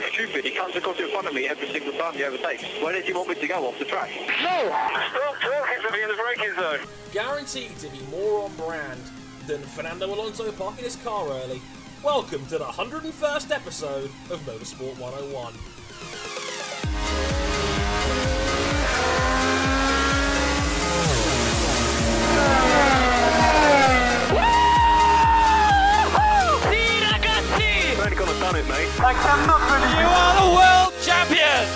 so stupid. He comes across in front of me every single time he overtakes. Where did you want me to go off the track? No! Stop talking to me in the braking zone. Guaranteed to be more on brand than Fernando Alonso parking his car early. Welcome to the 101st episode of Motorsport 101. It, mate. I cannot believe you are the world champion!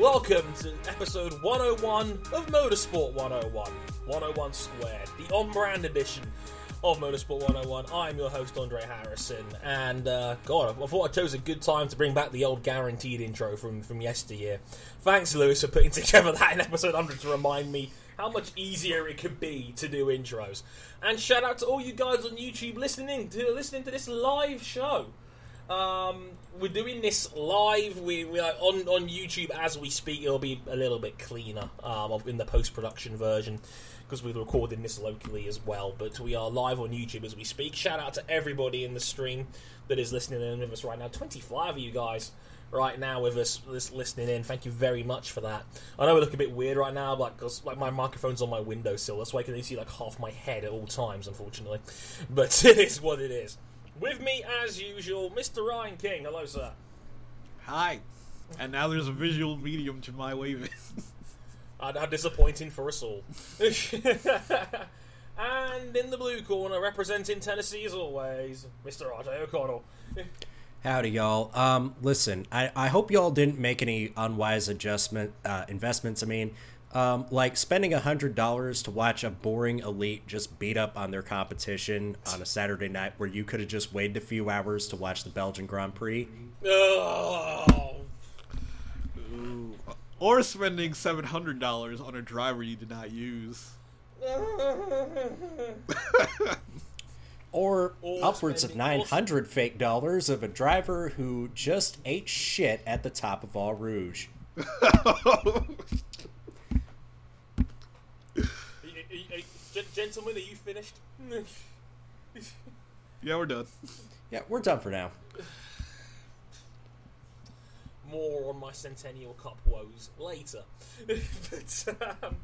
Welcome to episode 101 of Motorsport 101. 101 Squared, the on brand edition of Motorsport 101. I'm your host, Andre Harrison, and uh, God, I thought I chose a good time to bring back the old guaranteed intro from, from yesteryear. Thanks, Lewis, for putting together that in episode 100 to remind me how much easier it could be to do intros. And shout out to all you guys on YouTube listening to listening to this live show. Um, we're doing this live. We we are on on YouTube as we speak. It'll be a little bit cleaner um, in the post production version because we're recording this locally as well. But we are live on YouTube as we speak. Shout out to everybody in the stream that is listening in with us right now. Twenty five of you guys right now with us listening in. Thank you very much for that. I know we look a bit weird right now, like because like my microphone's on my windowsill. That's why I can only see like half my head at all times, unfortunately. But it is what it is. With me, as usual, Mr. Ryan King. Hello, sir. Hi. And now there's a visual medium to my waving. How disappointing for us all. and in the blue corner, representing Tennessee as always, Mr. RJ O'Connell. Howdy, y'all. Um, listen, I, I hope y'all didn't make any unwise adjustment uh, investments. I mean, um, like spending a hundred dollars to watch a boring elite just beat up on their competition on a Saturday night, where you could have just waited a few hours to watch the Belgian Grand Prix. Oh, or spending $700 on a driver you did not use. Or, Or upwards of spending- nine hundred fake dollars of a driver who just ate shit at the top of Eau Rouge. Gentlemen, are you finished? Yeah, we're done. Yeah, we're done for now. More on my Centennial Cup woes later. but um,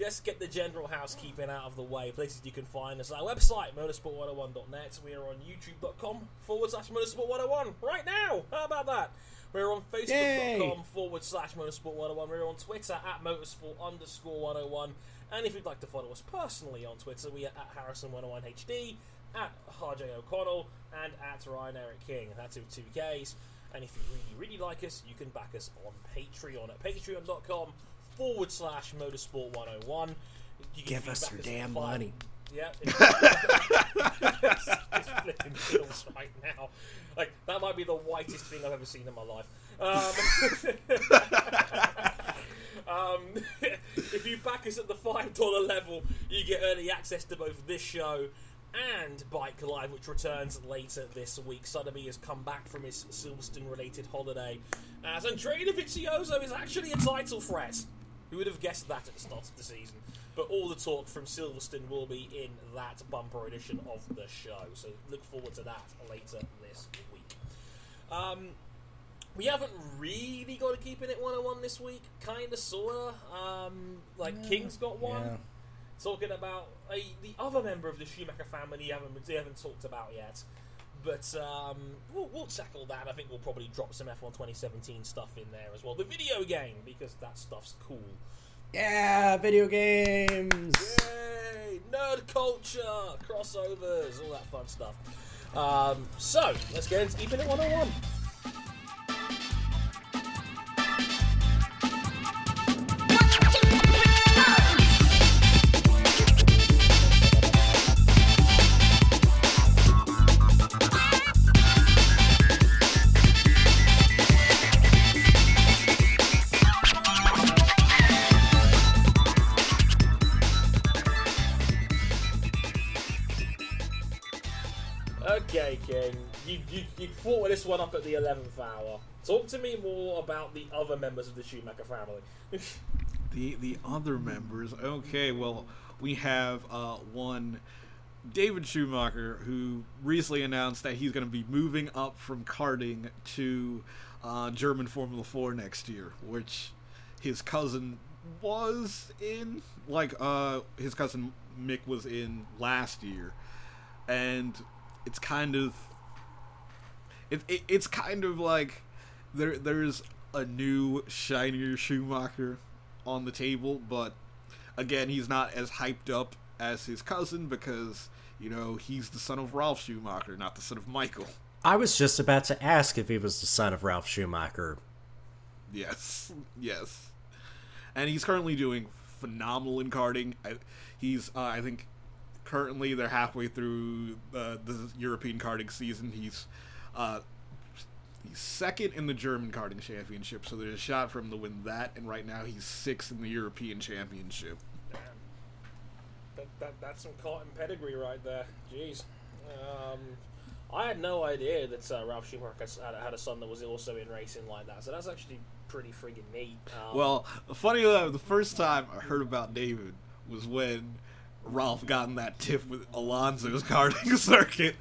let's get the general housekeeping out of the way. Places you can find us. Our website, motorsport101.net. We are on youtube.com forward slash motorsport101 right now. How about that? We're on facebook.com forward slash motorsport101. We're on Twitter at motorsport underscore 101. And if you'd like to follow us personally on Twitter, we are at Harrison101HD, at RJ O'Connell, and at Ryan Eric King. That's with two Ks. And if you really, really like us, you can back us on Patreon at patreon.com forward slash motorsport 101. You Give us your damn five- money. Yeah. it's it's flipping pills right now. Like, that might be the whitest thing I've ever seen in my life. Um, um, if you back us at the $5 level, you get early access to both this show and Bike Live, which returns later this week. Sotheby has come back from his Silverstone related holiday, as Andrea Dovizioso is actually a title threat. Who would have guessed that at the start of the season? But all the talk from Silverstone will be in that bumper edition of the show, so look forward to that later this week. Um, we haven't really got a keeping it 101 this week, kinda, sorta. Um, like King's got one Yeah. talking about uh, the other member of the Schumacher family you haven't, we haven't talked about yet. But um, we'll, we'll tackle that. I think we'll probably drop some F1 2017 stuff in there as well. The video game, because that stuff's cool. Yeah, video games. Yay! Nerd culture, crossovers, all that fun stuff. Um, so, let's get into Keeping It 101. You this one up at the 11th hour. Talk to me more about the other members of the Schumacher family. The the other members. Okay, well, we have uh, one David Schumacher, who recently announced that he's going to be moving up from karting to uh, German Formula 4 next year, which his cousin was in. Like, uh, his cousin Mick was in last year. And it's kind of. It, it, it's kind of like there there's a new, shinier Schumacher on the table, but again, he's not as hyped up as his cousin because you know, he's the son of Ralf Schumacher, not the son of Michael. I was just about to ask if he was the son of Ralf Schumacher. Yes, yes. And he's currently doing phenomenal in karting. I, he's, uh, I think, currently they're halfway through uh, the European karting season. He's, uh, he's second in the German karting championship, so there's a shot for him to win that. And right now he's sixth in the European championship. That, that, that's some cotton pedigree right there. Jeez. Um, I had no idea that uh, Ralf Schumacher had, had a son that was also in racing like that. So that's actually pretty friggin' neat. Um, Well, funny though, the first time I heard about David was when Ralf got in that tiff with Alonso's karting circuit,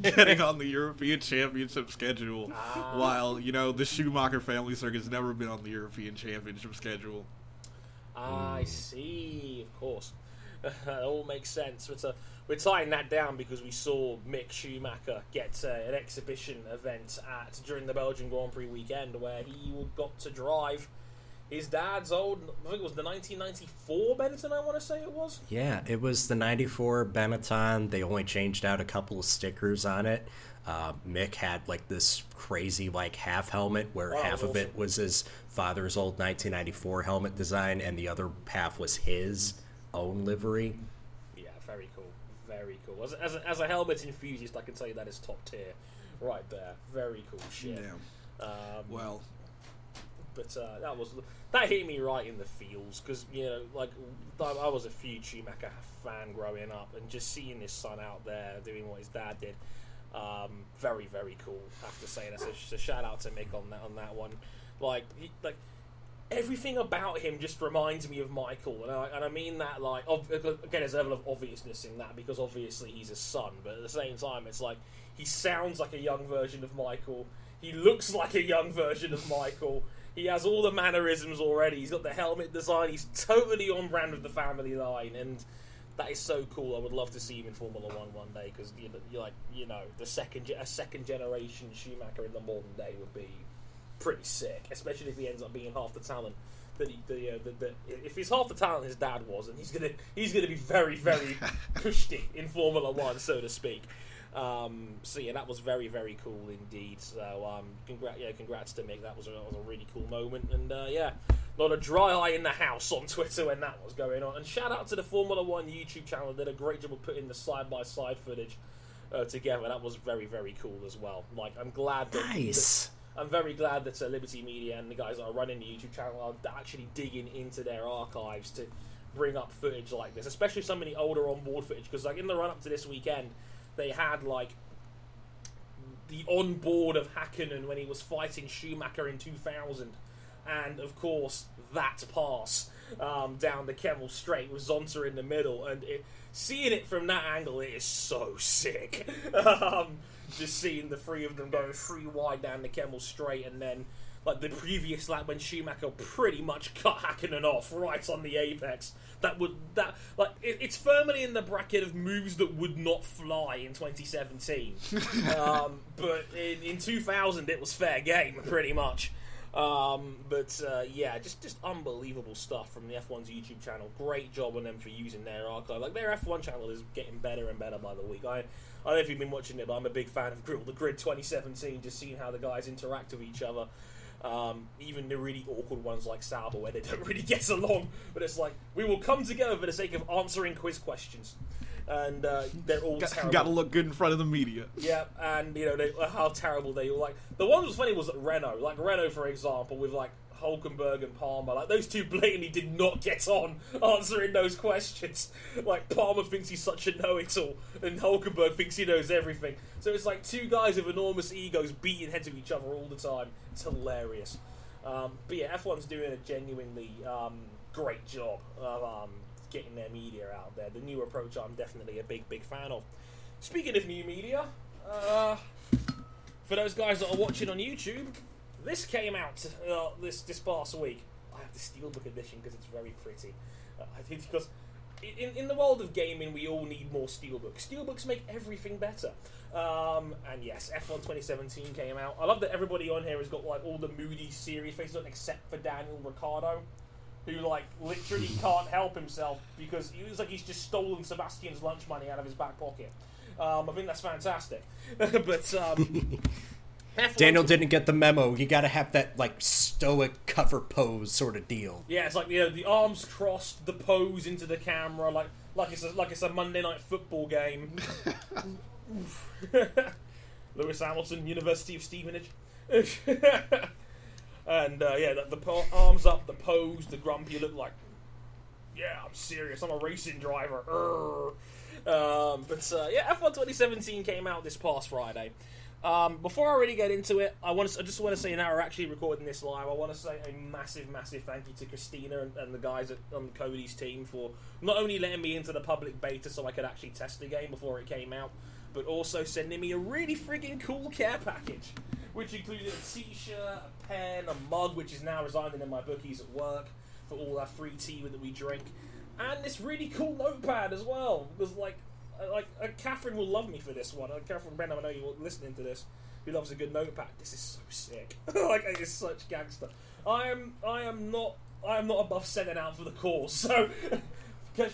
getting on the European Championship schedule, while you know the Schumacher family circuit's never been on the European Championship schedule. I see, of course. that all makes sense. But uh, we're tying that down because we saw Mick Schumacher get uh, an exhibition event at during the Belgian Grand Prix weekend where he got to drive his dad's old, I think it was the 1994 Benetton, I want to say it was. Yeah, it was the 94 Benetton. They only changed out a couple of stickers on it. Uh, Mick had like this crazy like half helmet where Wow, half of was it was his father's old 1994 helmet design and the other half was his own livery. Yeah, very cool. Very cool. As, as, a, as a helmet enthusiast, I can tell you that is top tier right there. Very cool shit. Yeah. Um, Well, but uh, that was that hit me right in the feels because you know like I was a huge Schumacher fan growing up and just seeing this son out there doing what his dad did um, very very cool I have to say. That's a, so shout out to Mick on that on that one. Like like everything about him just reminds me of Michael and I, and I mean that like ob- again there's a level of obviousness in that because obviously he's a son but at the same time it's like he sounds like a young version of Michael. He looks like a young version of Michael he has all the mannerisms already. He's got the helmet design. He's totally on brand with the family line, and that is so cool. I would love to see him in Formula One one day because you you're like you know the second a second generation Schumacher in the modern day would be pretty sick, especially if he ends up being half the talent that he the, uh, the, the if he's half the talent his dad was, and he's gonna he's gonna be very very cushy in Formula One, so to speak. Um, so yeah, that was very very cool indeed. So um, congrats, yeah, congrats to Mick. That was a, that was a really cool moment, and uh, yeah, lot of dry eye in the house on Twitter when that was going on. And shout out to the Formula One YouTube channel; they did a great job of putting the side by side footage uh, together. That was very very cool as well. Like I'm glad that Nice. that- I'm very glad that uh, Liberty Media and the guys that are running the YouTube channel are actually digging into their archives to bring up footage like this, especially some of the older onboard footage. Because like in the run up to this weekend, they had like the onboard of Hakkinen when he was fighting Schumacher in 2000, and of course that pass um, down the Kemmel Straight with Zonta in the middle, and it, seeing it from that angle, it is so sick. um, just seeing the three of them going three wide down the Kemmel Straight, and then like the previous lap when Schumacher pretty much cut Hakkinen off right on the apex. That would that like it, it's firmly in the bracket of moves that would not fly in 2017. um, but in, in 2000, it was fair game pretty much. Um, but uh, yeah, just just unbelievable stuff from the F1's YouTube channel. Great job on them for using their archive. Like their F1 channel is getting better and better by the week. I I don't know if you've been watching it, but I'm a big fan of Grill the Grid 2017. Just seeing how the guys interact with each other. Um, even the really awkward ones like Sauber, where they don't really get along, but it's like we will come together for the sake of answering quiz questions, and uh, they're all got, terrible. gotta look good in front of the media. Yeah, and you know they, how terrible they were. like. The one that was funny was Renault. Like Renault, for example, with like Hulkenberg and Palmer. Like those two blatantly did not get on answering those questions. Like Palmer thinks he's such a know-it-all, and Hulkenberg thinks he knows everything. So it's like two guys with enormous egos beating heads of each other all the time. It's hilarious. Um, but yeah, F1's doing a genuinely um, great job of um, getting their media out there. The new approach, I'm definitely a big, big fan of. Speaking of new media, uh, for those guys that are watching on YouTube, this came out uh, this this past week. I have the steelbook edition because it's very pretty. Uh, I think because in, in the world of gaming, we all need more steelbooks. Steelbooks make everything better. Um, and yes, F1 2017 came out. I love that everybody on here has got like all the moody, serious faces on, except for Daniel Ricciardo, who like literally can't help himself because he was like he's just stolen Sebastian's lunch money out of his back pocket. Um, I think that's fantastic. but um, F1 Daniel didn't get the memo. You got to have that like stoic cover pose sort of deal. Yeah, it's like you know, the arms crossed, the pose into the camera, like like it's a, like it's a Monday night football game. Lewis Hamilton, University of Stevenage. and uh, yeah, the, the po- arms up, the pose, the grumpy look like, yeah, I'm serious. I'm a racing driver. Um, but uh, yeah, F1 2017 came out this past Friday. Um, before I really get into it, I want to, I just want to say now we're actually recording this live. I want to say a massive, massive thank you to Christina and, and the guys at, on Cody's team for not only letting me into the public beta so I could actually test the game before it came out, but also sending me a really friggin' cool care package, which included a T-shirt, a pen, a mug, which is now residing in my bookies at work for all our free tea that we drink, and this really cool notepad as well. Because like like uh, Catherine will love me for this one. Uh, Catherine Brenham, I know you're listening to this. Who loves a good notepad? This is so sick. like it is such gangster. I am. I am not. I am not above sending out for the cause. So.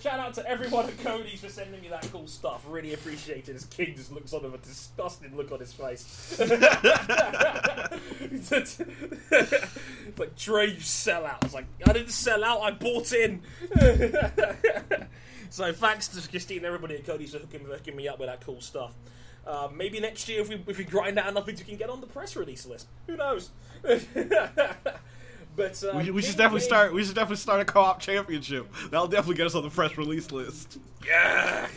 Shout out to everyone at Cody's for sending me that cool stuff. Really appreciate it. As King just looks on with a disgusting look on his face. like Dre, you sell out. I was like, I didn't sell out. I bought in. So thanks to Christine and everybody at Cody's for hooking, hooking me up with that cool stuff. Uh, maybe next year, if we if we grind out enough, we can get on the press release list. Who knows? but um, We, we should definitely start. We should definitely start a co-op championship. That'll definitely get us on the press release list. Yeah.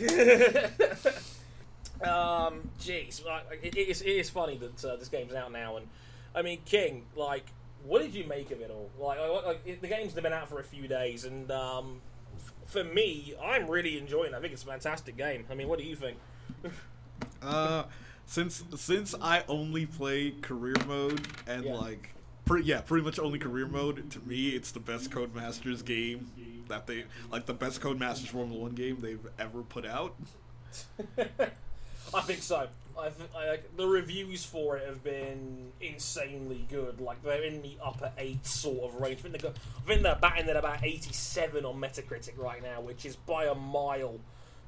um, jeez, like, it, it is it is funny that uh, this game's out now, and I mean, King, like, what did you make of it all? Like, like, like it, the game's been out for a few days, and um, for me, I'm really enjoying. it. I think it's a fantastic game. I mean, what do you think? Uh, since since I only play career mode and Yeah. like, pretty yeah, pretty much only career mode. To me, it's the best Codemasters game that they like the best Codemasters Formula One game they've ever put out. I think so. I, th- I like the reviews for it have been insanely good. Like they're in the upper eight sort of range. I think, they I think they're batting at about eighty-seven on Metacritic right now, which is by a mile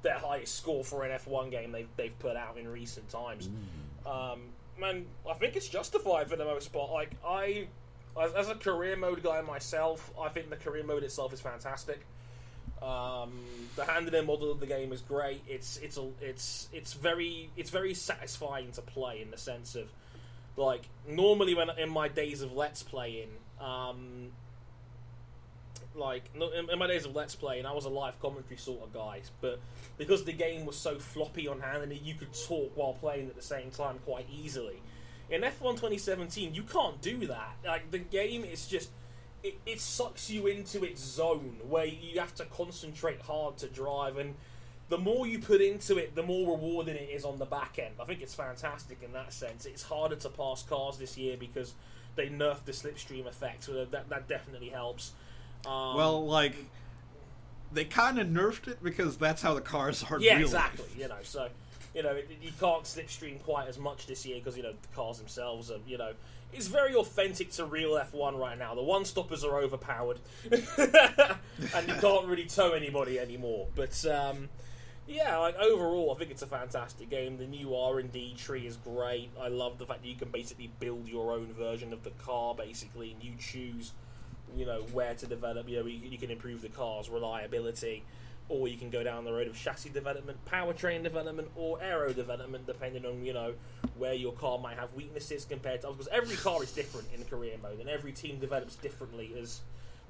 their highest score for an F1 game they've they've put out in recent times. Um, man, I think it's justified for the most part. Like I, as, as a career mode guy myself, I think the career mode itself is fantastic. Um, the handling model of the game is great. It's it's a, it's it's very it's very satisfying to play in the sense of like normally when in my days of let's playing, um, like in, in my days of let's playing, I was a live commentary sort of guy, but because the game was so floppy on hand and you could talk while playing at the same time quite easily. In F1 2017, you can't do that. Like the game is just it, it sucks you into its zone where you have to concentrate hard to drive and the more you put into it the more rewarding it is on the back end i think it's fantastic in that sense it's harder to pass cars this year because they nerfed the slipstream effect so that, that definitely helps um, Well, like they kind of nerfed it because that's how the cars are. yeah exactly life. you know so you know it, you can't slipstream quite as much this year because you know the cars themselves are you know it's very authentic to real F1 right now. The one stoppers are overpowered, and you can't really tow anybody anymore. But um, yeah, like overall, I think it's a fantastic game. The new R and D tree is great. I love the fact that you can basically build your own version of the car, basically, and you choose, you know, where to develop. You know, you, you can improve the car's reliability, or you can go down the road of chassis development, powertrain development, or aero development, depending on you know where your car might have weaknesses compared to others. Because every car is different in the career mode, and every team develops differently as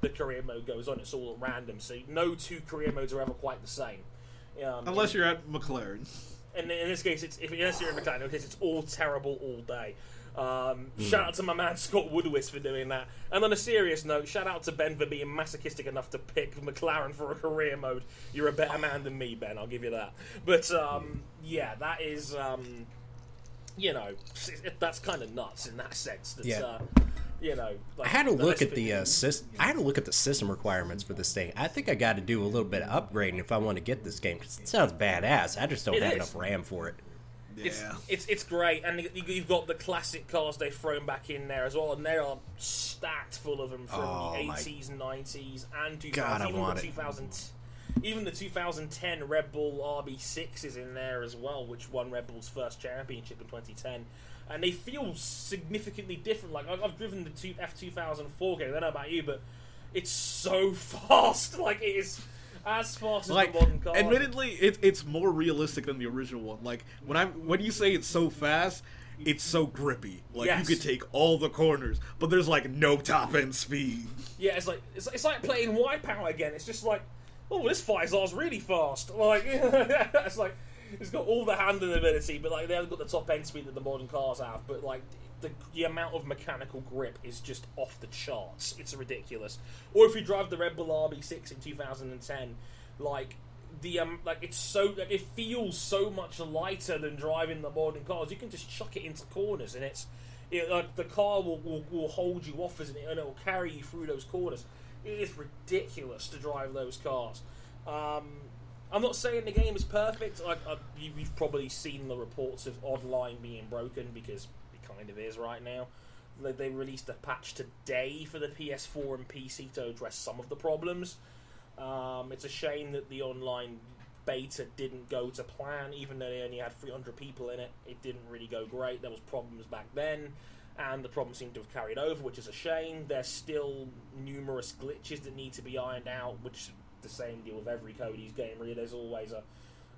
the career mode goes on. It's all at random, so no two career modes are ever quite the same. Um, Unless you're at McLaren. and in this case, it's if unless you're in McLaren, in this case, it's all terrible all day. Um, Shout out to my man Scott Woodwis for doing that. And on a serious note, shout out to Ben for being masochistic enough to pick McLaren for a career mode. You're a better man than me, Ben. I'll give you that. But um, yeah, that is. Um, you know, that's kind of nuts in that sense. That, Yeah. uh, you know, like, I had to look at the uh, sys- I had to look at the system requirements for this thing. I think I got to do a little bit of upgrading if I want to get this game because it sounds badass. I just don't It have is. enough RAM for it. It's, Yeah. it's it's great, and you- you've got the classic cars they've thrown back in there as well, and they are stacked full of them from Oh, the 80s, 90s, and 2000, God, even the 2000, even the 2010 Red Bull RB6 is in there as well, which won Red Bull's first championship in 2010. And they feel significantly different. Like I've I've driven the F2004 game. I don't know about you, but it's so fast. Like it is as fast as like the modern car. admittedly it, it's more realistic than the original one like when i'm when you say it's so fast it's so grippy like Yes. you could take all the corners but there's like no top end speed Yeah, it's like it's, it's like playing Wipeout again. It's just like, oh, this Faisal's really fast. Like it's like it's got all the handling ability, but like they haven't got the top end speed that the modern cars have. But like the, the amount of mechanical grip is just off the charts. It's ridiculous. Or if you drive the Red Bull RB6 in 2010, like the um like it's so like it feels so much lighter than driving the modern cars. You can just chuck it into corners and it's it, like the car will, will, will hold you off as it and it will carry you through those corners. It is ridiculous to drive those cars. Um, I'm not saying the game is perfect. Like uh, you, you've probably seen the reports of online being broken because kind of is right now. They, they released a patch today for the PS4 and PC to address some of the problems. Um, it's a shame that the online beta didn't go to plan, even though they only had 300 people in it. It didn't really go great. There was problems back then, and the problems seem to have carried over, which is a shame. There's still numerous glitches that need to be ironed out, which is the same deal with every Cody's game. Really, there's always a,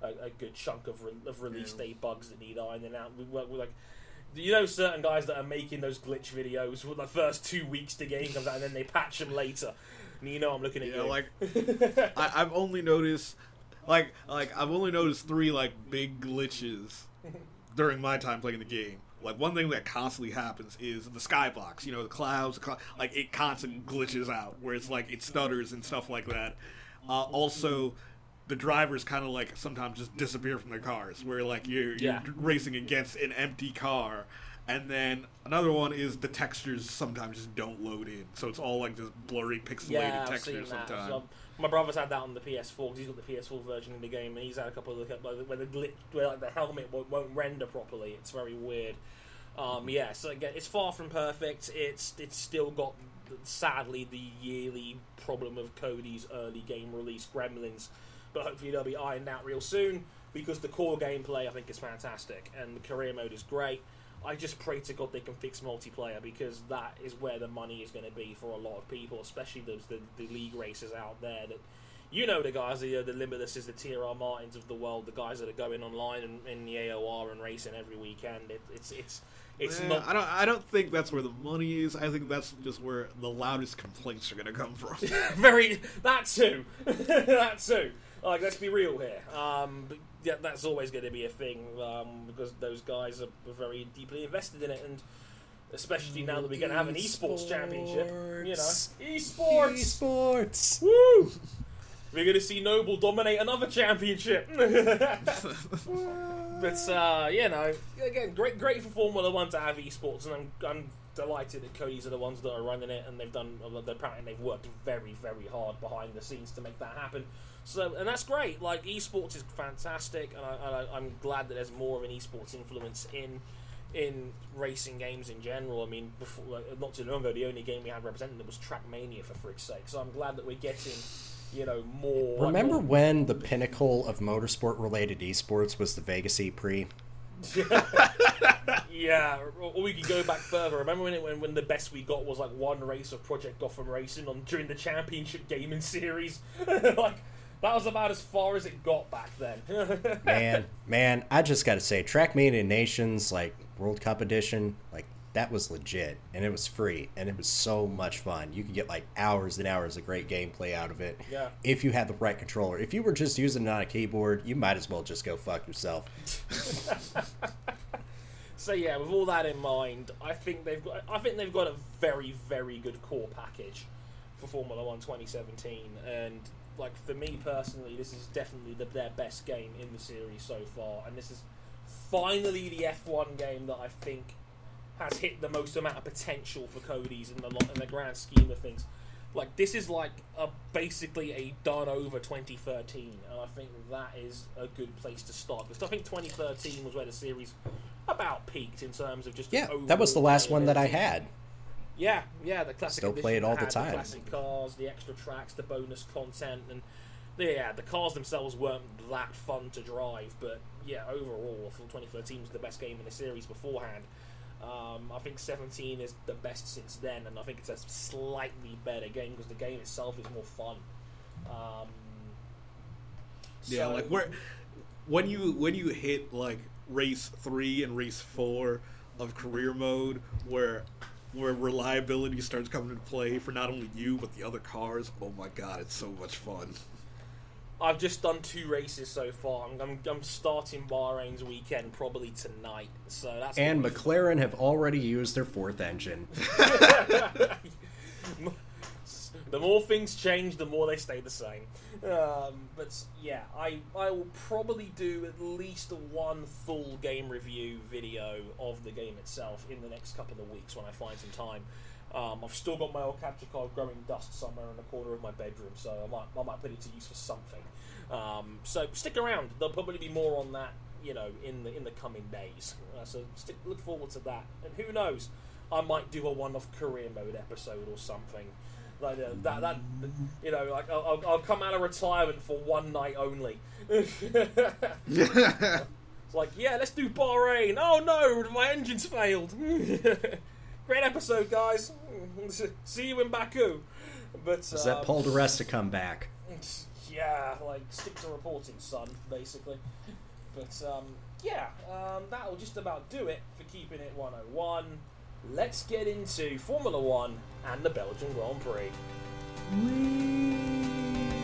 a, a good chunk of, re- of release Yeah. date bugs that need ironing out. We work with like. You know, certain guys that are making those glitch videos for the first two weeks the game comes out, and then they patch them later. And you know, I'm looking at yeah you. like I, i've only noticed like like i've only noticed three like big glitches during my time playing the game like one thing that constantly happens is the skybox you know the clouds the clou- like it constantly glitches out where it's like it stutters and stuff like that uh, also the drivers kind of like sometimes just disappear from their cars where like you're, you're racing against an empty car and then another one is the textures sometimes just don't load in so it's all like just blurry pixelated Yeah, textures sometimes So, my brother's had that on the PS4 because he's got the PS4 version in the game, and he's had a couple of the, where the glitch, where like the helmet won't, won't render properly. It's very weird. Um, yeah, so again, it's far from perfect. It's it's still got sadly the yearly problem of Cody's early game release gremlins, but hopefully they'll be ironed out real soon because the core gameplay I think is fantastic and the career mode is great. I just pray to God they can fix multiplayer because that is where the money is going to be for a lot of people, especially those the, the league racers out there that you know the guys, the, uh, the Limitlesses, the TRR Martins of the world, the guys that are going online and in the AOR and racing every weekend. It, it's it's it's Yeah, not I don't. I don't think that's where the money is. I think that's just where the loudest complaints are going to come from. very that too, that too. Like let's be real here. Um, but yeah, that's always going to be a thing um, because those guys are, are very deeply invested in it, and especially now that we're going to have an esports championship, you know, esports. Esports. Woo! We're going to see Noble dominate another championship. but uh, you know, again, great, great for Formula One to have esports, and I'm, I'm delighted that Cody's are the ones that are running it, and they've done. they're Apparently, they've worked very, very hard behind the scenes to make that happen. So, and that's great. Like esports is fantastic, and, I, I, I'm glad that there's more of an esports influence in in racing games in general. I mean, before like, not too long ago, the only game we had represented was Trackmania, for frick's sake. So I'm glad that we're getting, you know, more. like, Remember more- when the pinnacle of motorsport related esports was the Vegas E Prix? Yeah, or, or we could go back further. Remember when, it, when when the best we got was like one race of Project Gotham Racing on during the championship gaming series? like that was about as far as it got back then. Man, man, I just got to say, Trackmania Nations, like World Cup edition, like that was legit and it was free and it was so much fun. You could get like hours and hours of great gameplay out of it. Yeah. If you had the right controller. If you were just using it on a keyboard, you might as well just go fuck yourself. So yeah, with all that in mind, I think they've got I think they've got a very very good core package for Formula One 2017, and like for me personally, this is definitely the, their best game in the series so far, and this is finally the F1 game that I think has hit the most amount of potential for Cody's in the in the grand scheme of things. Like this is like a basically a done over 2013, and I think that is a good place to start because I think 2013 was where the series about peaked in terms of just Yeah, that was the last one that I had. Yeah, yeah, the classic. Still play it all the time. The classic cars, the extra tracks, the bonus content, and yeah, the cars themselves weren't that fun to drive. But yeah, overall, I thought 2013 was the best game in the series beforehand. Um, I think 17 is the best since then, and I think it's a slightly better game because the game itself is more fun. Um, Yeah, so- like where when you when you hit like race three and race four of career mode, where where reliability starts coming into play for not only you but the other cars. Oh my god, it's so much fun. I've just done two races so far. I'm, I'm, I'm starting Bahrain's weekend probably tonight, so that's And McLaren have already used their fourth engine. the more things change, the more they stay the same. Um, but yeah, I I will probably do at least one full game review video of the game itself in the next couple of weeks when I find some time. Um, I've still got my old capture card growing dust somewhere in the corner of my bedroom, so I might I might put it to use for something. Um, so stick around. There'll probably be more on that, you know, in the in the coming days. Uh, so stick, look forward to that. And who knows, I might do a one-off career mode episode or something. Like uh, that, that, you know, like I'll, I'll- come out of retirement for one night only. It's like, yeah, let's do Bahrain. Oh no, my engine's failed. Great episode, guys. See you in Baku. But Is that um, Paul di to come back? yeah, like stick to reporting, son, basically. But um, yeah, um, that'll just about do it for keeping it 101. Let's get into Formula One and the Belgian Grand Prix. So,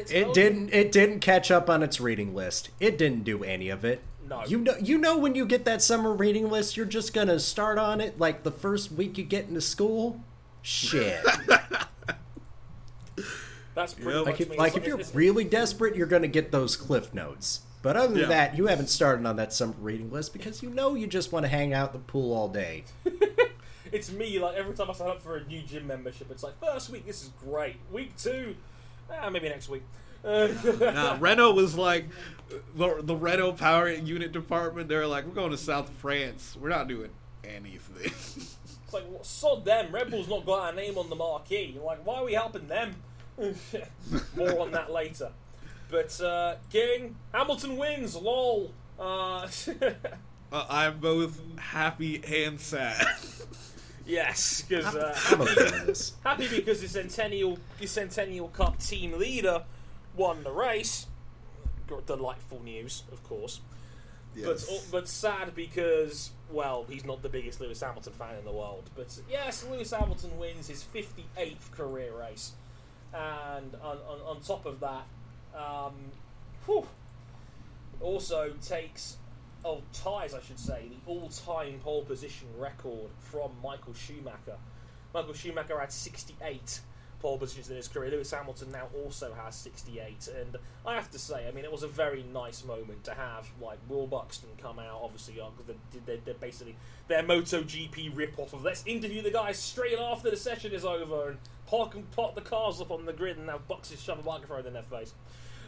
its. It own- didn't. It didn't catch up on its reading list. It didn't do any of it. No. You know. You know when you get that summer reading list, you're just gonna start on it like the first week you get into school. Shit. That's pretty Yep. like if like if you're really desperate, you're gonna get those cliff notes. But other than Yeah. that, you haven't started on that summer reading list because you know you just want to hang out at the pool all day. It's me, like every time I sign up for a new gym membership, it's like first week this is great, week two, ah, maybe next week. Nah, Renault was like the the Renault power unit department. They're like, we're going to South France. We're not doing anything. it's like what, sod them. Red Bull's not got our name on the marquee. Like why are we helping them? More on that later. But uh, King Hamilton wins. Lol. Uh, uh, I'm both happy and sad. Yes, because uh, I'm okay with this. happy because the Centennial the Centennial Cup team leader won the race. Delightful news, of course. But but sad because well, he's not the biggest Lewis Hamilton fan in the world. But yes, Lewis Hamilton wins his 58th career race, and on, on, on top of that, um, whew, also takes oh ties I should say the all-time pole position record from Michael Schumacher. Michael Schumacher had 68 pole positions in his career. Lewis Hamilton now also has 68, and I have to say, I mean, it was a very nice moment to have like Will Buxton come out. Obviously, uh, 'cause they- they- they're basically their MotoGP rip-off of let's interview the guys straight after the session is over and park and park the cars up on the grid and have Buxton shove a microphone in their face.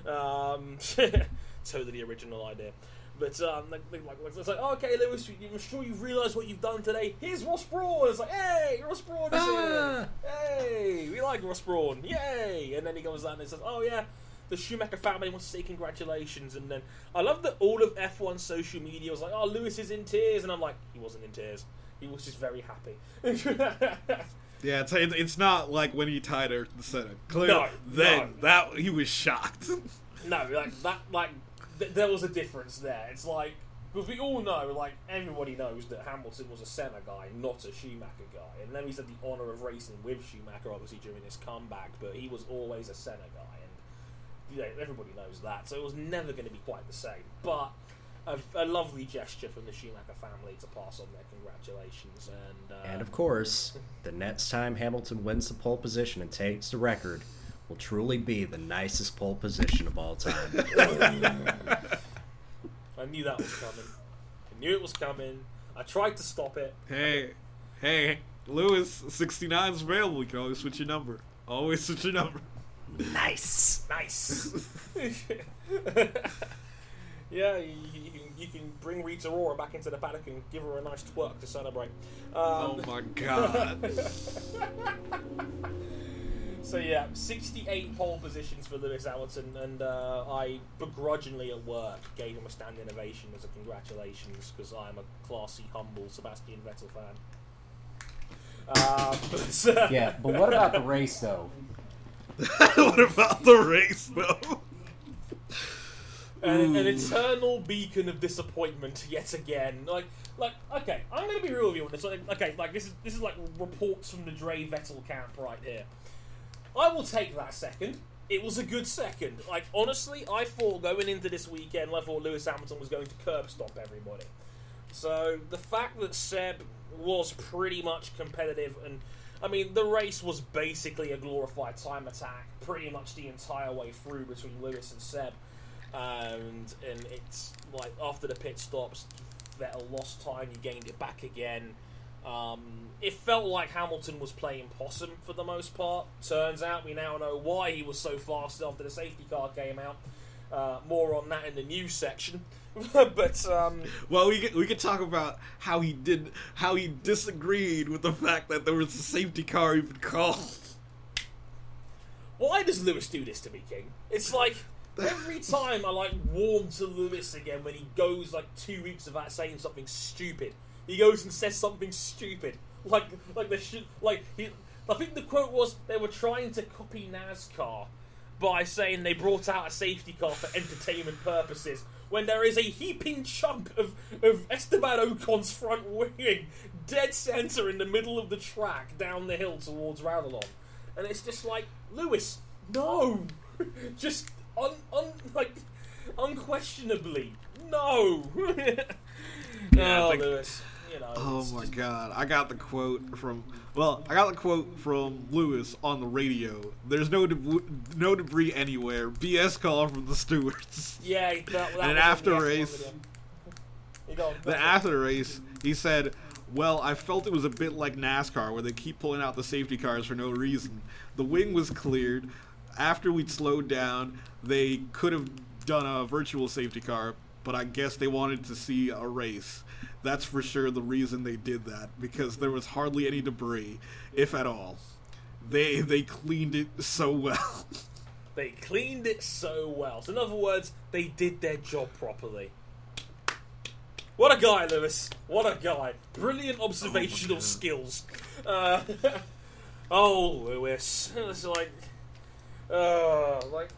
Um, totally original idea. But um, like, like, like, it's like, oh, okay, Lewis, you- I'm sure you've realised what you've done today. Here's Ross Brawn. It's like, hey, Ross Brawn is Ah. here. Hey, we like Ross Brawn. Yay! And then he goes down and says, oh yeah, the Schumacher family wants to say congratulations, and then I love that all of F1 social media was like, "Oh, Lewis is in tears," and I'm like, he wasn't in tears. He was just very happy. Yeah, it's, it's not like when he tied her to the center. Clearly, No, then no. that he was shocked. No, like that, like th- there was a difference there. It's like because we all know, like everybody knows that Hamilton was a Senna guy, not a Schumacher guy, and then he's had the honour of racing with Schumacher, obviously during his comeback, but he was always a Senna guy, and you know, everybody knows that. So it was never going to be quite the same, but. A, a lovely gesture from the Schumacher family to pass on their congratulations, and uh, And of course, the next time Hamilton wins the pole position and takes the record will truly be the nicest pole position of all time. I knew that was coming. I knew it was coming. I tried to stop it. hey, hey, Lewis, 69 is available. You can always switch your number. Always switch your number. nice. Nice. yeah, you, you, can, you can bring Rita Ora back into the paddock and give her a nice twerk to celebrate. Um, Oh my god. So yeah, 68 pole positions for Lewis Hamilton, and uh, I begrudgingly at work gave him a standing ovation as a congratulations because I'm a classy, humble Sebastian Vettel fan. Uh, but, uh, Yeah, but what about the race though? what about the race, though? an, an eternal beacon of disappointment yet again. Like, like, okay, I'm gonna be real with you on this. Like, okay, like this is this is like reports from the Dre Vettel camp right here. I will take that second. It was a good second. Like, honestly, I thought going into this weekend, I thought Lewis Hamilton was going to curb stomp everybody. So the fact that Seb was pretty much competitive, and I mean, the race was basically a glorified time attack pretty much the entire way through between Lewis and Seb. And and it's like after the pit stops, Vettel lost time, he gained it back again. Um, it felt like Hamilton was playing possum for the most part. Turns out we now know why he was so fast after the safety car came out. Uh, more on that in the news section. but um, Well, we could, we could talk about how he did how he disagreed with the fact that there was a safety car even called. why does Lewis do this to me, King? It's like every time I like warm to Lewis again when he goes like two weeks without saying something stupid. He goes and says something stupid, like like the sh- like he. I think the quote was they were trying to copy NASCAR by saying they brought out a safety car for entertainment purposes when there is a heaping chunk of, of Esteban Ocon's front wing dead center in the middle of the track down the hill towards Raidillon. And it's just like, Lewis, no! just un, un like unquestionably, no! Yeah, oh, think- Lewis. You know, Oh my just- god! I got the quote from well, I got the quote from Lewis on the radio. There's no deb- no debris anywhere. BS call from the stewards. Yeah, that, that And after race- video. You go on, Then after race, he said, "Well, I felt it was a bit like NASCAR, where they keep pulling out the safety cars for no reason. The wing was cleared. After we'd slowed down, they could have done a virtual safety car, but I guess they wanted to see a race. That's for sure the reason they did that because there was hardly any debris, if at all. They they cleaned it so well." They cleaned it so well. So in other words, they did their job properly. What a guy, Lewis! What a guy! Brilliant observational God. skills. Uh, oh, Lewis! It's like, uh, like,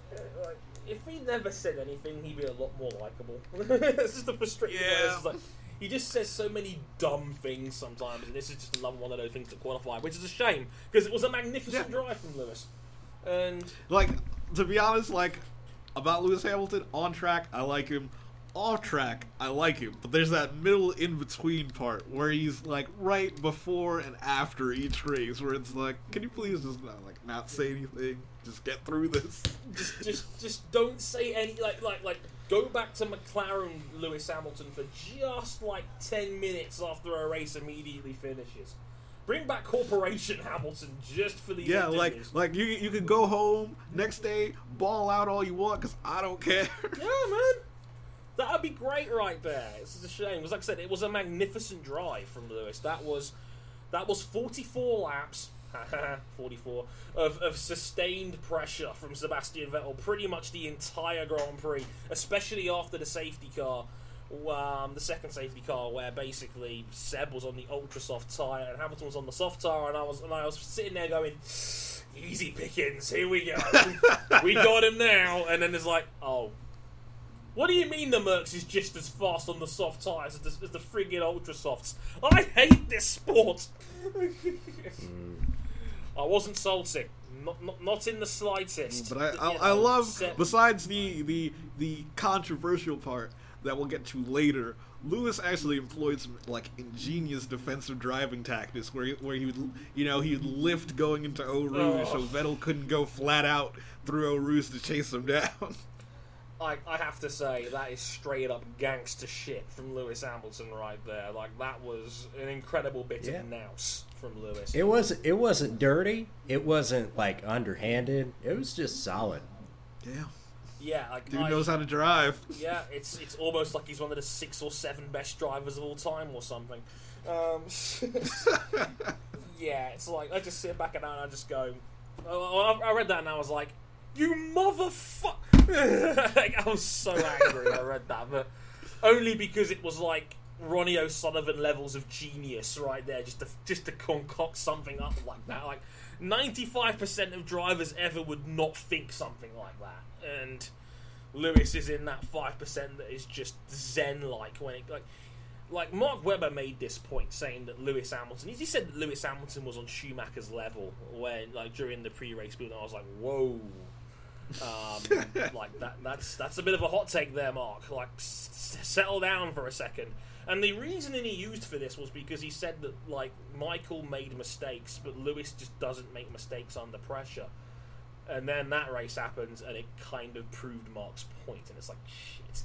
like, if he never said anything, he'd be a lot more likable. it's just a frustrating. Yeah. It's like, he just says so many dumb things sometimes, and this is just another one of those things to qualify, which is a shame because it was a magnificent Yeah. drive from Lewis. And like to be honest, like about Lewis Hamilton on track, I like him. Off track, I like him, but there's that middle in between part where he's like right before and after each race, where it's like, can you please just not, like not say anything, just get through this. just just just don't say any like like like go back to McLaren Lewis Hamilton for just like 10 minutes after a race immediately finishes. Bring back Corporation Hamilton just for the Yeah, like like you you can go home next day, ball out all you want, cause I don't care. yeah, man. That'd be great right there. It's a shame because, like I said, it was a magnificent drive from Lewis. That was that was 44 laps, 44 of, of sustained pressure from Sebastian Vettel pretty much the entire Grand Prix, especially after the safety car, um, the second safety car, where basically Seb was on the ultra soft tire and Hamilton was on the soft tire, and I was and I was sitting there going, "Easy pickings, here we go, we got him now," and then it's like, "Oh." What do you mean the Mercs is just as fast on the soft tyres as the, as the friggin' ultra softs? I hate this sport. I wasn't salty, not, not not in the slightest. But I, You I, know, I love, besides the, the the controversial part that we'll get to later, Lewis actually employed some like ingenious defensive driving tactics where he, where he would you know he'd lift going into Eau Rouge oh. so Oh. Vettel couldn't go flat out through Eau Rouge to chase him down. I, I have to say that is straight up gangster shit from Lewis Hamilton right there. Like that was an incredible bit Yeah. of nous from Lewis. It was it wasn't dirty. It wasn't like underhanded. It was just solid. yeah, yeah, like dude I- knows how to drive. Yeah, it's it's almost like he's one of the six or seven best drivers of all time or something. Um, yeah, it's like I just sit back and I just go. Oh, I I read that and I was like, "You motherfucker!" like, I was so angry I read that, but only because it was like Ronnie O'Sullivan levels of genius right there, just to just to concoct something up like that. Like ninety five percent of drivers ever would not think something like that, and. Lewis is in that five percent that is just zen like when it like like Mark Webber made this point saying that Lewis Hamilton he said that Lewis Hamilton was on Schumacher's level when like during the pre-race build and I was like whoa um, like that that's that's a bit of a hot take there Mark like s- settle down for a second and the reasoning he used for this was because he said that like Michael made mistakes but Lewis just doesn't make mistakes under pressure and then that race happens, and it kind of proved Mark's point, and it's like shit.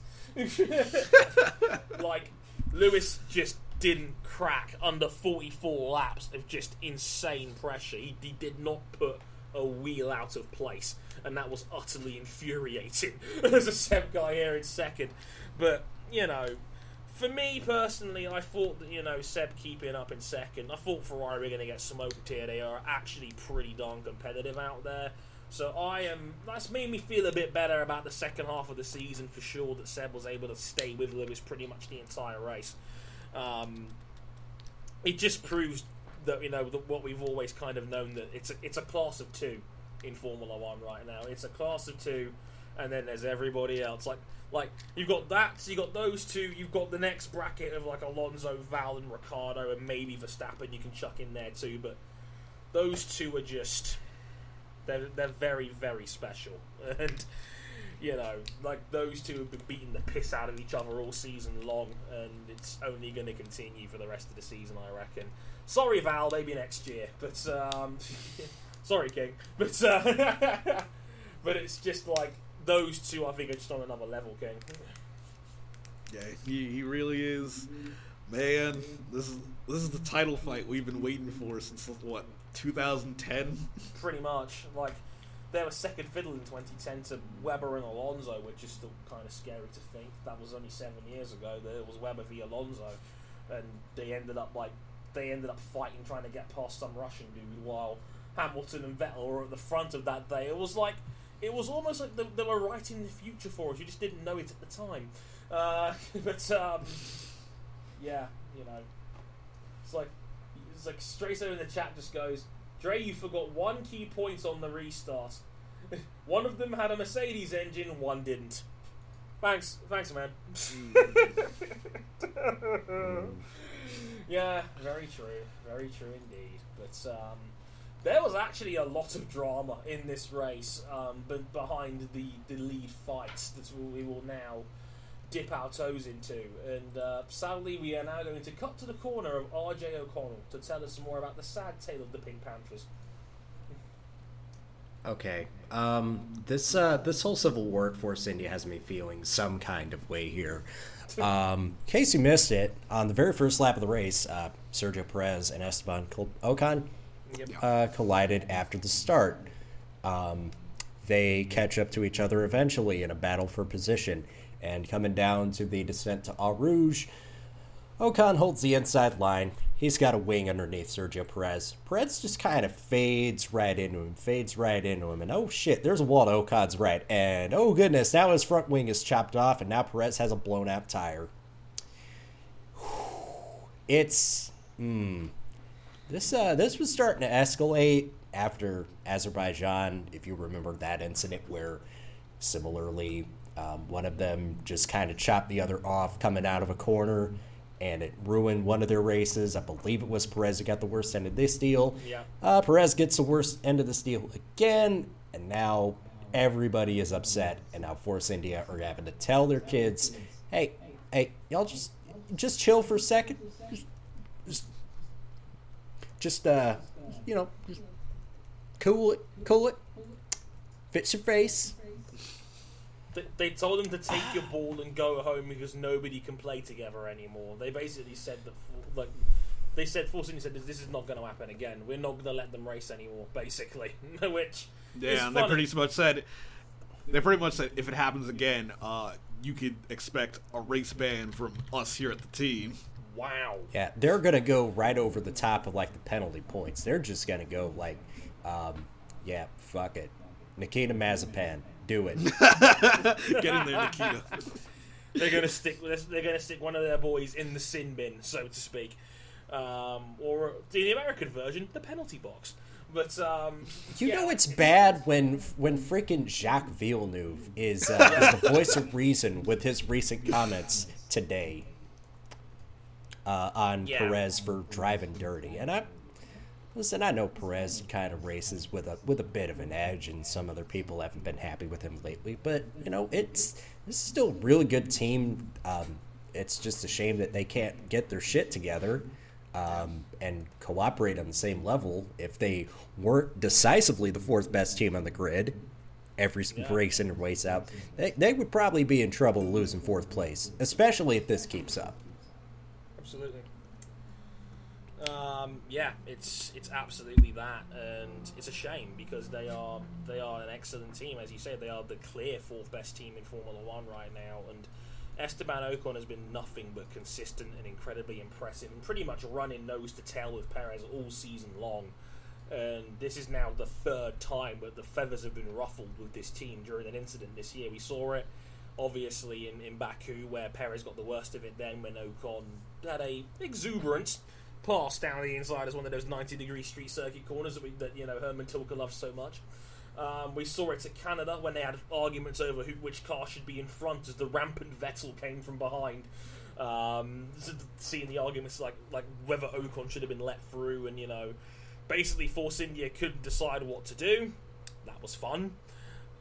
like Lewis just didn't crack under 44 laps of just insane pressure. He, he did not put a wheel out of place, and that was utterly infuriating. There's a Seb guy here in second, but you know. For me personally, I thought that you know Seb keeping up in second. I thought Ferrari were going to get smoked here. They are actually pretty darn competitive out there. So I am. That's made me feel a bit better about the second half of the season for sure. That Seb was able to stay with Lewis pretty much the entire race. Um, it just proves that you know that what we've always kind of known that it's a, it's a class of two in Formula One right now. It's a class of two, and then there's everybody else. Like like you've got that, so you got those two. You've got the next bracket of like Alonso, Val, and Ricciardo, and maybe Verstappen. You can chuck in there too, but those two are just they're they're very very special, and you know like those two have been beating the piss out of each other all season long, and it's only going to continue for the rest of the season, I reckon. Sorry, Val, maybe next year, but um, sorry, King, but uh, but it's just like those two. I think are just on another level, King. Yeah, he, he really is. Man, this is this is the title fight we've been waiting for since what 2010. Pretty much like. They were second fiddle in 2010 to Webber and Alonso, which is still kind of scary to think. That was only seven years ago that it was Webber v Alonso, and they ended up like they ended up fighting trying to get past some Russian dude while Hamilton and Vettel were at the front of that day. It was like it was almost like they, they were writing the future for us. You just didn't know it at the time. Uh, but um, yeah, you know, it's like it's like straight over in the chat just goes, Dre, you forgot one key point on the restart. one of them had a Mercedes engine, one didn't. Thanks, thanks, man. yeah, very true, very true indeed. But um, there was actually a lot of drama in this race, um, but behind the the lead fights that we will now dip our toes into. And uh, sadly, we are now going to cut to the corner of RJ O'Connell to tell us more about the sad tale of the Pink Panthers. Okay. Um, this uh, this whole Civil War at Force India has me feeling some kind of way here. Um, in case you missed it, on the very first lap of the race, uh, Sergio Perez and Esteban Ocon Yep. uh, collided after the start. Um, they catch up to each other eventually in a battle for position. And coming down to the descent to Eau Rouge, Ocon holds the inside line. he's got a wing underneath Sergio Perez. Perez just kind of fades right into him, fades right into him, and oh shit, there's a wall to Ocon's right, and oh goodness, now his front wing is chopped off, and now Perez has a blown out tire. It's hmm. This uh, this was starting to escalate after Azerbaijan. If you remember that incident where, similarly, um, one of them just kind of chopped the other off coming out of a corner, and it ruined one of their races. I believe it was Perez who got the worst end of this deal. Yeah. Uh, Perez gets the worst end of this deal again, and now everybody is upset, and now Force India are having to tell their kids, "Hey, hey, y'all just just chill for a second, just, just, just uh, you know, just cool it, cool it, Fits your face." They, they told him to take your ball and go home because nobody can play together anymore. They basically said that, like, they said, Force India said, this is not going to happen again. We're not going to let them race anymore, basically. Which, is Yeah, and they pretty much said they pretty much said if it happens again, uh, you could expect a race ban from us here at the team. Wow. Yeah, they're gonna go right over the top of like the penalty points. They're just gonna go like, um, yeah, fuck it, Nikita Mazepin, do it. Get in there, Nikita. they're gonna stick they're gonna stick one of their boys in the sin bin, so to speak, um, or the American version, the penalty box. But um, You yeah. know it's bad when when freaking Jacques Villeneuve is, uh, is the voice of reason with his recent comments today uh, on Yeah. Perez for driving dirty. And I listen, I know Perez kind of races with a with a bit of an edge, and some other people haven't been happy with him lately. But you know, it's this is still a really good team. Um, it's just a shame that they can't get their shit together um, and cooperate on the same level. If they weren't decisively the fourth best team on the grid, every race in and race out, they, they would probably be in trouble losing fourth place, especially if this keeps up. Absolutely. Um, yeah, it's it's absolutely that, and it's a shame because they are they are an excellent team, as you say. They are the clear fourth best team in Formula One right now, and Esteban Ocon has been nothing but consistent and incredibly impressive, and pretty much running nose to tail with Perez all season long. And this is now the third time that the feathers have been ruffled with this team during an incident this year. We saw it obviously in, in Baku where Perez got the worst of it then when Ocon had a exuberant pass down the inside as one of those 90 degree street circuit corners that, we, that you know Hermann Tilke loves so much. Um, we saw it at Canada when they had arguments over who, which car should be in front as the rampant Vettel came from behind. Um, seeing the arguments like like whether Ocon should have been let through, and you know, basically Force India couldn't decide what to do. That was fun.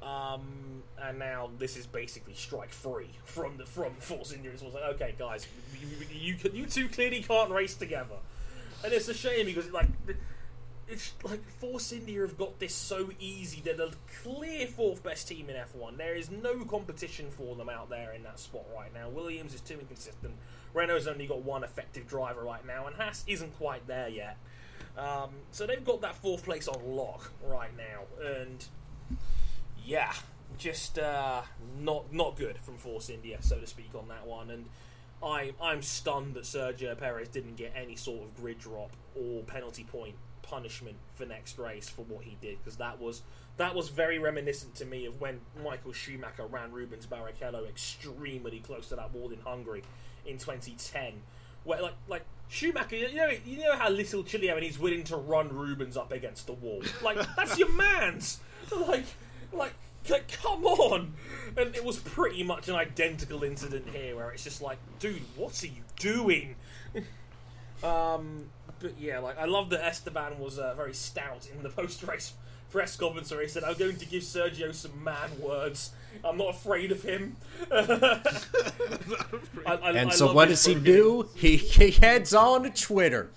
Um, and now this is basically strike free from the from Force India. It's like, okay, guys, you, you, you, you two clearly can't race together, and it's a shame because like it's like Force India have got this so easy. They're the clear fourth best team in F1. There is no competition for them out there in that spot right now. Williams is too inconsistent. Renault's only got one effective driver right now, and Haas isn't quite there yet. Um, so they've got that fourth place on lock right now, and yeah, just uh, not not good from Force India, so to speak, on that one. And I I'm stunned that Sergio Perez didn't get any sort of grid drop or penalty point punishment for next race for what he did, because that was that was very reminiscent to me of when Michael Schumacher ran Rubens Barrichello extremely close to that wall in Hungary in 2010. Where like like Schumacher, you know you know how little Chile and he's willing to run Rubens up against the wall. Like that's your man's. Like like like, come on! And it was pretty much an identical incident here, where it's just like, dude, what are you doing? um, but yeah, like I love that Esteban was uh, very stout in the post-race press conference where he said, "I'm going to give Sergio some man words. I'm not afraid of him." I, I, And I so what does he do? He, he heads on to Twitter.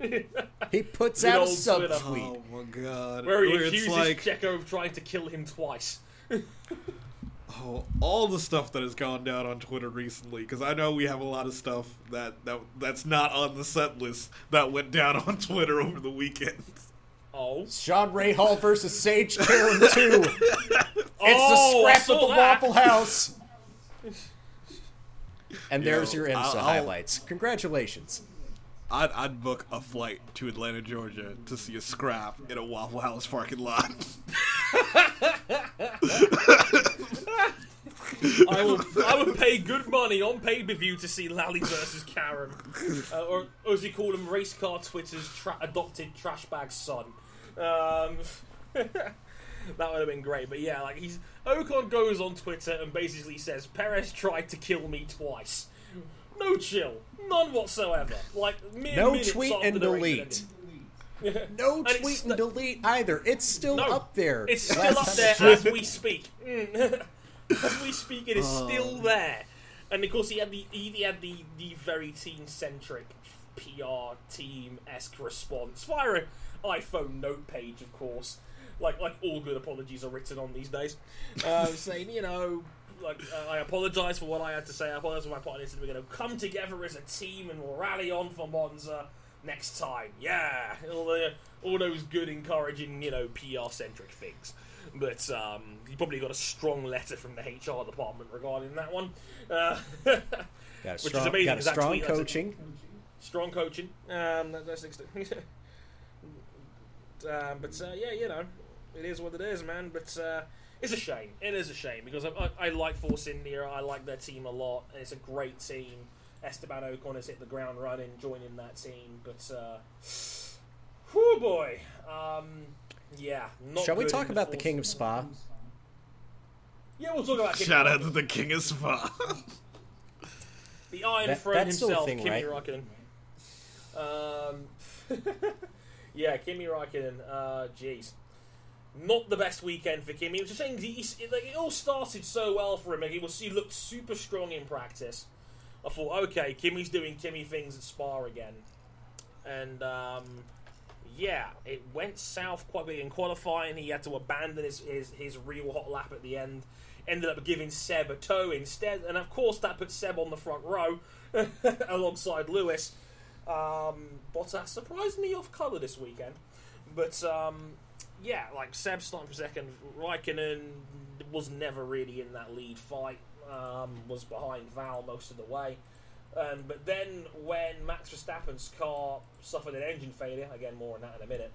He puts Good out a old Twitter. subtweet. Oh my god. Where he Where it's accuses like Checo of trying to kill him twice. oh, all the stuff that has gone down on Twitter recently. Because I know we have a lot of stuff that, that that's not on the set list that went down on Twitter over the weekend. Oh, Sean Rayhall versus Sage Karam 2. It's Oh, the scrap saw at the that. Waffle House. And there's Yo, your IMSA I'll- I'll- highlights. Congratulations. I'd, I'd book a flight to Atlanta, Georgia to see a scrap in a Waffle House parking lot. I will. I would pay good money on pay per view to see Lally versus Karam, uh, or, or as he called him, race car Twitter's tra- adopted trash bag son. Um, that would have been great. But yeah, like he's Ocon goes on Twitter and basically says Perez tried to kill me twice. No chill, none whatsoever. Like mere No minutes tweet and delete. No And tweet and delete either. It's still No, up there. It's still up there as we speak. Mm. as we speak, it is still there. And of course, he had the he, he had the the very team centric PR team esque response via an iPhone note page, of course. Like like all good apologies are written on these days, uh, saying you know. Like uh, I apologise for what I had to say. I apologise for my partners. We're going to come together as a team and we'll rally on for Monza next time. Yeah, all, the, all those good, encouraging, you know, PR centric things. But um, you probably got a strong letter from the HR department regarding that one. Uh, Got a which is strong, amazing, got strong tweet- coaching. strong coaching. Um, that, that's next. um, but uh, yeah, you know, it is what it is, man. But uh, it's a shame. It is a shame because I, I, I like Force India. I like their team a lot, and it's a great team. Esteban Ocon has hit the ground running, joining that team. But, uh, whew boy, um, yeah. Not Shall we talk in about the Force- King of Spa? Yeah, we'll talk about Kimi Shout out to the King of Spa. The Iron That- Throne that's still a himself, thing, Kimi right? Raikkonen. Um, yeah, Kimi Raikkonen. Uh, jeez, not the best weekend for Kimi. It was a shame 'cause he, he, like, it all started so well for him. Like, he was he looked super strong in practice. I thought, okay, Kimi's doing Kimi things at Spa again, and um, yeah, it went south quite big in qualifying. He had to abandon his, his, his real hot lap at the end. Ended up giving Seb a tow instead, and of course that put Seb on the front row alongside Lewis. Um, Bottas surprisingly off colour this weekend, but um, yeah, like Seb starting for second. Raikkonen was never really in that lead fight. Um, was behind Val most of the way. Um, but then when Max Verstappen's car suffered an engine failure, again more on that in a minute,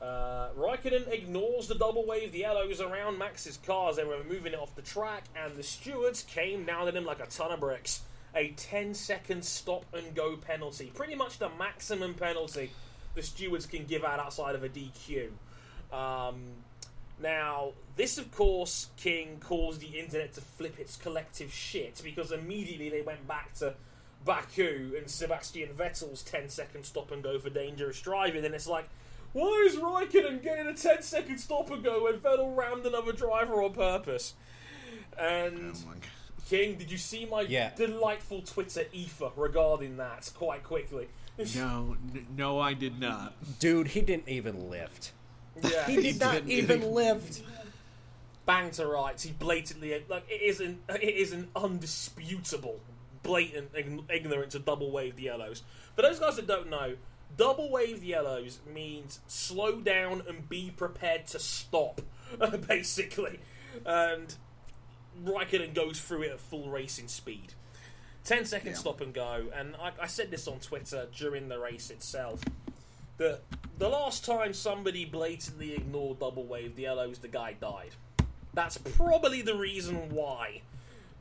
uh, Raikkonen ignores the double wave, the yellows around Max's car as they were moving it off the track, and the stewards came down at him like a ton of bricks. A 10 second stop and go penalty. Pretty much the maximum penalty the stewards can give out outside of a DQ. Um, now, this, of course, King caused the internet to flip its collective shit because immediately they went back to Baku and Sebastian Vettel's 10 second stop and go for dangerous driving. And it's like, why is Raikkonen getting a 10 second stop and go when Vettel rammed another driver on purpose? And Oh. King, did you see my Yeah. delightful Twitter ether regarding that quite quickly? No, n- no, I did not. Dude, he didn't even lift. Yeah, He did not didn't even even- lift. bang to rights. He blatantly like it is an it is an undisputable, blatant ignorance of double waved yellows. For those guys that don't know, double waved yellows means slow down and be prepared to stop, basically. And Raikkonen goes through it at full racing speed. 10 second Yeah. stop and go. And I, I said this on Twitter during the race itself. That the last time somebody blatantly ignored double wave yellows, the guy died. That's probably the reason why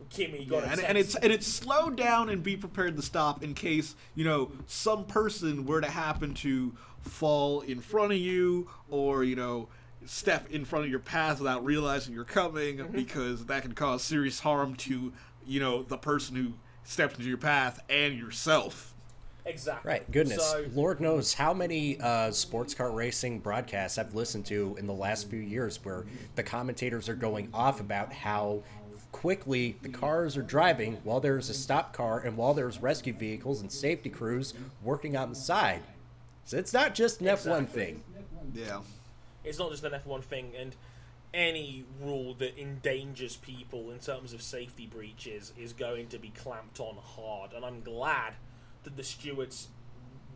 Kimi got Yeah, and, and it's and it's slow down and be prepared to stop in case you know some person were to happen to fall in front of you or you know step in front of your path without realizing you're coming Mm-hmm. because that can cause serious harm to you know the person who stepped into your path and yourself. Exactly Right, goodness. So, Lord knows how many uh, sports car racing broadcasts I've listened to in the last few years where the commentators are going off about how quickly the cars are driving while there's a stop car and while there's rescue vehicles and safety crews working on the side. So it's not just an F1 Exactly. thing. Yeah. it's not just an F1 thing, and any rule that endangers people in terms of safety breaches is going to be clamped on hard. And I'm glad that the stewards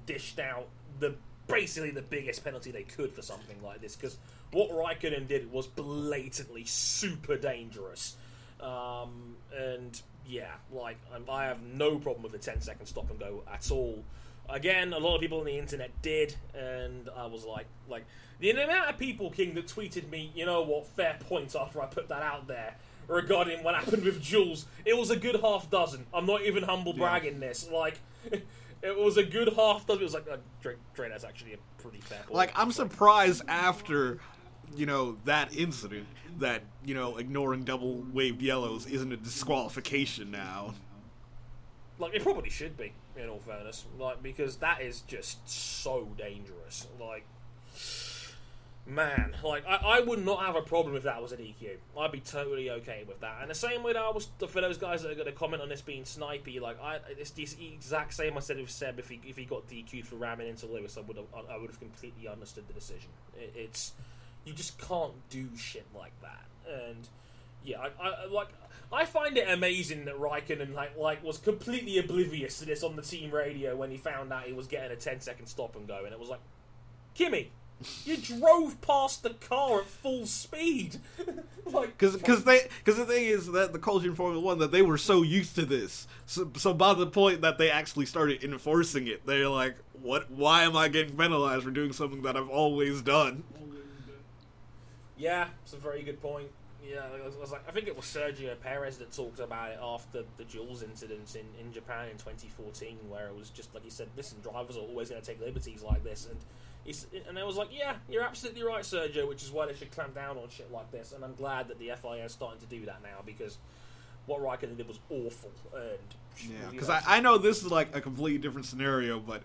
dished out the basically the biggest penalty they could for something like this because what Raikkonen did was blatantly super dangerous. Um, and yeah, like I'm, I have no problem with a 10 second stop and go at all. Again, a lot of people on the internet did, and I was like, like the amount of people, King, that tweeted me, you know what, fair points after I put that out there regarding what happened with Jules. It was a good half dozen. I'm not even humble bragging this. Like, it was a good half dozen. It was like, uh, Dre, Dre, that's actually a pretty fair point. Like I'm surprised after you know that incident that you know ignoring double waved yellows isn't a disqualification now. Like it probably should be, in all fairness. Like because that is just so dangerous. Like man, like I, I would not have a problem if that was an DQ. I'd be totally okay with that. And the same way that I was for those guys that are going to comment on this being snipey, like I, it's the exact same I said with Seb. If he if he got DQ'd for ramming into Lewis, I would have I would have completely understood the decision. It, it's you just can't do shit like that. And yeah, I, I like I find it amazing that Raikkonen like like was completely oblivious to this on the team radio when he found out he was getting a 10 second stop and go, and it was like, Kimi, you drove past the car at full speed, like Because they because the thing is that the culture in Formula One that they were so used to this, so, so by the point that they actually started enforcing it, they're like, what? Why am I getting penalized for doing something that I've always done? Yeah, it's a very good point. Yeah, I was, I was like, I think it was Sergio Perez that talked about it after the Jules incident in, in Japan in 2014, where it was just like he said, listen, drivers are always going to take liberties like this, and and I was like, yeah, you're absolutely right, Sergio, which is why they should clamp down on shit like this, and I'm glad that the FIA is starting to do that now because what Raikkonen did was awful, and Yeah, because I, I know this is like a completely different scenario, but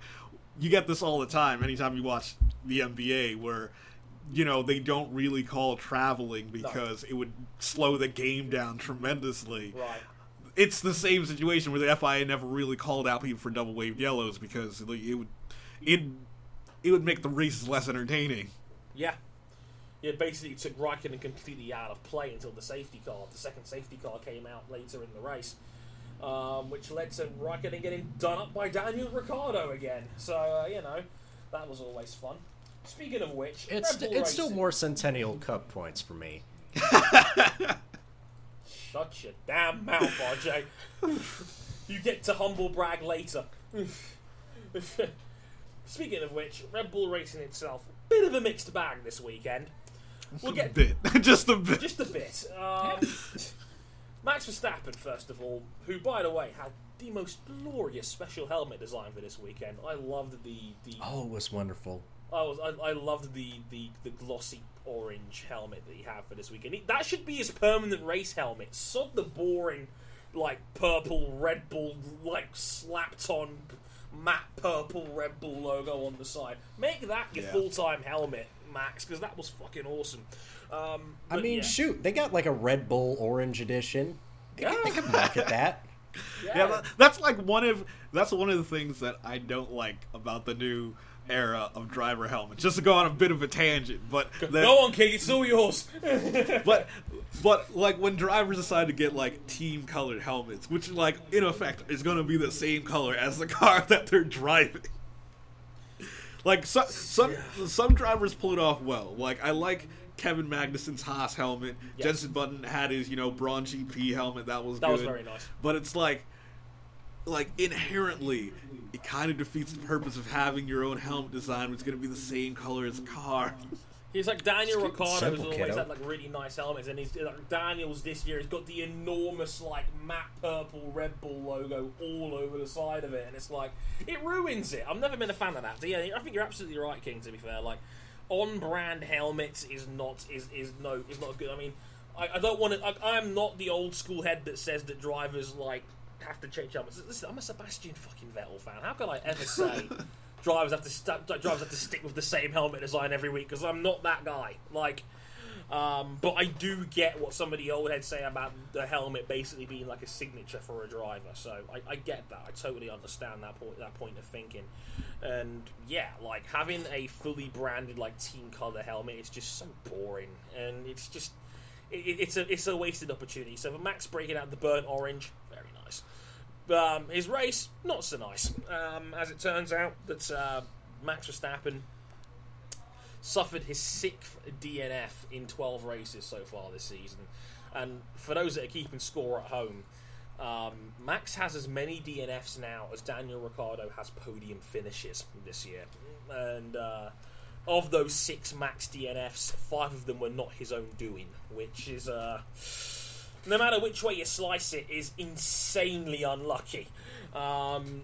you get this all the time anytime you watch the NBA where you know they don't really call traveling because it would slow the game down tremendously. right. It's the same situation where the FIA never really called out people for double waved yellows because it would it it would make the races less entertaining. Yeah. Yeah, basically took Raikkonen completely out of play until the safety car, the second safety car came out later in the race, um, which led to Raikkonen getting done up by Daniel Ricciardo again. So, uh, you know, that was always fun. Speaking of which, It's Red Bull it's still more Centennial Cup points for me. Shut your damn mouth, RJ. you get to humble brag later. Speaking of which, Red Bull Racing itself, bit of a mixed bag this weekend. We'll a get bit, just a bit. just a bit. Um, Max Verstappen, first of all, who, by the way, had the most glorious special helmet design for this weekend. I loved the the Oh, it was wonderful. I was I, I loved the, the the glossy orange helmet that he had for this weekend. He- that should be his permanent race helmet. Sod the boring like purple Red Bull like slapped on matte purple Red Bull logo on the side. Make that your Yeah. full time helmet, Max, because that was fucking awesome. Um, I mean, yeah. shoot, they got like a Red Bull Orange edition. They, could, they could market that. Yeah, that, that's like one of that's one of the things that I don't like about the new era of driver helmets. Just to go on a bit of a tangent, but that, Go on, Kate, it's all yours. but but like when drivers decide to get like team colored helmets, which like in effect is going to be the same color as the car that they're driving. Like so, some some drivers pull it off well. Like I like Kevin Magnussen's Haas helmet. Yes. Jenson Button had his you know Brawn GP helmet. That was That good. was very nice. But it's like like inherently it kind of defeats the purpose of having your own helmet design, which is going to be the same color as the car. He's like Daniel Just keep Ricciardo, who's simple, always kiddo. had like really nice helmets, and he's like Daniel's this year. He's got the enormous like matte purple Red Bull logo all over the side of it, and it's like it ruins it. I've never been a fan of that. So yeah, I think you're absolutely right, King. To be fair, like on-brand helmets is not is is no is not good. I mean, I, I don't want to. I, I'm not the old school head that says that drivers like have to change helmets. Listen, I'm a Sebastian fucking Vettel fan. How can I ever say? drivers have to st- drivers have to stick with the same helmet design every week because I'm not that guy. Like, um, but I do get what some of the old heads say about the helmet basically being like a signature for a driver. So I, I get that. I totally understand that point that point of thinking. And yeah, like having a fully branded like team color helmet is just so boring, and it's just it, it's a it's a wasted opportunity. So for Max breaking out the burnt orange, very nice. Um, his race, not so nice. Um, as it turns out, that uh, Max Verstappen suffered his sixth DNF in 12 races so far this season. And for those that are keeping score at home, Um, Max has as many DNFs now as Daniel Ricciardo has podium finishes this year, and uh, of those six Max DNFs, five of them were not his own doing, which is uh, no matter which way you slice it, is insanely unlucky. Um,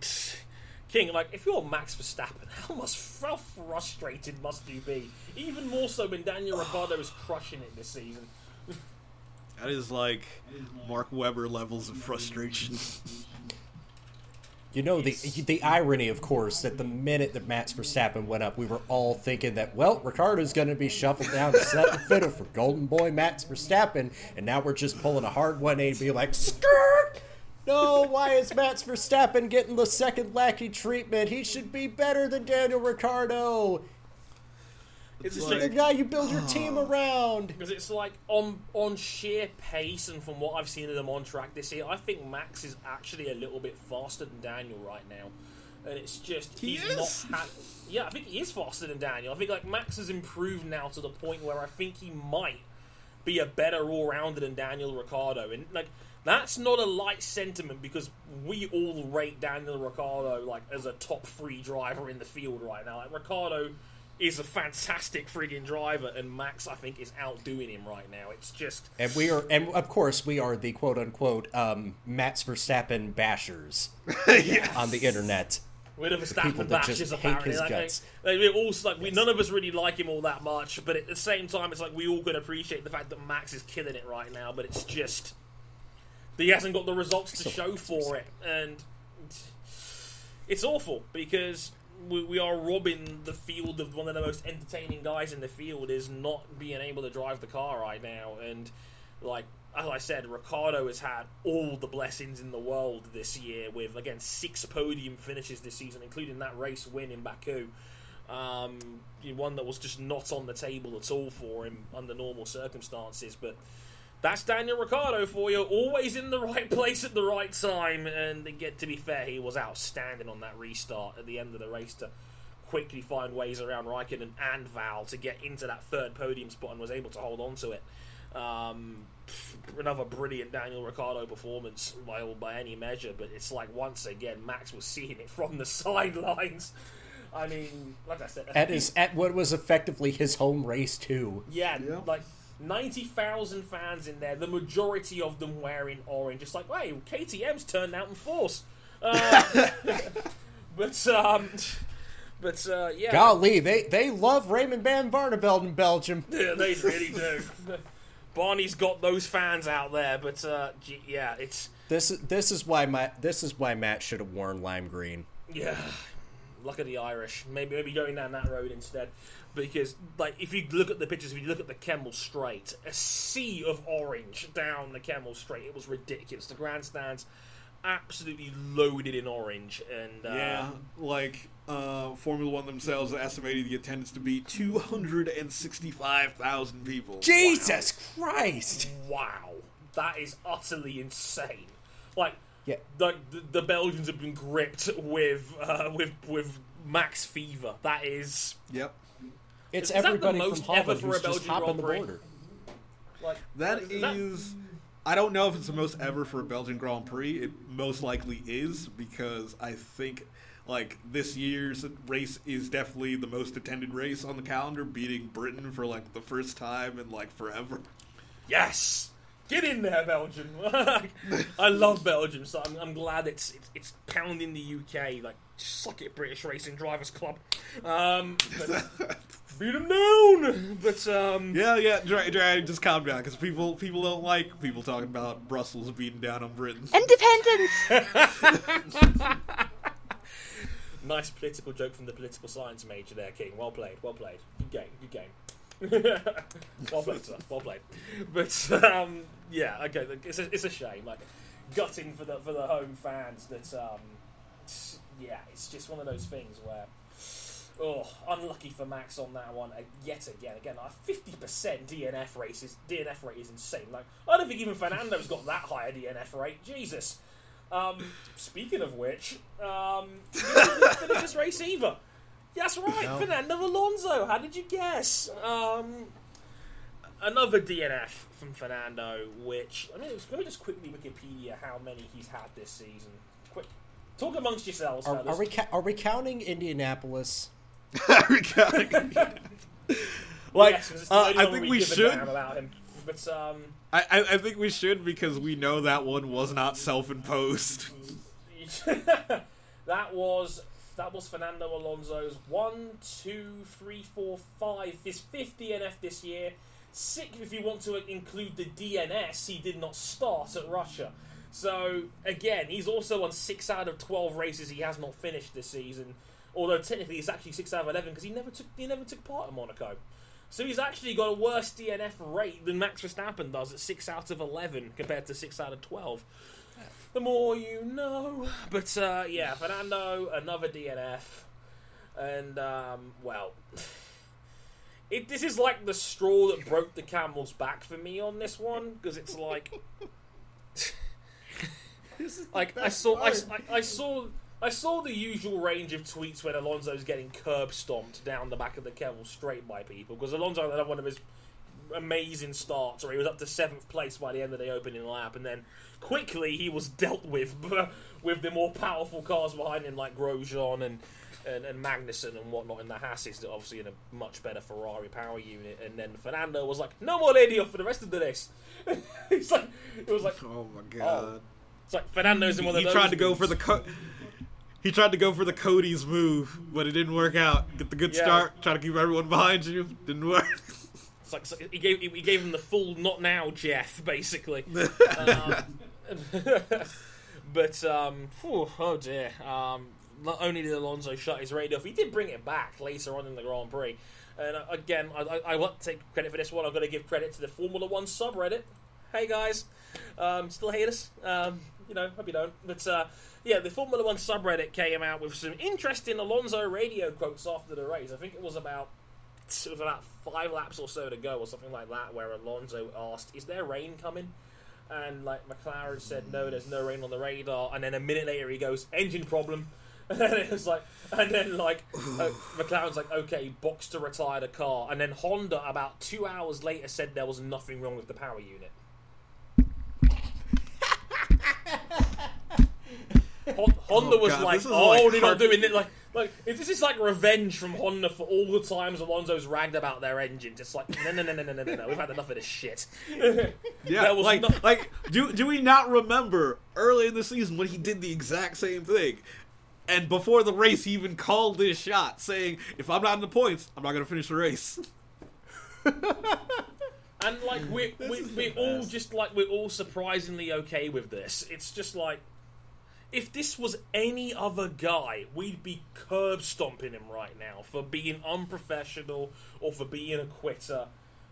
King, like if you're Max Verstappen, how much how frustrated must you be? Even more so when Daniel Ricciardo is crushing it this season. That is like Mark Webber levels of frustration. You know the the irony, of course, that the minute that Max Verstappen went up, we were all thinking that well, Ricciardo's going to be shuffled down to second fiddle for Golden Boy Max Verstappen, and now we're just pulling a hard 180 be like skirt. No, why is Max Verstappen getting the second lackey treatment? He should be better than Daniel Ricciardo. It's He's just the guy you build your team around. because it's like on on sheer pace and from what I've seen of them on track this year, I think Max is actually a little bit faster than Daniel right now, and it's just He he's is? not. Had, yeah, I think he is faster than Daniel. I think like Max has improved now to the point where I think he might be a better all rounder than Daniel Ricciardo, and like. That's not a light sentiment because we all rate Daniel Ricciardo like as a top three driver in the field right now. Like Ricciardo is a fantastic frigging driver, and Max I think is outdoing him right now. It's just And we are, and of course, we are the quote unquote um, Max Verstappen bashers on the internet. We're the people Verstappen that bashes just hate apparently. his like, guts. Like, we're all like we none of us really like him all that much, but at the same time, it's like we all can appreciate the fact that Max is killing it right now. But it's just that he hasn't got the results to show for it, and it's awful because we, we are robbing the field of one of the most entertaining guys in the field is not being able to drive the car right now, and like as I said, Ricciardo has had all the blessings in the world this year with again six podium finishes this season, including that race win in Baku. Um, one that was just not on the table at all for him under normal circumstances, but that's Daniel Ricciardo for you, always in the right place at the right time. And get to be fair, he was outstanding on that restart at the end of the race to quickly find ways around Raikkonen and Val to get into that third podium spot and was able to hold on to it. Um, another brilliant Daniel Ricciardo performance by by any measure, but it's like once again Max was seeing it from the sidelines. I mean, like I said, At his at what was effectively his home race too. yeah, Yeah. like ninety thousand fans in there. The majority of them wearing orange. It's like, hey, KTM's turned out in force. Uh, but um, but uh, yeah, Golly, they they love Raymond Van Barneveld in Belgium. yeah, they really do. Barney's got those fans out there, but uh, gee, yeah, it's This is this is why my this is why Matt should have worn lime green. yeah. Luck of the Irish. Maybe maybe going down that road instead. Because like if you look at the pictures, if you look at the Kemmel Straight, a sea of orange down the Kemmel Straight. It was ridiculous. The grandstands absolutely loaded in orange, and uh, Yeah, like uh, Formula One themselves estimated the attendance to be 265,000 people. Jesus Christ! wow, that is utterly insane. Like Yeah. like the, the Belgians have been gripped with uh, with with max fever. That is Yep. It's Is that the everybody most from ever Holland for a who's just Belgian hopping Grand the Prix? border. like That is that- is. I don't know if it's the most ever for a Belgian Grand Prix. It most likely is because I think like this year's race is definitely the most attended race on the calendar, beating Britain for like the first time in like forever. Yes! Get in there, Belgium! I love Belgium, so I'm, I'm glad it's, it's it's pounding the UK. Like, suck it, British Racing Drivers Club. Um, but, beat them down! But, um, Yeah, yeah, dry, dry, just calm down because people people don't like people talking about Brussels beating down on Britain. Independence! nice political joke from the political science major there, King. Well played, well played. Good game, good game. well played, sir. Well played. But um, yeah, okay. It's a, it's a shame. Like gutting for the for the home fans. That um, yeah, it's just one of those things where. Oh, unlucky for Max on that one uh, yet again. Again, like fifty percent DNF rate is DNF rate is insane. Like I don't think even Fernando's got that high a DNF rate. Jesus. Um, speaking of which, um, finish this race either. That's right, No. Fernando Alonso. How did you guess? Um, another DNF from Fernando, which I mean, let me just quickly Wikipedia how many he's had this season. Quick, talk amongst yourselves. Are, are we ca- are we counting Indianapolis? like, Yes, 'cause it's the uh, I think we we give a should. But um, I, I, I think we should because we know that one was not self-imposed. that was that was Fernando Alonso's one, two, three, four, five. His fifth DNF this year. Six, if you want to include the DNS, he did not start at Russia. So again, he's also on six out of twelve races he has not finished this season. Although technically it's actually six out of eleven because he never took he never took part in Monaco. So he's actually got a worse DNF rate than Max Verstappen does at six out of eleven compared to six out of twelve. The more you know. But uh, yeah, Fernando, another DNF, and um, well, it this is like the straw that broke the camel's back for me on this one because it's like, like I saw, I, I, I saw. I saw the usual range of tweets when Alonso's getting curb stomped down the back of the Kemmel straight by people because Alonso had one of his amazing starts where he was up to seventh place by the end of the opening lap, and then quickly he was dealt with with the more powerful cars behind him like Grosjean and. And, and Magnussen and whatnot in the Hasses, that obviously in a much better Ferrari power unit. And then Fernando was like, "No more lady off for the rest of the race." it's like it was like Oh my oh. god. it's like Fernando's in one of he those. tried to go for the co- he tried to go for the Cody's move, but it didn't work out. Get the good Yeah. start, try to keep everyone behind you. Didn't work. It's like, like he gave he gave him the full "not now, Jeff," basically. um, but um, phew, oh dear. Um, not only did Alonso shut his radio off, he did bring it back later on in the Grand Prix. And uh, again, I, I, I want to take credit for this one. I've got to give credit to the Formula One subreddit. Hey guys, um, still hate us? Um, you know, hope you don't. But uh, yeah, the Formula One subreddit came out with some interesting Alonso radio quotes after the race. I think it was about it was about five laps or so to go, or something like that, where Alonso asked, "Is there rain coming?" And like McLaren said, "No, there's no rain on the radar." And then a minute later, he goes, "Engine problem." And then it was like, and then like uh, McLaren's like, "Okay, box to retire the car." And then Honda, about two hours later, said there was nothing wrong with the power unit. Honda oh, was God, like, "Oh, like they're not doing it." Like, like this is like revenge from Honda for all the times Alonso's ragged about their engine. Just like, no, no, no, no, no, no, no. We've had enough of this shit. yeah, like, no... like, do do we not remember early in the season when he did the exact same thing? And before the race, he even called his shot, saying, "If I'm not in the points, I'm not going to finish the race." and like we we we all just like we're all surprisingly okay with this. It's just like if this was any other guy, we'd be curb stomping him right now for being unprofessional or for being a quitter.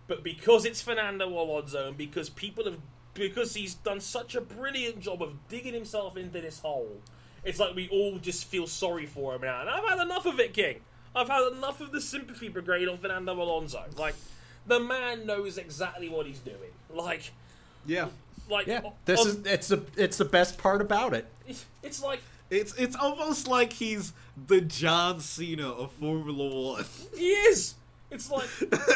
But because it's Fernando Alonso and because people have because he's done such a brilliant job of digging himself into this hole, it's like we all just feel sorry for him now. And I've had enough of it, King. I've had enough of the sympathy brigade on Fernando Alonso. Like the man knows exactly what he's doing. Like Yeah, like Yeah, this on- is it's the it's the best part about it. it's, it's like it's it's almost like he's the John Cena of Formula One. He is. It's like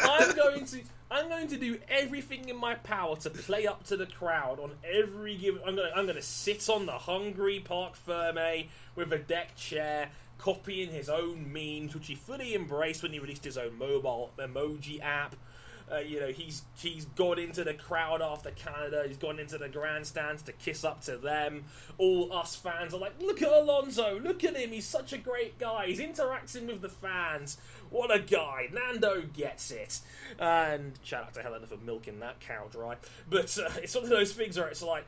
I'm going to I'm going to do everything in my power to play up to the crowd on every given. I'm gonna I'm gonna sit on the Hungary Parc Fermé with a deck chair, copying his own memes, which he fully embraced when he released his own mobile emoji app. Uh, you know, he's he's gone into the crowd after Canada. He's gone into the grandstands to kiss up to them. All us fans are like, "Look at Alonso! Look at him! He's such a great guy. He's interacting with the fans. What a guy! Nando gets it." And shout out to Helena for milking that cow dry. But uh, it's one of those things where it's like,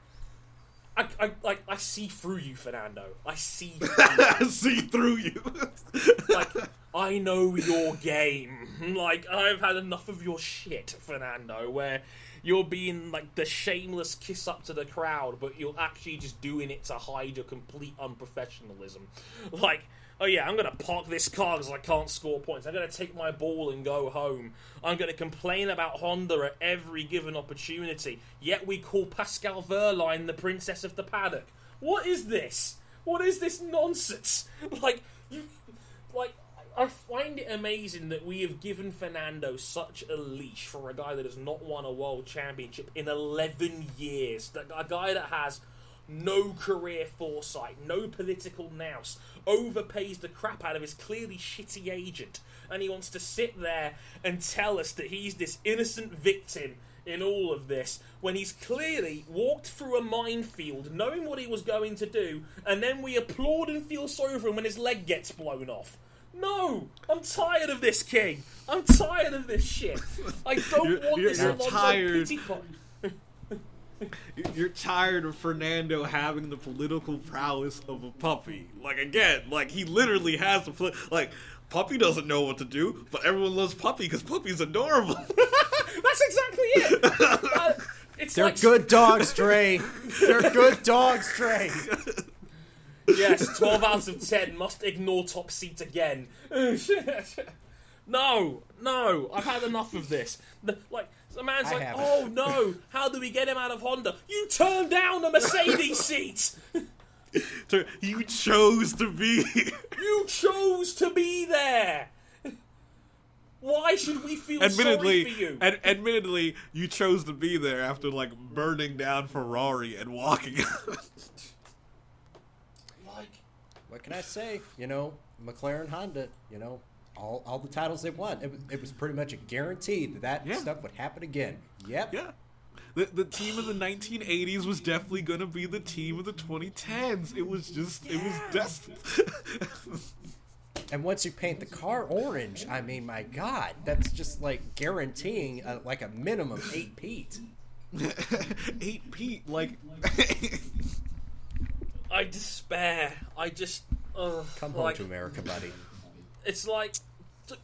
I, I like I see through you, Fernando. I see through you See through you. like I know your game. Mm-hmm. Like I've had enough of your shit, Fernando, where you're being like the shameless kiss up to the crowd, but you're actually just doing it to hide your complete unprofessionalism. Like, oh yeah, I'm gonna park this car because I can't score points. I'm gonna take my ball and go home. I'm gonna complain about Honda at every given opportunity. Yet we call Pascal Wehrlein the princess of the paddock. What is this? What is this nonsense? Like, you, like I find it amazing that we have given Fernando such a leash for a guy that has not won a world championship in 11 years. That a guy that has no career foresight, no political nous, overpays the crap out of his clearly shitty agent, and he wants to sit there and tell us that he's this innocent victim in all of this when he's clearly walked through a minefield knowing what he was going to do, and then we applaud and feel sorry for him when his leg gets blown off. No! I'm tired of this, King! I'm tired of this shit! I don't You're- want you're- this you're Alonso tired. pity. You're tired of Fernando having the political prowess of a puppy. Like again, like he literally has the poli- like puppy doesn't know what to do, but everyone loves puppy because puppy's adorable. That's exactly it! Uh, it's They're like good dogs, Dre. They're good dogs, Dre. Yes, 12 out of 10 must ignore top seat again. no, no, I've had enough of this. The, like, the man's I like, haven't. oh no, how do we get him out of Honda? You turned down a Mercedes seat! You chose to be. You chose to be there! Why should we feel admittedly, sorry for you? ad- admittedly, you chose to be there after like burning down Ferrari and walking. What can I say? You know, McLaren, Honda. You know, all all the titles they won. It was, it was pretty much a guarantee that that Yeah. stuff would happen again. Yep. yeah. The, the team of the 1980s was definitely going to be the team of the 2010s. It was just, it was destined. And once you paint the car orange, I mean, my God, that's just like guaranteeing a, like a minimum eight Pete. Eight Pete, like. I despair. I just. Ugh, Come home like, to America, buddy. it's like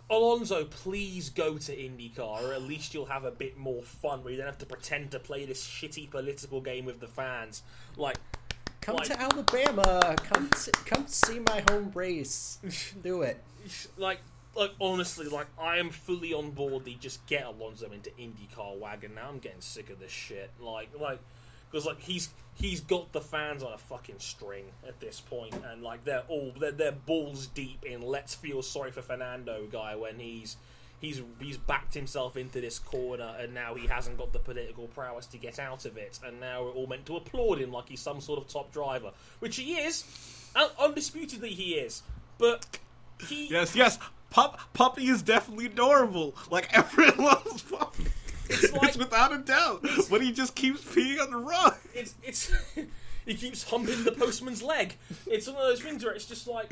Alonso, please go to IndyCar, or at least you'll have a bit more fun where you don't have to pretend to play this shitty political game with the fans. Like, Come Like- to Alabama. Come to, come see my home race. Do it. like, like honestly, like I am fully on board. The just get Alonso into IndyCar wagon. Now I'm getting sick of this shit. Like, like, because like he's he's got the fans on a fucking string at this point, and like they're all they're, they're balls deep in let's feel sorry for Fernando guy when he's. He's, he's backed himself into this corner and now he hasn't got the political prowess to get out of it and now we're all meant to applaud him like he's some sort of top driver which he is undisputedly he is but he yes, yes. Pup, puppy is definitely adorable. Like everyone loves puppy. It's, like- without a doubt. But he just keeps peeing on the rug. it's it's he keeps humping the postman's leg. It's one of those things where it's just like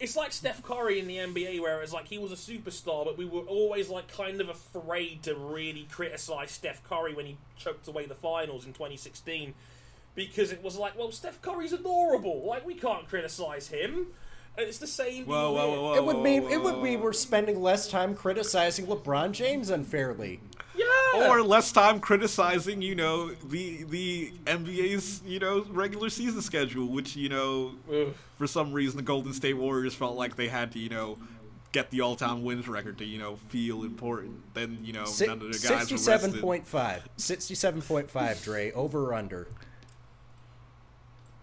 it's like Steph Curry in the NBA, where it's like he was a superstar, but we were always like kind of afraid to really criticize Steph Curry when he choked away the finals in 2016 because it was like, well, Steph Curry's adorable. Like we can't criticize him. And it's the same. Whoa, whoa, whoa, whoa. It would mean whoa, it would mean we're spending less time criticizing LeBron James unfairly. Yeah. or less time criticizing, you know, the the NBA's, you know, regular season schedule, which, you know, Ugh. for some reason the Golden State Warriors felt like they had to, you know, get the all-time wins record to, you know, feel important. Then, you know, Si- none of the guys were Sixty-seven rested. point five. Sixty-seven point five. Dre over or under.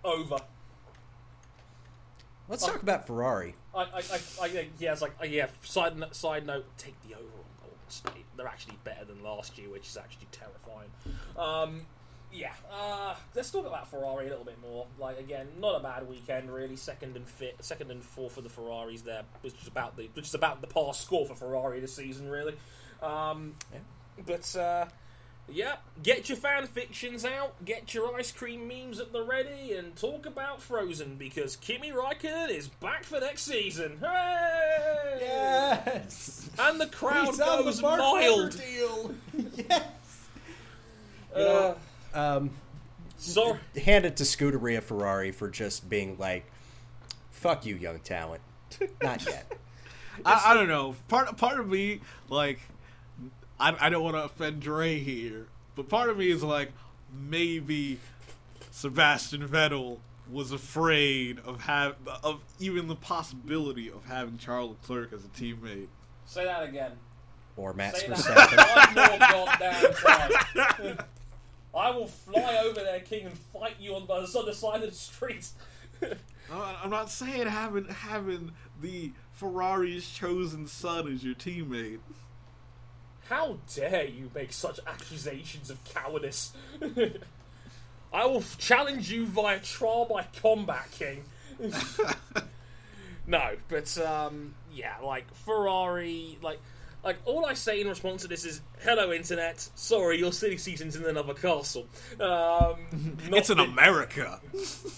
over. Let's talk about Ferrari. I, I, I, I yeah, it's like, uh, yeah. Side side note, take the over on Golden State. They're actually better than last year, which is actually terrifying. Um, yeah. Uh, let's talk about Ferrari a little bit more. Like again, not a bad weekend really. Second and fifth, second and fourth for the Ferraris there, which is about the which is about the past score for Ferrari this season really. Um, Yeah. But uh, yeah, get your fan fictions out, get your ice cream memes at the ready, and talk about Frozen because Kimi Räikkönen is back for next season. Hooray! Yes. And the crowd He's on the goes Mark wild. Webber deal. yes. Uh, Um, sorry. hand it to Scuderia Ferrari for just being like, "Fuck you, young talent." Not yet. I, I don't know. Part part of me like I, I don't want to offend Dre here, but part of me is like maybe Sebastian Vettel was afraid of have of even the possibility of having Charles Leclerc as a teammate. Say that again. Or Max Say Verstappen. that one more goddamn time. I will fly over there, King, and fight you on the other side of the street. I'm not saying having having the Ferrari's chosen son as your teammate. How dare you make such accusations of cowardice? I will challenge you via trial by combat, King. no, but um, yeah, like Ferrari, like, like all I say in response to this is, "Hello, internet. Sorry, your silly season's in another castle." Um, It's in America.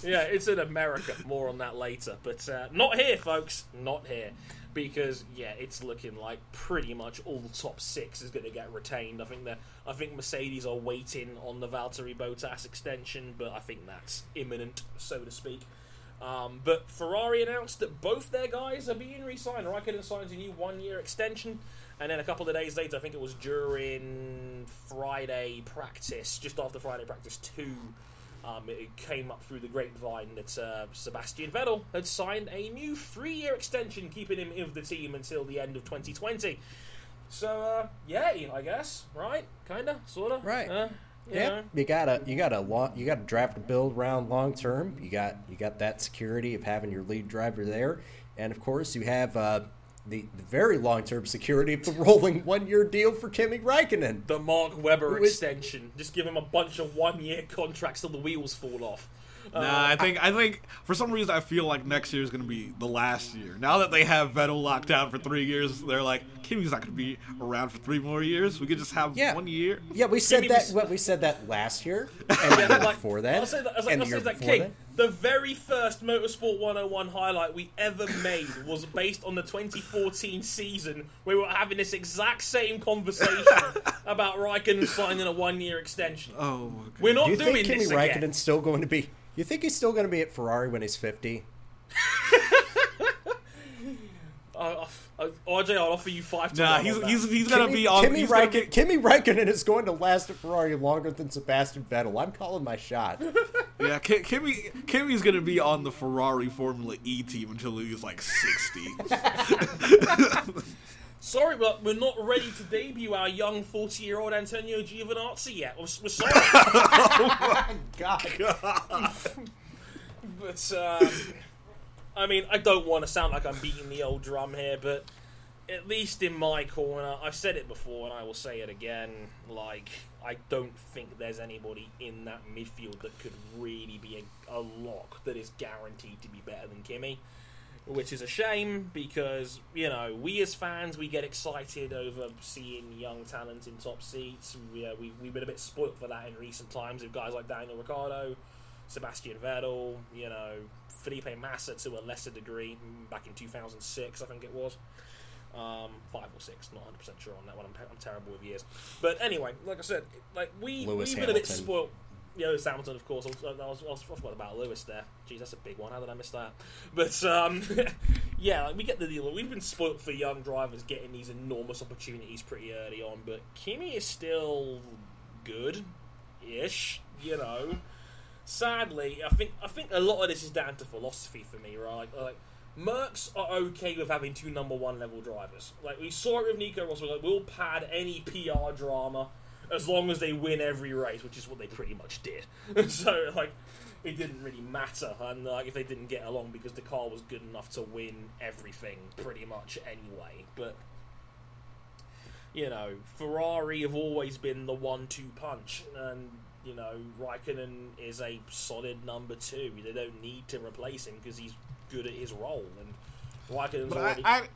yeah, it's in America. More on that later. But uh, not here, folks. Not here. Because yeah, it's looking like pretty much all the top six is going to get retained. I think that I think Mercedes are waiting on the Valtteri Bottas extension, but I think that's imminent, so to speak. Um, but Ferrari announced that both their guys are being re-signed. Raikkonen signs a new one-year extension, and then a couple of days later, I think it was during Friday practice, just after Friday practice two, um, it came up through the grapevine that uh, Sebastian Vettel had signed a new three-year extension, keeping him with the team until the end of 2020. So, uh, yay, I guess, right? Kinda, sorta, Right. Uh, you Yeah, you gotta you gotta long, you gotta draft a build round long term. You got you got that security of having your lead driver there, and of course you have uh, the, the very long term security of the rolling one year deal for Kimi Raikkonen. the Mark Webber extension. Just give him a bunch of one-year contracts till the wheels fall off. Nah, oh. I think I think for some reason I feel like next year is going to be the last year. Now that they have Vettel locked down for three years, they're like Kimi's not going to be around for three more years. We could just have Yeah. one year. Yeah, we said Kimi that. was- Well, we said that last year, and the year like, before that, I'll say that, I'll say, and I'll the say that before King, that. the very first Motorsport 101 highlight we ever made was based on the 2014 season where we were having this exact same conversation about Raikkonen signing a one-year extension. Oh, my God. We're not Do you doing think Kimi this again. Raikkonen's still going to be? You think he's still going to be at Ferrari when he's fifty? Uh, uh, RJ, I'll offer you five. to Nah, one he's he's he's gonna Kimi, be on. Kimi, he's be- Kimi Raikkonen is going to last at Ferrari longer than Sebastian Vettel. I'm calling my shot. yeah, Ki- Kimi Kimi's gonna be on the Ferrari Formula E team until he's like sixty. Sorry, but we're not ready to debut our young 40-year-old Antonio Giovinazzi yet. We're, we're sorry. God. But um, I mean, I don't want to sound like I'm beating the old drum here, but at least in my corner, I've said it before and I will say it again. Like, I don't think there's anybody in that midfield that could really be a, a lock that is guaranteed to be better than Kimi. Which is a shame because, you know, we as fans, we get excited over seeing young talent in top seats. We, uh, we, we've been a bit spoilt for that in recent times with guys like Daniel Ricciardo, Sebastian Vettel, you know, Felipe Massa to a lesser degree back in 2006, I think it was. Um, five or six, not 100 percent sure on that one. I'm, I'm terrible with years. But anyway, like I said, like we Lewis we've been a bit Hamilton. spoiled. Yeah, Lewis Hamilton, of course. I was, I was, I forgot about Lewis there. Jeez, that's a big one. How did I miss that? But um, yeah, like, we get the deal. We've been spoilt for young drivers getting these enormous opportunities pretty early on. But Kimi is still good-ish, you know sadly, I think I think a lot of this is down to philosophy for me, right? Like, Mercs are okay with having two number one level drivers. Like we saw it with Nico Rosberg. Like, we'll pad any PR drama as long as they win every race, which is what they pretty much did. so like, it didn't really matter, and like if they didn't get along because the car was good enough to win everything pretty much anyway. But you know, Ferrari have always been the one-two punch, and you know, Raikkonen is a solid number two. They don't need to replace him because he's good at his role, and Raikkonen's But already. I, I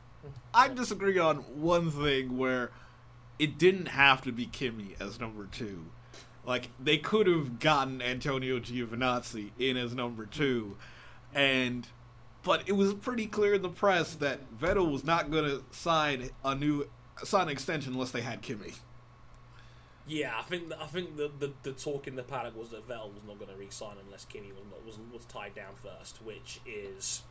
I disagree on one thing where it didn't have to be Kimi as number two. Like they could have gotten Antonio Giovinazzi in as number two, and but it was pretty clear in the press that Vettel was not going to sign a new sign extension unless they had Kimi. Yeah, I think I think the, the, the talk in the paddock was that Vettel was not going to re-sign unless Kimi was not, was was tied down first, which is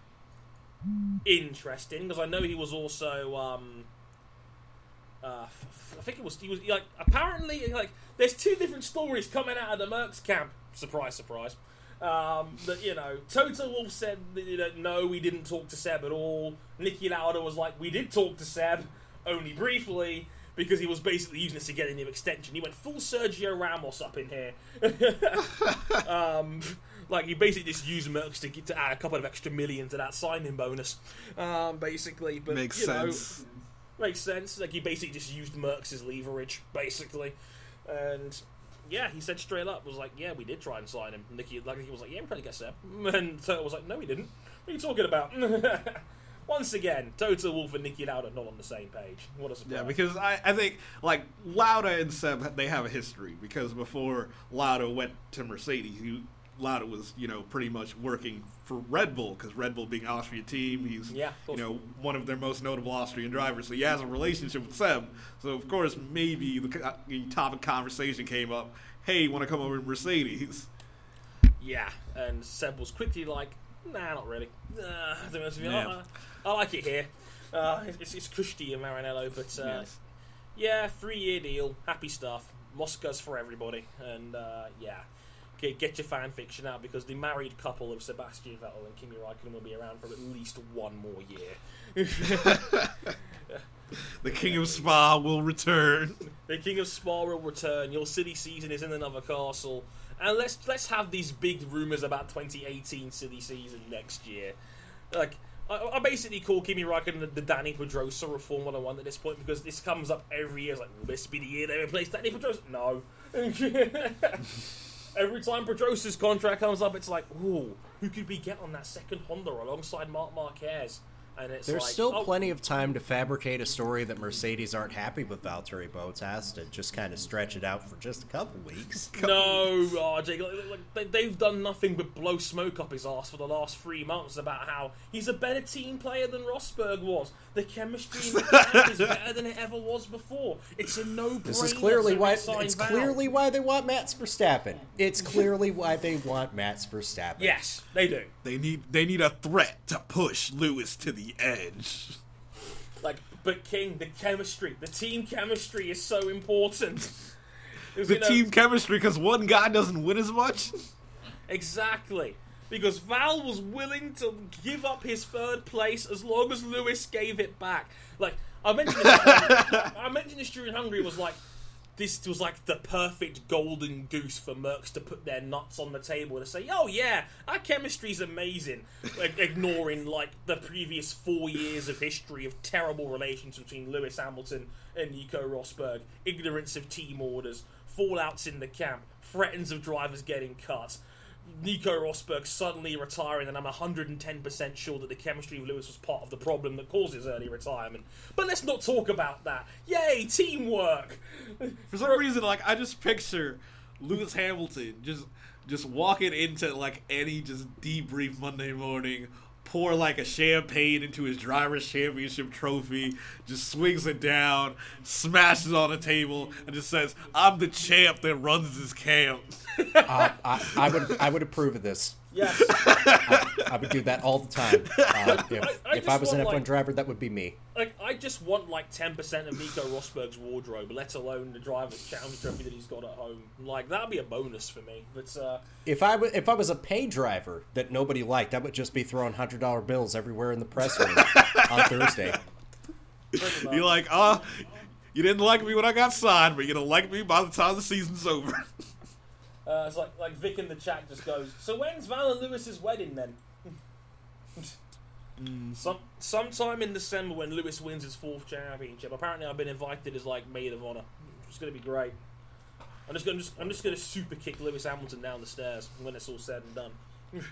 interesting because I know he was also um, uh, f- I think it was he was like apparently like there's two different stories coming out of the Mercs camp. Surprise, surprise. Um, that you know, Toto Wolff said that, you know, no, we didn't talk to Seb at all. Niki Lauda was like, we did talk to Seb, only briefly, because he was basically using this to get a new extension. He went full Sergio Ramos up in here. um, Like he basically just used Mercs to get to add a couple of extra million to that signing bonus, um, basically. But Makes you know, sense. Makes sense. Like he basically just used Mercs as leverage, basically, and yeah, he said straight up was like, yeah, we did try and sign him. Niki, like he was like, yeah, we tried to get Seb, and Toto was like, no, we didn't. What are you talking about? Once again, Toto Wolff and Niki Lauda not on the same page. What a surprise! Yeah, because I, I think like Lauda and Seb they have a history because before Lauda went to Mercedes, he, Lauda was you know pretty much working for Red Bull because Red Bull being an Austrian team, he's Yeah, you know one of their most notable Austrian drivers, so he has a relationship with Seb. So of course maybe the, the topic conversation came up. Hey, want to come over to Mercedes? Yeah, and Seb was quickly like, nah, not really. Nah, to be honest with you, Yeah. I, I like it here. Uh, it's, it's cushy in Maranello, but uh, Yes. yeah, three year deal, happy stuff. Moscow's for everybody, and uh, yeah, get, get your fan fiction out because the married couple of Sebastian Vettel and Kimi Raikkonen will be around for at least one more year. The King of Spa will return. The King of Spa will return. Your silly season is in another castle, and let's let's have these big rumors about 2018 silly season next year. Like I, I basically call Kimi Raikkonen the, the Dani Pedrosa of Formula One at this point because this comes up every year. It's like, will this be the year they replace Dani Pedrosa? No. Every time Pedrosa's contract comes up, it's like, ooh, who could we get on that second Honda alongside Marc Marquez? And it's There's like, still oh, plenty of time to fabricate a story that Mercedes aren't happy with Valtteri Bottas to just kind of stretch it out for just a couple weeks. No, oh, Jake, like, like, they, they've done nothing but blow smoke up his ass for the last three months about how he's a better team player than Rosberg was. The chemistry in the camp is better than it ever was before. It's a no-brainer. This is clearly why it's Val. clearly why they want Max Verstappen. It's clearly why they want Max Verstappen. Yes, they do. They need they need a threat to push Lewis to the edge. Like, but King, the chemistry, the team chemistry is so important. 'Cause, The you know- team chemistry because one guy doesn't win as much. Exactly. Because Val was willing to give up his third place as long as Lewis gave it back. Like I mentioned, this, I mentioned this during Hungary. Was like this was like the perfect golden goose for Mercs to put their nuts on the table and say, "Oh yeah, our chemistry's amazing," ignoring like the previous four years of history of terrible relations between Lewis Hamilton and Nico Rosberg, ignorance of team orders, fallouts in the camp, threats of drivers getting cut. Nico Rosberg suddenly retiring, and I'm 110% sure that the chemistry of Lewis was part of the problem that caused his early retirement. But let's not talk about that. Yay, teamwork! For some reason, like I just picture Lewis Hamilton just just walking into like any just debrief Monday morning, pour like a champagne into his driver's championship trophy, just swings it down, smashes on the table, and just says, "I'm the champ that runs this camp." Uh, I, I would I would approve of this. Yes, I would do that all the time. Uh, if, I- I if I was an F1 like- driver, that would be me. like I just want like 10% of Nico Rosberg's wardrobe, let alone the driver's challenge trophy that he's got at home. Like that'd be a bonus for me. But uh, If I if I was a pay driver that nobody liked, I would just be throwing hundred dollar bills everywhere in the press room on Thursday. You're like, "Uh, you didn't like me when I got signed, but you're gonna like me by the time the season's over." Uh, it's like like Vic in the chat just goes. So when's Val and Lewis's wedding then? Some sometime in December when Lewis wins his fourth championship. Apparently, I've been invited as like maid of honor. It's gonna be great. I'm just gonna just, I'm just gonna super kick Lewis Hamilton down the stairs when it's all said and done,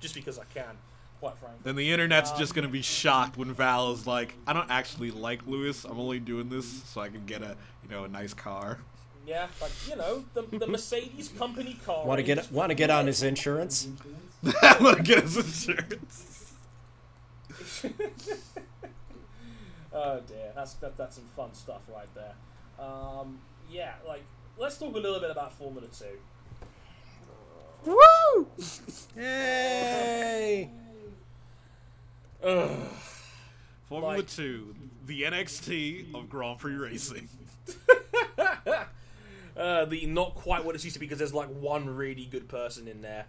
just because I can. Quite frankly. Then the internet's just gonna be shocked when Val is like, "I don't actually like Lewis. I'm only doing this so I can get a you know a nice car." Yeah, like you know the, the Mercedes company car. Want to get want to get on his insurance? I want to get his insurance. Oh dear, that's that, that's some fun stuff right there. Um, yeah, like let's talk a little bit about Formula Two. Woo! Yay! Formula Like- Two, the NXT of Grand Prix racing. Uh, the not quite what it used to be because there's like one really good person in there.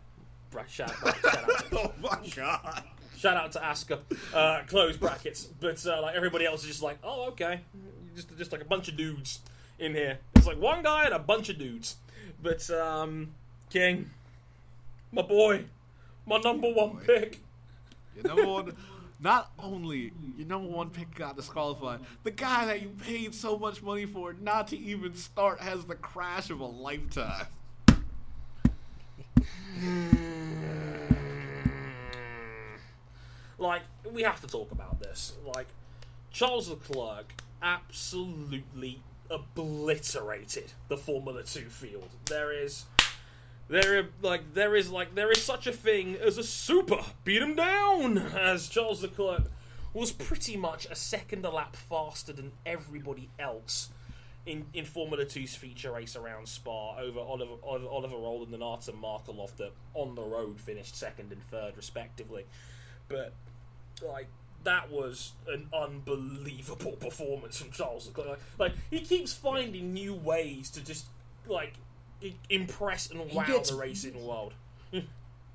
Shout, shout, out, to, Oh my god! shout out to Asuka. Uh, close brackets, but uh, like everybody else is just like, oh okay, just just like a bunch of dudes in here. It's like one guy and a bunch of dudes. But um, King, My boy. My number one pick. Your number one, not only your number one pick got disqualified, the guy that you paid so much money for not to even start has the crash of a lifetime. Like, we have to talk about this. Like, Charles Leclerc absolutely obliterated the Formula 2 field. There is there like there is like there is such a thing as a super beat him down as Charles Leclerc was pretty much a second a lap faster than everybody else in, in Formula 2's feature race around Spa over Oliver Oliver, Rowland and Artem Markelov that on the road finished second and third respectively. But like that was an unbelievable performance from Charles Leclerc. Like, like he keeps finding new ways to just like impress and wow gets- the racing world.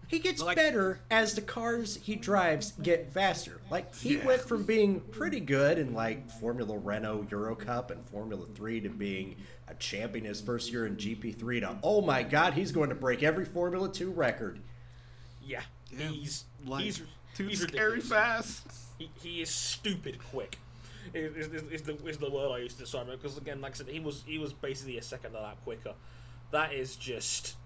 He gets Like- better as the cars he drives get faster. Like he Yeah. went from being pretty good in like Formula Renault Euro Cup and Formula 3 to being a champion his first year in GP3 to oh my god, he's going to break every Formula 2 record. Yeah, Yeah, he's like he's too he's scary ridiculous. fast. He, he is stupid quick. Is, is, is the is the word I used to describe him because again, like I said, he was he was basically a second a lap quicker. That is just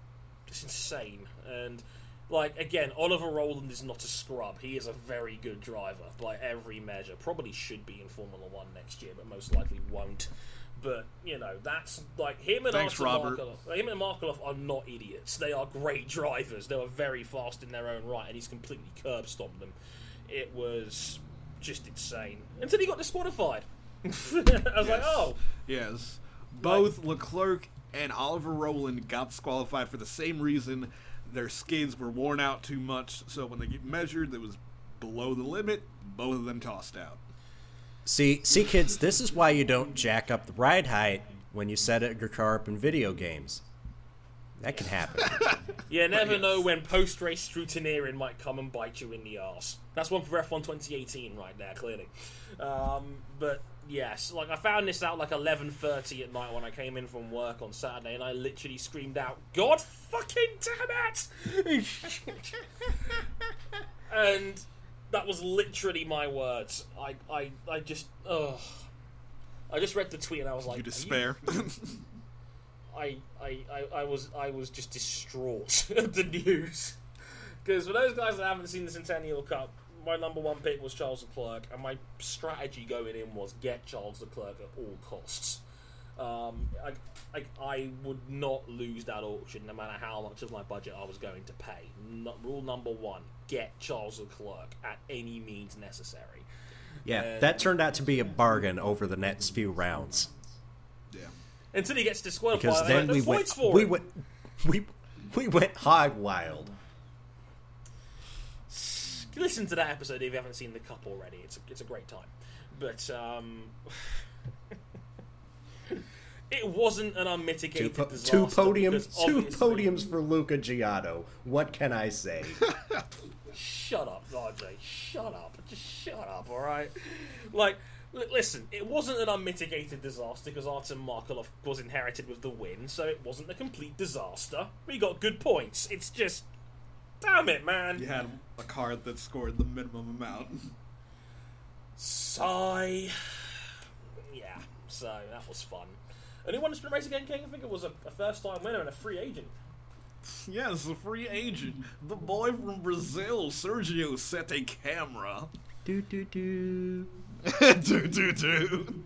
just insane. And like again, Oliver Rowland is not a scrub. He is a very good driver by every measure. Probably should be in Formula One next year, but most likely won't. But you know, that's like him and Thanks. Him and Markelov are not idiots. They are great drivers. They were very fast in their own right, and he's completely curb stomped them. It was just insane until he got disqualified. I was like, oh, Yes. Both Leclerc and Oliver Rowland got disqualified for the same reason. Their skins were worn out too much, so when they get measured, it was below the limit. Both of them tossed out. See, see kids, this is why you don't jack up the ride height when you set your car up in video games. That can happen. you never know when post-race scrutineering might come and bite you in the arse. That's one for F1 2018 right there, clearly. Um, but yes, like I found this out like 11:30 at night when I came in from work on Saturday, and I literally screamed out, "God fucking damn it!" and that was literally my words. I, I, I just, ugh. I just read the tweet and I was like, You "Are despair. I, I, I, I was I was just distraught at the news because for those guys that haven't seen the Centennial Cup, my number one pick was Charles Leclerc, and my strategy going in was get Charles Leclerc at all costs. Um, I, I, I would not lose that auction no matter how much of my budget I was going to pay. No, rule number one: get Charles Leclerc at any means necessary. Yeah, that turned out to be a bargain over the next few rounds. yeah. Until he gets disqualified, Because then we went, for we went, we, we went hog wild. Listen to that episode if you haven't seen the cup already. It's a, it's a great time, but um, it wasn't an Two, unmitigated po- disaster. two podiums, two podiums for Luca Ghiotto. What can I say? Shut up, RJ. Shut up. Just shut up. All right. Like, li- listen, it wasn't an unmitigated disaster because Artem Markelov was inherited with the win, so it wasn't a complete disaster. We got good points. It's just, damn it, man. You had a card that scored the minimum amount. Sigh. Yeah, so that was fun. And who won the sprint race again, King? I think it was a, a first time winner and a free agent. Yes, a free agent. The boy from Brazil, Sergio Sette Camara. do do do. do do do.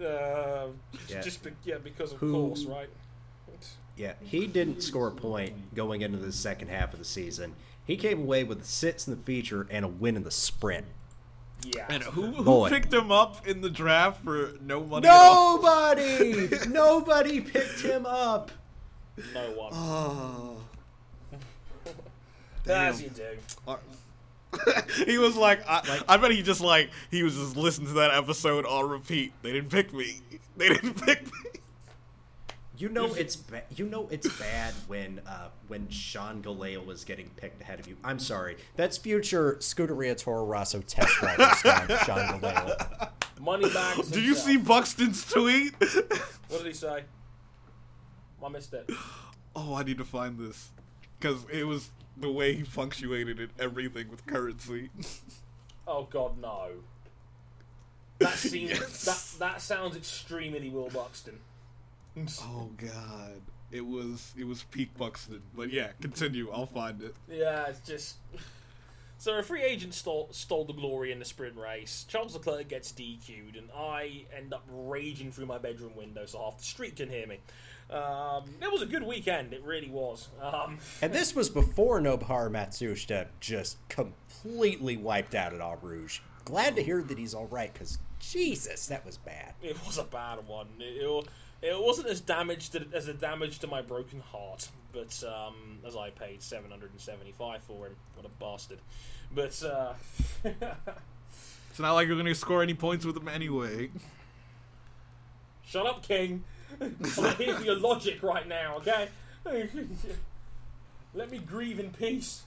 Uh, Yeah. Just be, yeah, because of Who- course, right? Yeah, he didn't score a point going into the second half of the season. He came away with six in the feature and a win in the sprint. Yeah. And who, who picked him up in the draft for no money? at all? Nobody, nobody picked him up. No one. Ah. Oh. As damn. you do. He was like, I, I bet he just like he was just listening to that episode on repeat. They didn't pick me. They didn't pick me. You know it's ba- you know it's bad when uh, when Sean Gelael was getting picked ahead of you. I'm sorry, that's future Scuderia Toro Rosso test driver starring Sean Gelael. Money back. Did you see Buxton's tweet? What did he say? I missed it. oh, I need to find this because it was the way he punctuated it, everything with currency. Oh God, no. That seems Yes. that that sounds extremely Will Buxton. oh god, it was it was peak Buxton. But yeah, continue. I'll find it. Yeah, it's just. So a free agent stole, stole the glory in the sprint race. Charles Leclerc gets DQ'd, and I end up raging through my bedroom window so half the street can hear me. Um, it was a good weekend, it really was. Um, And this was before Nobuharu Matsushita just completely wiped out at Eau Rouge. Glad to hear that he's all right, because Jesus, that was bad. it was a bad one. It, it, it wasn't as damaged as a damage to my broken heart, but um, as I paid seven hundred and seventy-five for him, what a bastard! But uh, It's not like you're gonna score any points with him anyway. Shut up, King. I'm here for your logic right now, okay? Let me grieve in peace.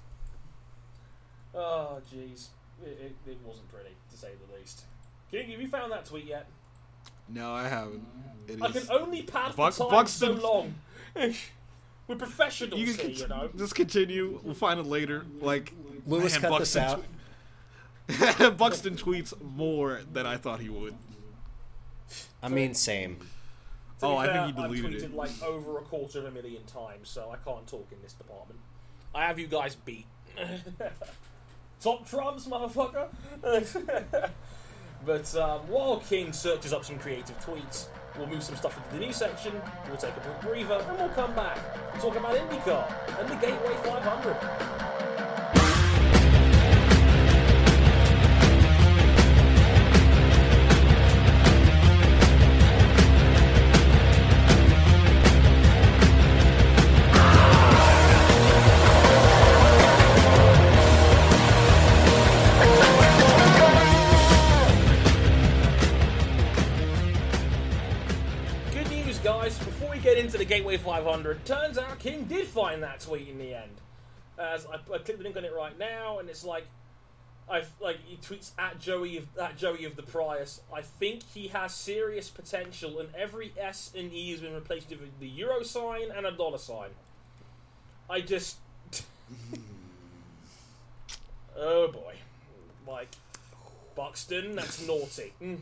Oh, jeez. It, it, it wasn't pretty, to say the least. King, have you found that tweet yet? No, I haven't. It I is- can only pad Buck- for time Buxton- so long. We're professionals you here, can you know. just continue. We'll find it later. Like Lewis, man, cut this Buxton out. tw- Buxton tweets more than I thought he would. I mean, same. To Oh, be I think fair, he deleted I've tweeted it. like over a quarter of a million times, so I can't talk in this department. I have you guys beat. Top trumps, motherfucker. but um, while King searches up some creative tweets, we'll move some stuff into the news section. We'll take a quick breather, and we'll come back and talk about IndyCar and the Gateway 500. Gateway 500, turns out King did find that tweet in the end. As I, I click the link on it right now, and it's like, I like he tweets at Joey of at Joey of the Prius. I think he has serious potential, and every S and E has been replaced with the euro sign and a dollar sign. I just, oh boy, like Buxton, that's naughty. Mm.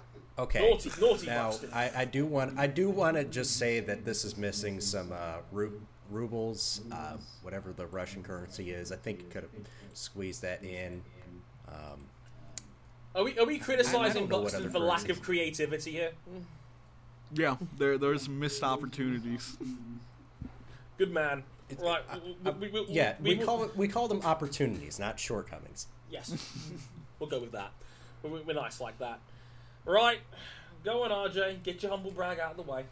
Okay. Naughty, naughty now, Buxton. I, I do want I do want to just say that this is missing some uh, ru- rubles, uh, whatever the Russian currency is. I think it could have squeezed that in. Um, Are we are we criticizing know what Buxton for lack of creativity here? Yeah, there there's missed opportunities. Good man. Right. uh, we- we- we- yeah, we, will- call it we call them opportunities, not shortcomings. Yes. we'll go with that. We're, we're nice like that. Right. Go on, RJ. Get your humble brag out of the way.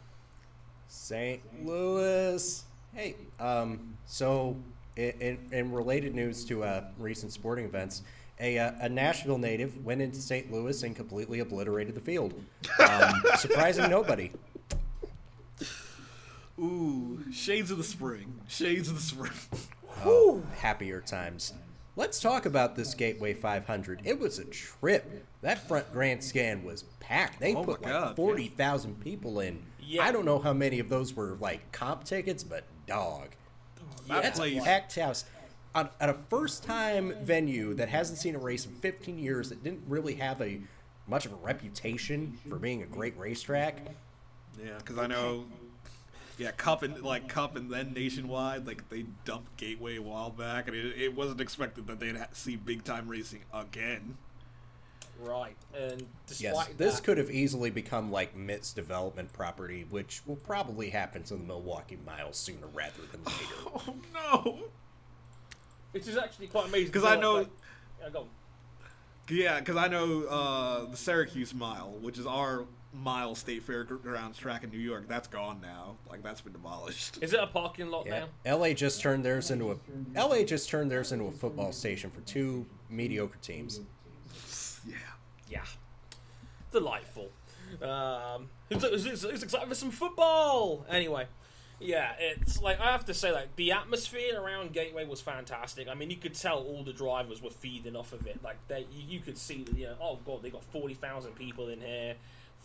St. Louis. Hey, um, so in, in, in related news to uh, recent sporting events, a, uh, a Nashville native went into St. Louis and completely obliterated the field, um, surprising nobody. Ooh, shades of the spring. Shades of the spring. Oh, happier times. Let's talk about this Gateway 500. It was a trip. That front grandstand was packed. They Oh put like God, 40,000 people in. Yeah. I don't know how many of those were like comp tickets, but dog. That That's a packed house. At, at a first time venue that hasn't seen a race in 15 years, that didn't really have a much of a reputation for being a great racetrack. Yeah, because I know. Yeah, Cup and like Cup and then Nationwide, like they dumped Gateway a while back, and it, it wasn't expected that they'd see big time racing again. Right. And despite Yes, this that, could have easily become like Mitt's development property, which will probably happen to the Milwaukee Miles sooner rather than later. Oh no! which is actually quite amazing because I know- like- yeah, go on. Yeah, because I know uh, the Syracuse Mile, which is our mile state fairgrounds track in New York, that's gone now. Like that's been demolished. Is it a parking lot Yeah, now? LA just turned theirs into a LA just turned theirs into a football station for two mediocre teams. Yeah. Yeah. Delightful. Um, who's, who's, who's- who's excited for some football? Anyway, yeah, it's like I have to say, like the atmosphere around Gateway was fantastic. I mean, you could tell all the drivers were feeding off of it. Like they, you, you could see you know, oh god, they got forty thousand people in here,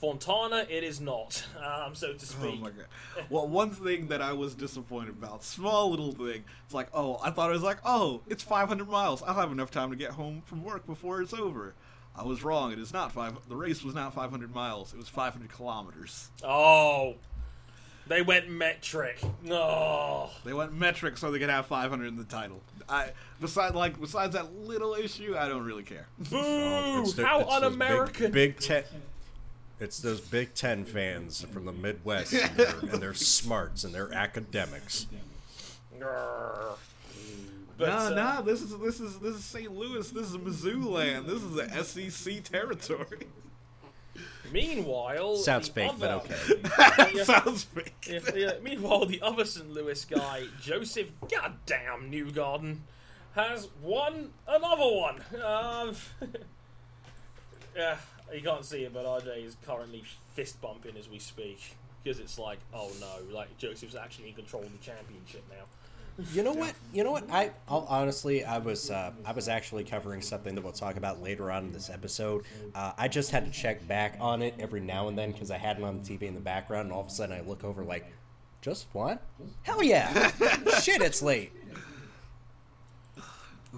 Fontana, it is not, um, so to speak. Oh my god. Well, one thing that I was disappointed about, small little thing. It's like, oh, I thought it was like, oh, it's 500 miles. I'll have enough time to get home from work before it's over. I was wrong. It is not five. The race was not 500 miles. It was 500 kilometers. Oh, they went metric. No. They went metric so they could have 500 in the title. I besides like besides that little issue, I don't really care. Boo! It's the- How it's un-American! Big, Ten. It's those Big Ten fans from the Midwest, and their, and their smarts and their academics. But, nah, uh, nah. This is this is this is St. Louis. This is Mizzou land. This is the SEC territory. Meanwhile, Sounds the fake, but okay. Yeah. Sounds fake. Yeah, yeah. Meanwhile, the other St. Louis guy, Joseph Goddamn Newgarden, has won another one. Um, yeah, you can't see it, but RJ is currently fist bumping as we speak because it's like, oh no, like Joseph's actually in control of the championship now. You know what? You know what? I I'll, honestly, I was uh, I was actually covering something that we'll talk about later on in this episode. Uh, I just had to check back on it every now and then because I had it on the TV in the background, and all of a sudden I look over like, just what? Hell yeah! Shit, it's late.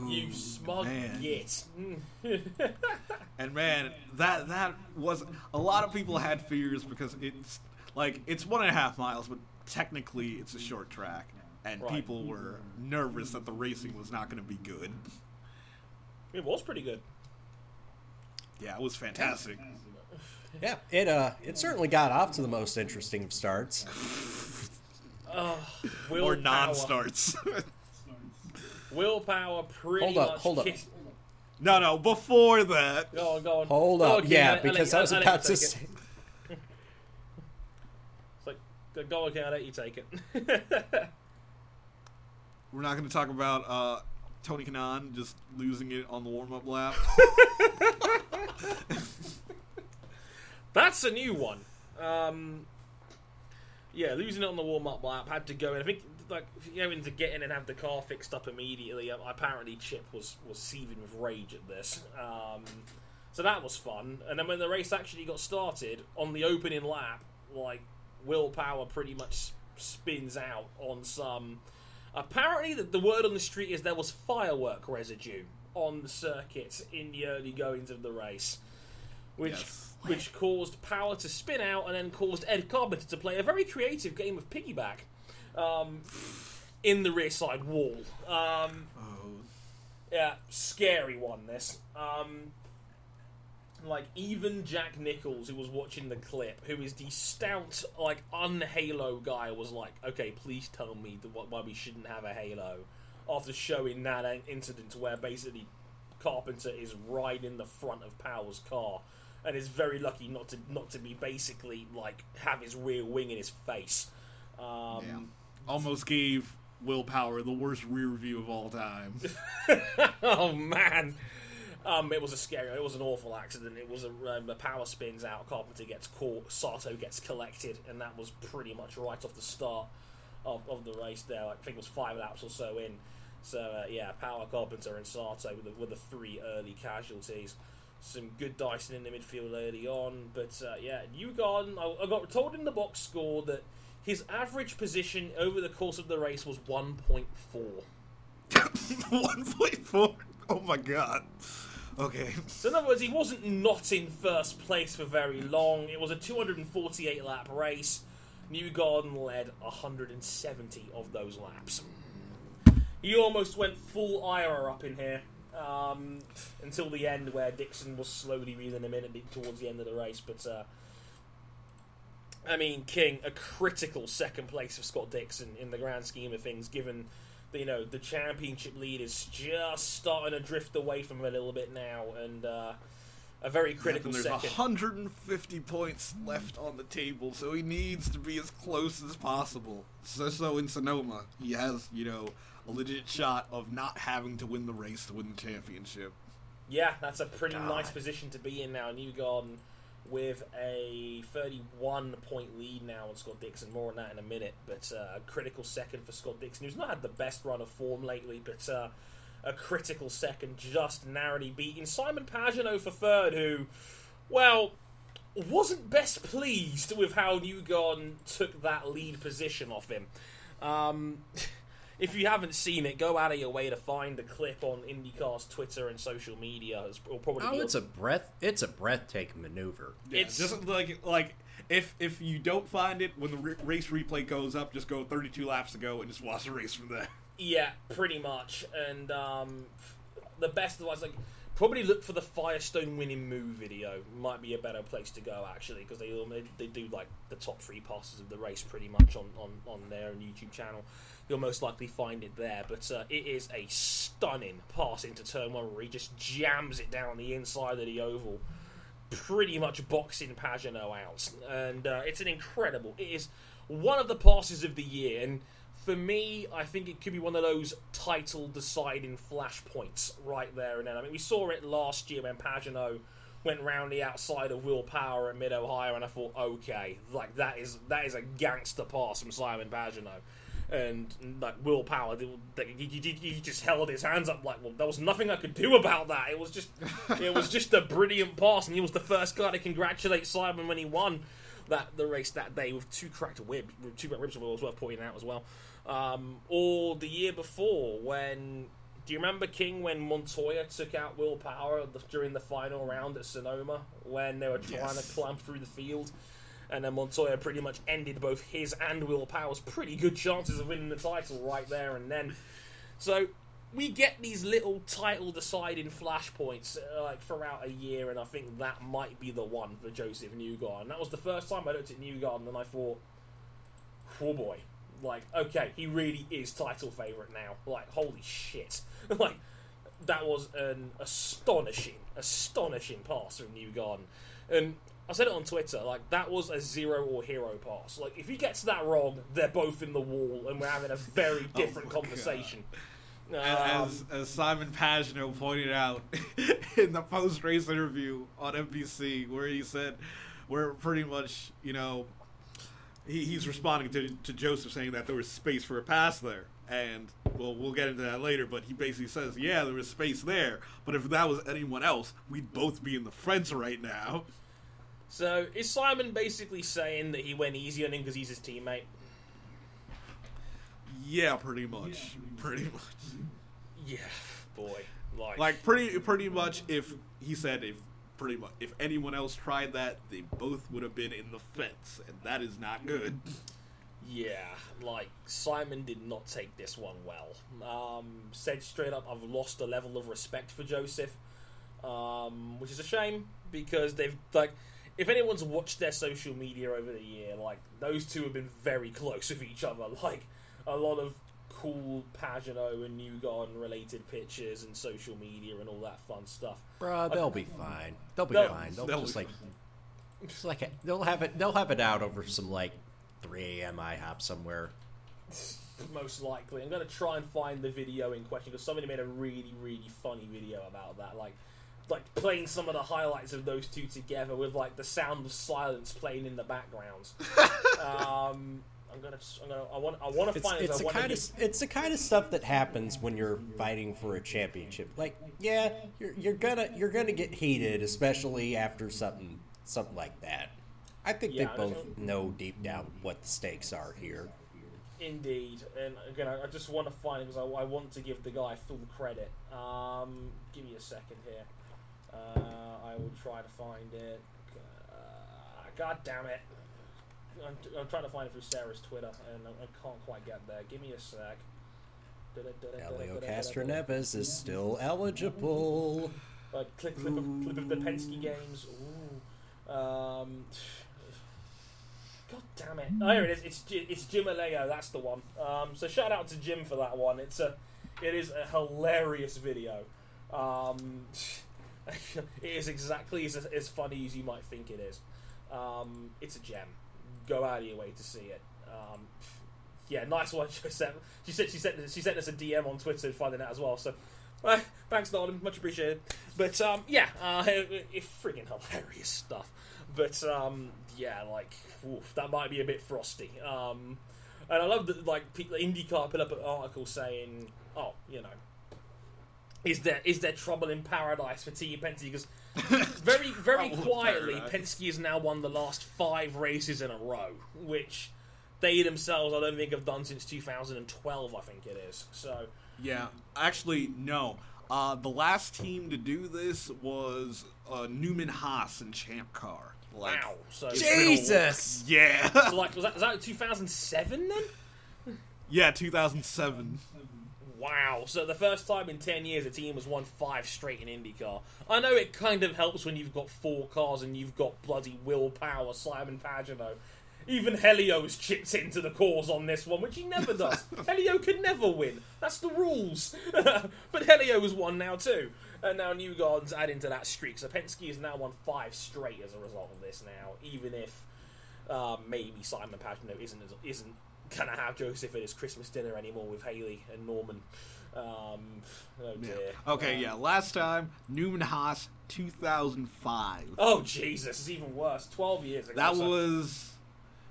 you smug man. git. And man, that that was a lot of people had fears because it's like it's one and a half miles, but technically it's a short track, and Right. people were nervous that the racing was not going to be good. it was pretty good. Yeah, it was fantastic. Yeah, it uh, it certainly got off to the most interesting of starts. Will Power, Or non-starts. Will Power pretty Hold up, much hold up. kiss- no, no, before that. Go on, go on. Hold Go up, on, yeah, I'll- I'll because let I was I'll about to take say. It's like, go- go on, King, I'll let you take it. We're not going to talk about uh, Tony Kanaan just losing it on the warm-up lap. That's a new one. Um, yeah, losing it on the warm up lap had to go in. I think like having to get in and have the car fixed up immediately. uh, Apparently, Chip was was seething with rage at this. Um, so that was fun. And then when the race actually got started on the opening lap, like Will Power pretty much spins out on some. Apparently, the, the word on the street is there was firework residue on the circuit in the early goings of the race which Yes. which caused Power to spin out and then caused Ed Carpenter to play a very creative game of piggyback um, in the rear side wall. Um, oh, yeah, scary one. This. Um, like even Jack Nicholls, who was watching the clip, who is the stout, like un-Halo guy, was like, "Okay, please tell me the, why we shouldn't have a Halo." After showing that incident where basically Carpenter is right in the front of Powell's car, and is very lucky not to not to be basically like have his rear wing in his face. Um, yeah. Almost gave Will Power the worst rear view of all time. oh man. Um, it was a scary, it was an awful accident. It was a um, the power spins out, Carpenter gets caught, Sato gets collected, and that was pretty much right off the start of, of the race. There, I think it was five laps or so in. So uh, yeah, Power, Carpenter, and Sato were the, were the three early casualties. Some good Dyson in the midfield early on, but uh, yeah, Newgarden. I, I got told in the box score that his average position over the course of the race was one point four. 1.4. Oh my god. Okay. So in other words, he wasn't not in first place for very long. It was a 248 lap race. Newgarden led 170 of those laps. He almost went full Ira up in here um, until the end, where Dixon was slowly reeling him in at the- towards the end of the race. But uh, I mean, King, a critical second place for Scott Dixon in the grand scheme of things, given you know the championship lead is just starting to drift away from him a little bit now, and uh, a very critical And there's second. 150 points left on the table, so he needs to be as close as possible. So, so in Sonoma, he has, you know, a legit shot of not having to win the race to win the championship. Yeah, that's a pretty God. nice position to be in now. Newgarden with a 31 point lead now on Scott Dixon. More on that in a minute. But uh, a critical second for Scott Dixon, who's not had the best run of form lately, but uh, a critical second, just narrowly beating Simon Pagenaud for third, who, well, wasn't best pleased with how Newgarden took that lead position off him. Um, if you haven't seen it, go out of your way to find the clip on IndyCar's Twitter and social media. It's it'll probably Oh, it's a breath. It's a breathtaking maneuver. Yeah, It's- just like like if if you don't find it when the re- race replay goes up, just go 32 laps to go and just watch the race from there. Yeah, pretty much. And um, the best advice, like, probably look for the Firestone winning move video. Might be a better place to go actually, because they, they they do like the top three passes of the race pretty much on on on their YouTube channel. You'll most likely find it there. But uh, it is a stunning pass into turn one where he just jams it down the inside of the oval. Pretty much boxing Pagenaud out, and uh, it's an incredible. It is one of the passes of the year, and for me, I think it could be one of those title deciding flashpoints right there and then. I mean, we saw it last year when Pagenaud went round the outside of Will Power at Mid Ohio, and I thought, okay, like that is that is a gangster pass from Simon Pagenaud. And like Will Power. He, he, he just held his hands up like, well, there was nothing I could do about that. It was just, it was just a brilliant pass, and he was the first guy to congratulate Simon when he won that the race that day with two cracked ribs. Two cracked ribs was worth pointing out as well. Um, or the year before when do you remember King when Montoya took out Will Power during the final round at Sonoma when they were trying Yes. to climb through the field? And then Montoya pretty much ended both his and Will Power's pretty good chances of winning the title right there and then. So we get these little title deciding flashpoints uh, like throughout a year, and I think that might be the one for Joseph Newgarden. That was the first time I looked at Newgarden and I thought, oh boy, like okay, he really is title favorite now. Like holy shit, like that was an astonishing, astonishing pass from Newgarden, and. I said it on Twitter, like that was a zero or hero pass. Like if he gets that wrong, they're both in the wall, and we're having a very different Oh conversation. as, Um, as Simon Pagenaud pointed out in the post race interview on NBC, where he said, "We're pretty much, you know, he, he's responding to, to Joseph saying that there was space for a pass there. And, well, we'll get into that later, but he basically says, yeah, there was space there, but if that was anyone else, we'd both be in the fence right now. So is Simon basically saying that he went easy on him because he's his teammate? Yeah, pretty much. Pretty much. Yeah, boy. Like, Like, pretty pretty much if, he said, if pretty much, if anyone else tried that, they both would have been in the fence, and that is not good. yeah, like Simon did not take this one well. Um, said straight up, I've lost a level of respect for Joseph, um, which is a shame because they've like. If anyone's watched their social media over the year, like those two have been very close with each other. Like a lot of cool Pagenaud and Newgarden related pictures and social media and all that fun stuff. Bruh, they'll be fine. They'll be They'll- fine. They'll, they'll just be like, just like a, they'll have it. They'll have it out over some like 3 a.m. IHOP somewhere. most likely. I'm going to try and find the video in question because somebody made a really, really funny video about that. Like, like playing some of the highlights of those two together with like the sound of silence playing in the background. um, I'm gonna, I'm gonna, I want, I want to It's, find. it, it's the wanna kind of it's the kind of stuff that happens when you're fighting for a championship. Like, yeah, you're, you're gonna you're gonna get heated, especially after something something like that. I think Yeah, they I both don't- know deep down what the stakes are here. Indeed, and again, I I just want to find it because I, I want to give the guy full credit. Um, give me a second here. Uh, I will try to find it. Uh, God damn it! I'm, I'm trying to find it through Sarah's Twitter, and I, I can't quite get there. Give me a sec. Elio Castro Neves is still eligible. Uh, clip, clip, of, clip of the Penske games. Ooh. Um, God damn it! Oh, here it is. It's it's Jim Aleo. That's the one. Um, so shout out to Jim for that one. It's a it is a hilarious video. Um, it is exactly as, as funny as you might think it is. Um, it's a gem. Go out of your way to see it. Um, yeah, nice one. She sent, she said she sent she sent us a DM on Twitter finding that as well. So, uh, thanks, Nolan. Much appreciated. But um, yeah, uh, it, it, freaking hilarious stuff. But um, yeah, like oof, that might be a bit frosty. Um, and I love that like IndyCar put up an article saying, "Oh, you know, is there is there trouble in paradise for Team Penske? Because very very quietly. Penske has now won the last five races in a row, which they themselves I don't think have done since 2012. I think it is. So Yeah, actually, no. Uh, the last team to do this was uh, Newman Haas and Champ Car. Like, wow. So Jesus! Yeah, So like was that, was that 2007 then? yeah, 2007. Wow. So the first time in 10 years a team has won five straight in IndyCar. I know it kind of helps when you've got four cars and you've got bloody Will Power, Simon Pagenaud. Even Helio's chipped into the cause on this one, which he never does. Helio can never win. That's the rules. but Helio has won now too. And now Newgarden's adding to that streak. So Penske has now won five straight as a result of this now, even if uh, maybe Simon Pagenaud isn't isn't gonna have Joseph at his Christmas dinner anymore with Haley and Norman. Um, oh dear. Okay, Um, yeah. Last time Newman Haas, 2005. Oh Jesus, it's even worse. Twelve years ago. That so- was,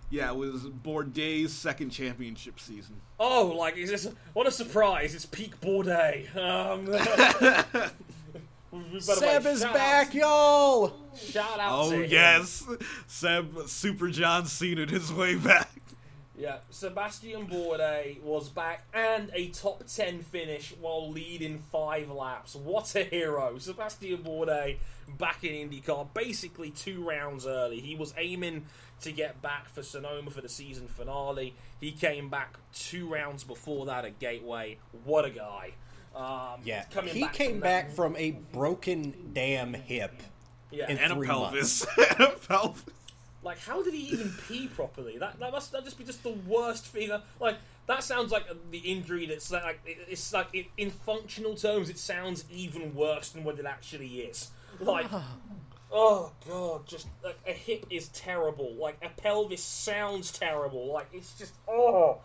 yeah, it was Bourdais' second championship season. Oh, like is this? What a surprise! It's peak Bourdais. Um, Seb is back, outs- y'all! Shout out Oh to him. yes, Seb Super John Cena his way back. Yeah, Sebastian Bourdais was back and a top 10 finish while leading five laps. What a hero. Sebastian Bourdais back in IndyCar, basically two rounds early. He was aiming to get back for Sonoma for the season finale. He came back two rounds before that at Gateway. What a guy. Um, Yeah, coming he back came from back that- from a broken damn hip. Yeah, in And a Three pelvis. and a pelvis. Like, how did he even pee properly? That that must that just be just the worst thing. Like, that sounds like the injury that's like it's like it, in functional terms, it sounds even worse than what it actually is. Like, oh god, just like a hip is terrible. Like a pelvis sounds terrible. Like it's just oh.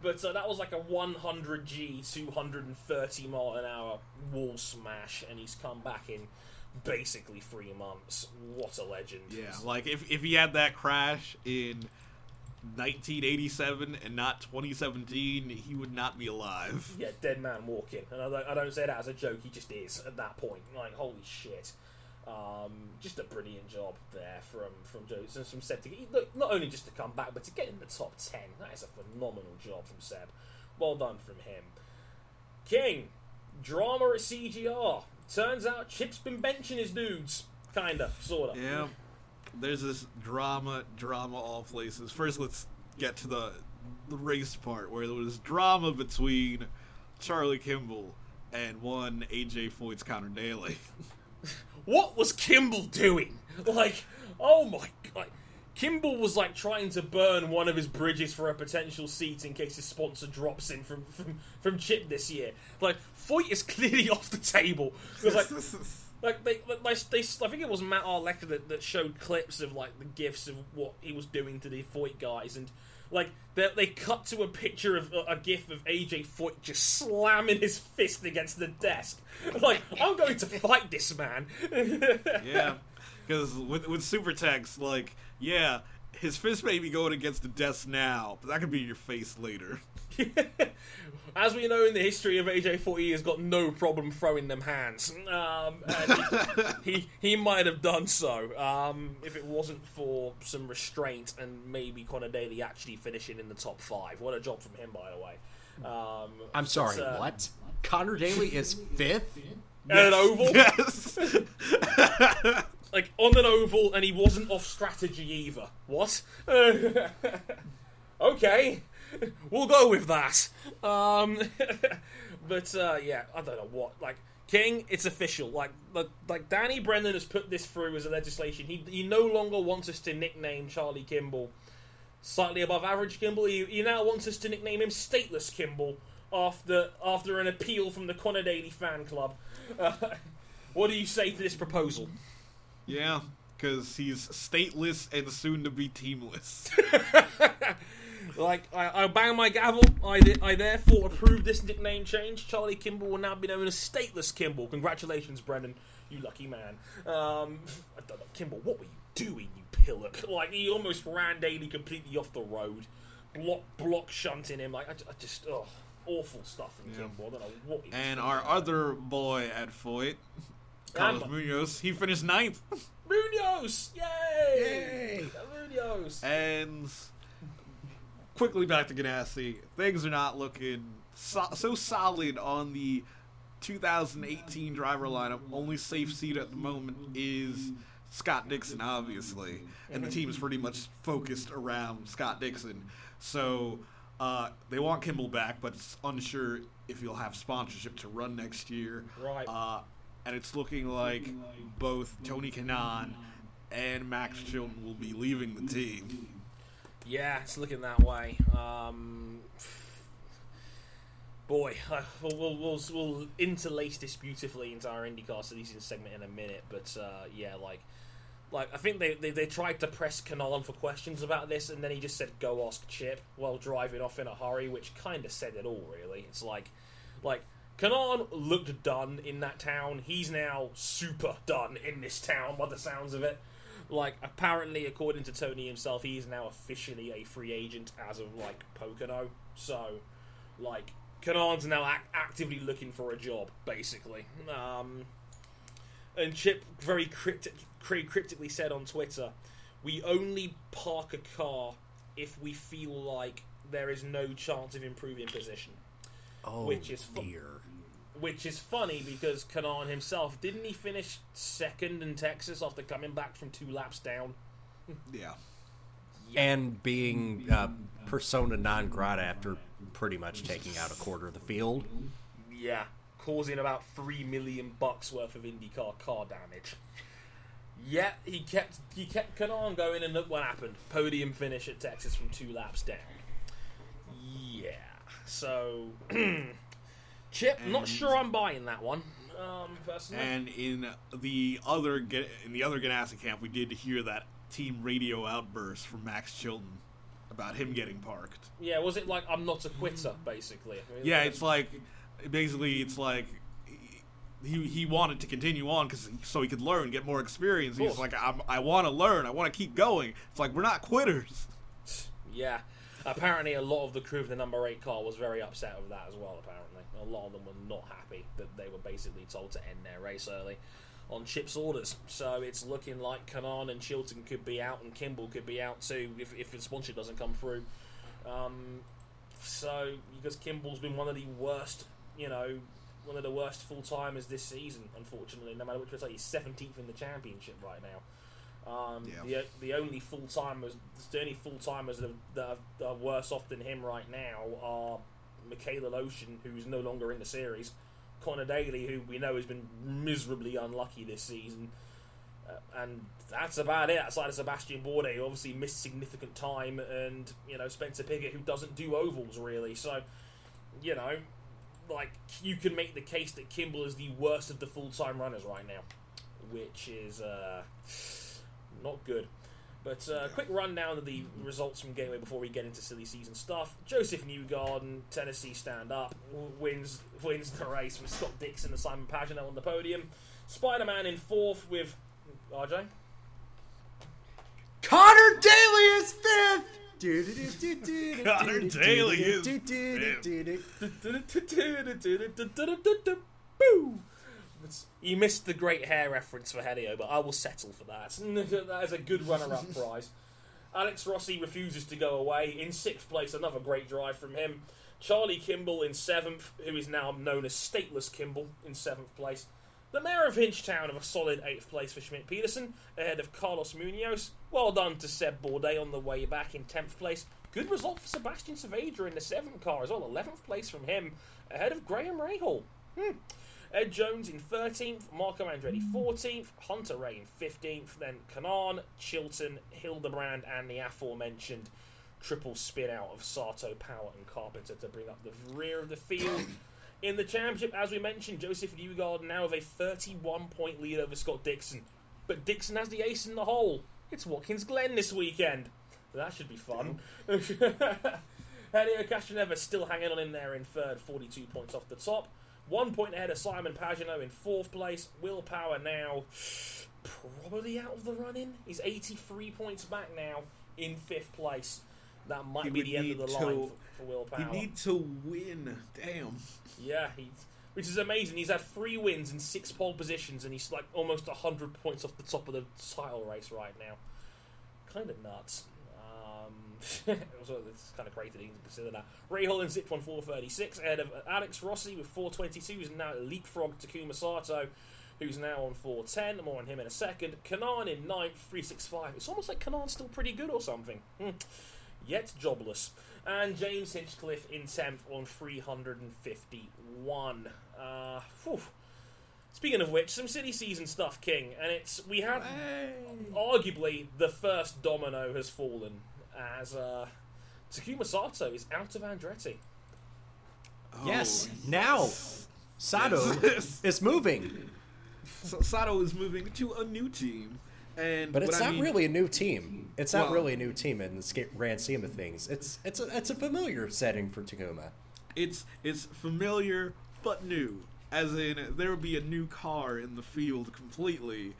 But uh, that was like a 100G, 230 mile an hour wall smash, and he's come back in basically three months. What a legend! Yeah, like if if he had that crash in 1987 and not 2017, he would not be alive. yeah, dead man walking. And I don't, I don't say that as a joke, he just is at that point. Like, holy shit. Um, just a brilliant job there from from Joe from Seb to get, not only just to come back, but to get in the top ten. That is a phenomenal job from Seb. Well done from him. King, drama at CGR. Turns out Chip's been benching his dudes, kinda, sorta. Yeah, there's this drama, drama all places. First, let's get to the the race part where there was drama between Charlie Kimball and one AJ Foyt's Connor Daly. what was Kimball doing? Like, oh my god. Kimball was like trying to burn one of his bridges for a potential seat in case his sponsor drops in from from, from Chip this year. Like, Foyt is clearly off the table. It like, like they, like, they, they, I think it was Matt Arlector that, that showed clips of like the gifs of what he was doing to the Foyt guys, and like they, they cut to a picture of a, a gif of AJ Foyt just slamming his fist against the desk. Like, I'm going to fight this man. yeah, because with with super text, like, yeah, his fist may be going against the desk now, but that could be your face later. As we know in the history of AJ Foyt, he has got no problem throwing them hands. Um, and he, he he might have done so um, if it wasn't for some restraint and maybe Connor Daly actually finishing in the top five. What a job from him, by the way. Um, I'm sorry, uh, what? Connor Daly is fifth? At an oval, Yes. like on an oval, and he wasn't off strategy either. What? okay, we'll go with that. Um, but uh, yeah, I don't know what. Like King, it's official. Like, like, Danny Brennan has put this through as a legislation. He he no longer wants us to nickname Charlie Kimball slightly above average Kimball. He, he now wants us to nickname him Stateless Kimball after after an appeal from the Connor Daly fan club. Uh, what do you say to this proposal? Yeah, because he's stateless and soon to be teamless. Like, I, I bang my gavel. I, I therefore approve this nickname change. Charlie Kimball will now be known as Stateless Kimball. Congratulations, Brendan. You lucky man. Um, I don't know, Kimball, what were you doing, you pillock? Like, he almost ran Daly completely off the road. Block, block shunting him. Like, I, I just, oh. awful stuff from Yeah. Kimball. I don't know what. And our about. other boy at Foyt, Carlos Munoz, he finished ninth. Munoz, yay! Munoz. And quickly back to Ganassi. Things are not looking so, so solid on the 2018 driver lineup. Only safe seat at the moment is Scott Dixon, obviously, and the team is pretty much focused around Scott Dixon. So uh, they want Kimball back, but it's unsure if he'll have sponsorship to run next year. Right. Uh, and it's looking like both Tony Kanaan and Max Chilton will be leaving the team. Yeah, it's looking that way. Um, boy, uh, we'll, we'll, we'll, interlace this beautifully into our IndyCar season segment in a minute. But uh, yeah, like, like I think they, they, they tried to press Kanaan for questions about this, and then he just said, "Go ask Chip," while driving off in a hurry, which kind of said it all. Really, it's like, like. Kanaan looked done in that town. He's now super done in this town, by the sounds of it. Like, apparently, according to Tony himself, he is now officially a free agent as of, like, Pocono. So, like, Kanaan's now ac- actively looking for a job, basically. Um, and Chip very cryptic, cryptically said on Twitter, "We only park a car if we feel like there is no chance of improving position." Oh, Which is fu- dear. Which is funny because Kanaan himself didn't he finish second in Texas after coming back from two laps down? Yeah. And being uh, persona non grata after pretty much taking out a quarter of the field. Yeah, causing about three million bucks worth of IndyCar car damage. Yeah, he kept he kept Kanaan going, and look what happened: podium finish at Texas from two laps down. Yeah, so Chip, not sure I'm buying that one. Um, personally, And in the other Ga- in the other Ganassi camp, we did hear that team radio outburst from Max Chilton about him getting parked. yeah, was it like I'm not a quitter, basically? I mean, Yeah, it's like basically it's like he he wanted to continue on because so he could learn, get more experience. He's like, I'm, I want to learn, I want to keep going. It's like we're not quitters. Yeah. Apparently, a lot of the crew of the number eight car was very upset with that as well. Apparently, a lot of them were not happy that they were basically told to end their race early on Chip's orders. So it's looking like Kanaan and Chilton could be out, and Kimball could be out too if if the sponsorship doesn't come through. Um, so because Kimball's been one of the worst, you know, one of the worst full timers this season. Unfortunately, no matter which way he's seventeenth in the championship right now. Um, Yeah. the, the only full timers, the only full timers that, that, that are worse off than him right now are Mikhail Aleshin, who's no longer in the series, Connor Daly, who we know has been miserably unlucky this season, uh, and that's about it. Outside of Sebastian Bourdais, who obviously missed significant time, and you know Spencer Pigot, who doesn't do ovals really. So, you know, like you can make the case that Kimball is the worst of the full time runners right now, which is uh, not good. But uh, quick rundown of the results from Gateway before we get into silly season stuff. Joseph Newgarden, Tennessee stand up, w- wins wins the race from Scott Dixon and Simon Pagenaud on the podium. Spider Man in fourth with RJ. Connor Daly is fifth! Connor Daly is Boo! You missed the great hair reference for Helio, but I will settle for that. That is a good runner-up prize. Alex Rossi refuses to go away. In sixth place, another great drive from him. Charlie Kimball in seventh, who is now known as Stateless Kimball, in seventh place. The mayor of Hinchtown of a solid eighth place for Schmidt Peterson, ahead of Carlos Munoz. Well done to Seb Bourdais on the way back in tenth place. Good result for Sebastian Saavedra in the seventh car as well, eleventh place from him, ahead of Graham Rahal. Hmm. Ed Jones in 13th, Marco Andretti 14th, Hunter-Reay in 15th, then Kanaan, Chilton, Hildebrand, and the aforementioned triple spin out of Sato, Power, and Carpenter to bring up the rear of the field. In the championship, as we mentioned, Joseph Newgarden now with a 31 point lead over Scott Dixon. But Dixon has the ace in the hole. It's Watkins Glen this weekend. That should be fun. Helio Castroneves still hanging on in there in third, 42 points off the top. One point ahead of Simon Pagenaud in fourth place. Will Power now probably out of the running. He's 83 points back now in fifth place. that might He be the end of the need line for, for Will He needs to win. Damn. Yeah, he's which is amazing. He's had three wins and six pole positions, and he's like almost hundred points off the top of the title race right now. Kind of nuts. So it's kind of crazy to even consider that. Ray Holland's zipped on 436 ahead of Alex Rossi with 422, who's now leapfrogged Takuma Sato, who's now on 410. More on him in a second. Kanaan in ninth, 365. It's almost like Kanaan's still pretty good or something. Hmm. Yet jobless. And James Hinchcliffe in 10th on 351. Uh, whew. Speaking of which, some silly season stuff, King, and it's we had arguably the first domino has fallen as uh, Takuma Sato is out of Andretti. Yes, Oh, now Sato Yes. is moving, So Sato is moving to a new team, and but it's what I not mean- really a new team. It's not Well- really a new team in the sca- grand scheme of things. It's it's a it's a familiar setting for Takuma. It's it's familiar but new. As in, there will be a new car in the field completely,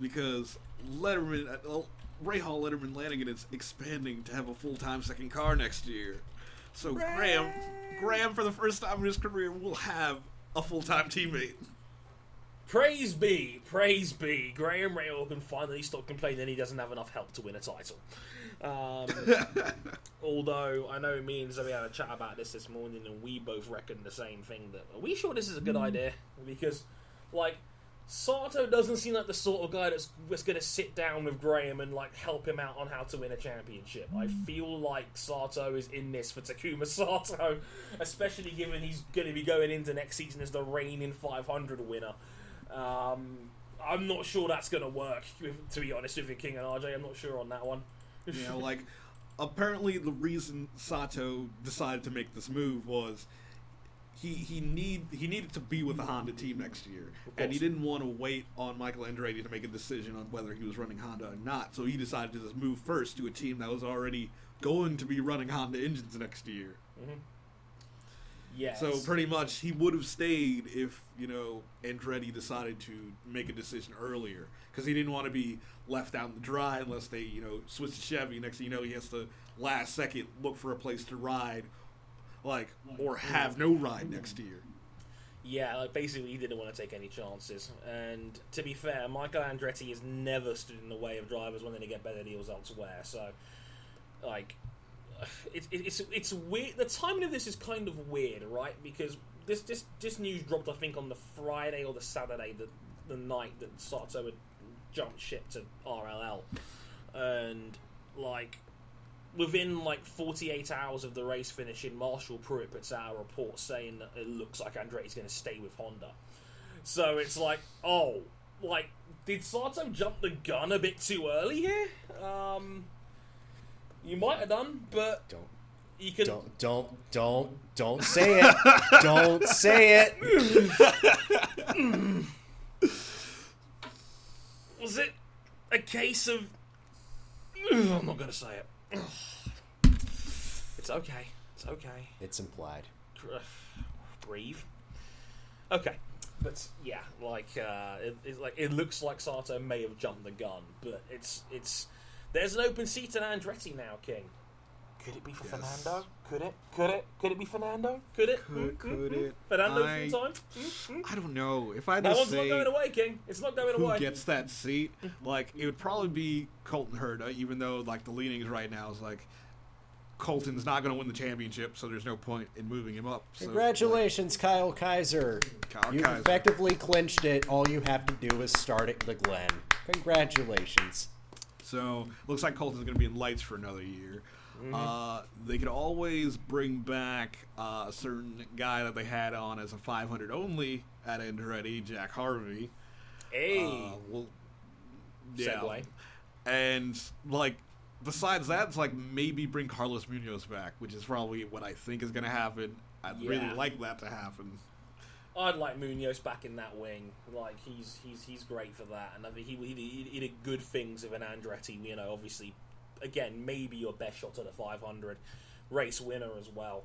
because Letterman, uh, Rahal Letterman Lanigan is expanding to have a full time second car next year. So Graham, Graham, for the first time in his career, will have a full time teammate. Praise be, praise be. Graham Rahal can finally stop complaining he doesn't have enough help to win a title. Um, although I know me and Zoe had a chat about this this morning, and we both reckon the same thing. That are we sure this is a good idea? Because, like, Sato doesn't seem like the sort of guy that's, that's going to sit down with Graham and like help him out on how to win a championship. I feel like Sato is in this for Takuma Sato, especially given he's going to be going into next season as the reigning 500 winner. Um, I'm not sure that's going to work. To be honest with you, King and RJ, I'm not sure on that one. You know, like apparently the reason Sato decided to make this move was he he need he needed to be with the Honda team next year, and he didn't want to wait on Michael Andretti to make a decision on whether he was running Honda or not. So he decided to just move first to a team that was already going to be running Honda engines next year. Mm-hmm. Yes. So pretty much he would have stayed if you know Andretti decided to make a decision earlier because he didn't want to be left out in the dry unless they you know switch to Chevy. Next thing you know, he has to last second look for a place to ride, like or have no ride next year. Yeah, like basically he didn't want to take any chances. And to be fair, Michael Andretti has never stood in the way of drivers wanting to get better deals elsewhere. So, like, it, it, it's it's weird. The timing of this is kind of weird, right? Because this this this news dropped, I think, on the Friday or the Saturday, the the night that Sato had jumped ship to RLL, and like within like 48 hours of the race finishing, Marshall Pruett puts out a report saying that it looks like Andretti's going to stay with Honda. So it's like, oh, like, did Sato jump the gun a bit too early here? Um, you might have done, but Don't you can. don't don't don't don't say it. don't say it. Was it a case of? I'm not going to say it. It's okay. It's okay. It's implied. breathe. Okay, but yeah, like uh, it, it's like it looks like Sato may have jumped the gun, but it's it's there's an open seat in Andretti now, King. Could it be for Yes. Fernando? Could it? Could it? Could it be Fernando? Could it? Could- Mm, could mm, mm. it? Fernando I- full time? Mm, mm. I don't know if I had That to one's not say going away, King. It's not going who away. gets that seat. Like it would probably be Colton Herta, even though like the leanings right now is like Colton's not going to win the championship, so there's no point in moving him up. So, Congratulations, Kyle Kaiser. Kyle you Kaiser. effectively clinched it. All you have to do is start at the Glen. Congratulations. So looks like Colton's going to be in lights for another year. Uh, they could always bring back uh, a certain guy that they had on as a 500 only at Andretti, Jack Harvey. Hey, Uh, well, yeah. Segue. And like, besides that, it's like maybe bring Carlos Munoz back, which is probably what I think is going to happen. I'd really like that to happen. I'd like Munoz back in that wing. Like he's he's he's great for that, and I think he he, did good things with an Andretti. You know, obviously, again, maybe your best shot to the 500 race winner as well.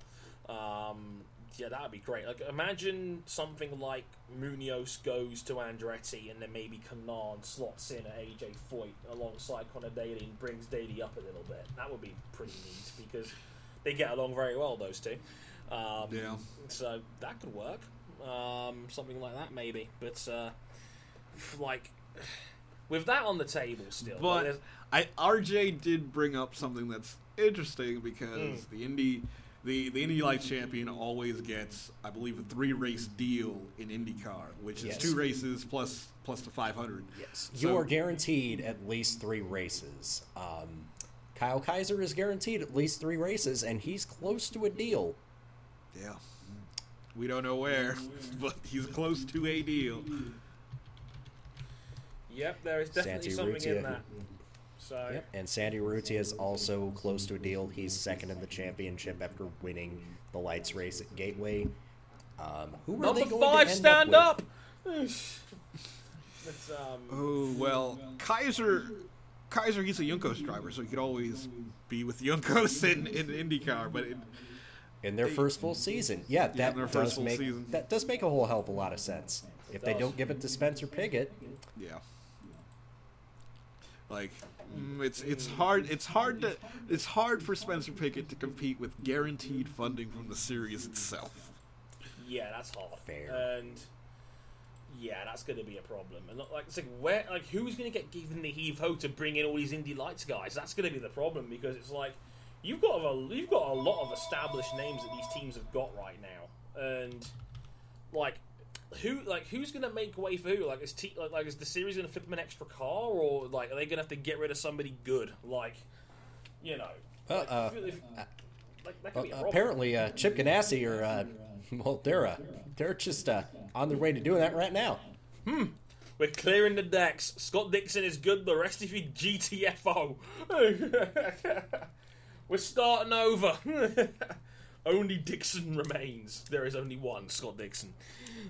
Um, yeah, that'd be great. Like, imagine something like Munoz goes to Andretti, and then maybe Kanaan slots in at AJ Foyt alongside Connor Daly and brings Daly up a little bit. That would be pretty neat because they get along very well, those two. Um, Yeah. So that could work. Um, something like that, maybe. But uh, like, with that on the table still, But there's- I RJ did bring up something that's interesting because Mm. the Indy the the Indy Lights champion always gets, I believe, a three race deal in IndyCar, which Yes. is two races plus plus the five hundred. Yes, So- you are guaranteed at least three races. Um, Kyle Kaiser is guaranteed at least three races, and he's close to a deal. Yeah. We don't know where, but he's close to a deal. Yep, there is definitely Santi something in that. So Yep. And Santi Urrutia is also close to a deal. He's second in the championship after winning the lights race at Gateway. Um, who are number they going five, to end stand up? up. It's, um, Oh well, Kaiser, Kaiser, he's a Juncos driver, so he could always be with Juncos in, in IndyCar. But it, in their first full season? Yeah, that their first does full make season. that does make a whole hell of a lot of sense. If they don't give it to Spencer Pigot, yeah, like mm, it's it's hard it's hard to it's hard for Spencer Pigot to compete with guaranteed funding from the series itself. yeah, that's hard. Fair. And yeah, that's going to be a problem. And like, it's like where, like, who's going to get given the heave ho to bring in all these Indy Lights guys? That's going to be the problem because it's like you've got a you've got a lot of established names that these teams have got right now, and like. Who like who's gonna make way for who? Like is t- like, like is the series gonna flip them an extra car or like are they gonna have to get rid of somebody good? Like, you know, like. I feel if- like Uh, be a apparently, uh, Chip Ganassi or uh, well, they're uh, they're just uh, on their way to doing that right now. Hmm. We're clearing the decks. Scott Dixon is good. The rest of you GTFO. We're starting over. only Dixon remains. There is only one Scott Dixon.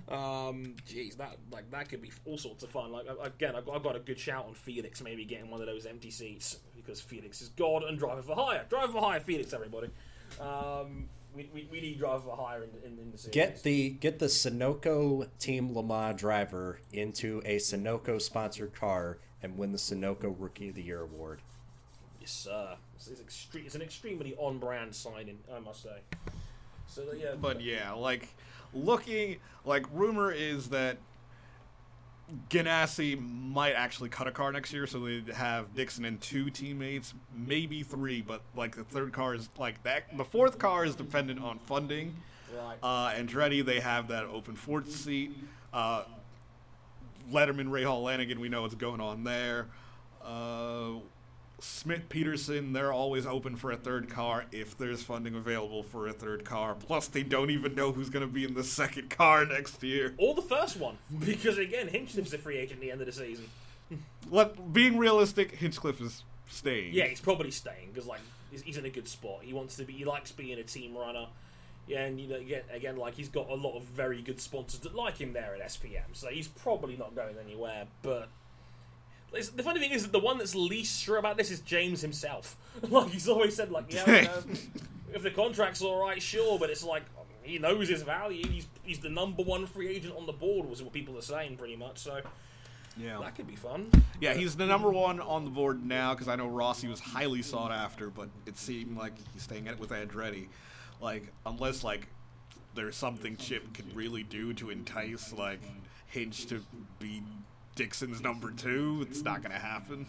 Um, jeez, that like that could be all sorts of fun. Like again, I've got, I've got a good shout on Felix maybe getting one of those empty seats because Felix is God and driver for hire. Driver for hire, Felix, everybody. Um, we, we, we need driver for hire in, in, in the series. Get the get the Sunoco Team Le Mans driver into a Sunoco sponsored car and win the Sunoco Rookie of the Year award. Yes, sir. It's, it's, extre- it's an extremely on-brand signing, I must say. So yeah, But yeah, like looking like rumor is that Ganassi might actually cut a car next year, so they'd have Dixon and two teammates, maybe three, but like the third car is like that. The fourth car is dependent on funding. right. Uh, Andretti, they have that open fourth seat. Uh, Letterman, Rahal, Lanigan, we know what's going on there. Uh, Schmidt, Peterson, they're always open for a third car if there's funding available for a third car. Plus, they don't even know who's going to be in the second car next year. or the first one, because again, Hinchcliffe's a free agent at the end of the season. Let, being realistic, Hinchcliffe is staying. Yeah, he's probably staying because like he's, he's in a good spot. He wants to be. He likes being a team runner. Yeah, and you know, again, again, like he's got a lot of very good sponsors that like him there at SPM, so he's probably not going anywhere. But it's- the funny thing is that the one that's least sure about this is James himself. like he's always said, like, yeah, you know, if the contract's all right, sure, but it's like he knows his value. He's he's the number one free agent on the board, was what people are saying, pretty much. So Yeah. that could be fun. Yeah, he's the number one on the board now because I know Rossi was highly sought after, but it seemed like he's staying at with Andretti. Like, unless like there's something Chip could really do to entice like Hinch to be Dixon's number two, it's not gonna happen.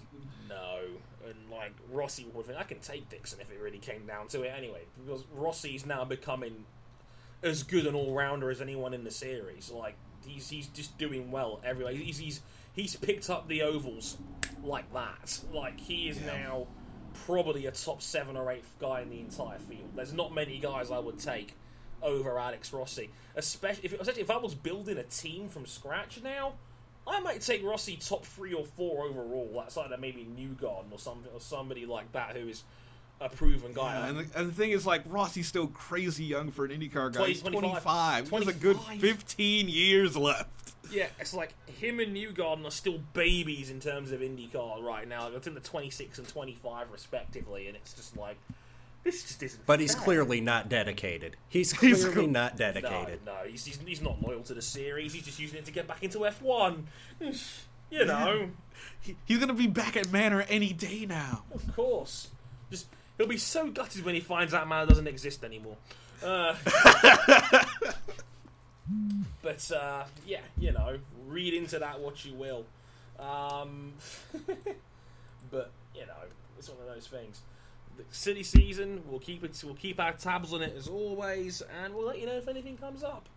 No, and like Rossi would think I can take Dixon if it really came down to it anyway, because Rossi's now becoming as good an all rounder as anyone in the series. Like he's he's just doing well everywhere. He's he's he's picked up the ovals like that. Like he is now probably a top seven or eight guy in the entire field. There's not many guys I would take over Alex Rossi, especially if especially if I was building a team from scratch now. I might take Rossi top three or four overall, outside of maybe Newgarden or something, or somebody like that who is a proven guy. Yeah, and, the, and the thing is, like Rossi's still crazy young for an IndyCar guy. 20, He's 25. 25. He has a good 15 years left. Yeah, it's like him and Newgarden are still babies in terms of IndyCar right now. I think they're 26 and 25 respectively, and it's just like, This just isn't. But he's fair. clearly not dedicated. He's He's clearly not dedicated. no, he's, he's, he's not loyal to the series. He's just using it to get back into F1. You know, He, he's gonna be back at Manor any day now. of course. Just he'll be so gutted when he finds out Manor doesn't exist anymore. Uh, but uh, yeah, you know, read into that what you will. Um, but you know, it's one of those things. The silly season, we'll keep it. We'll keep our tabs on it as always, and we'll let you know if anything comes up.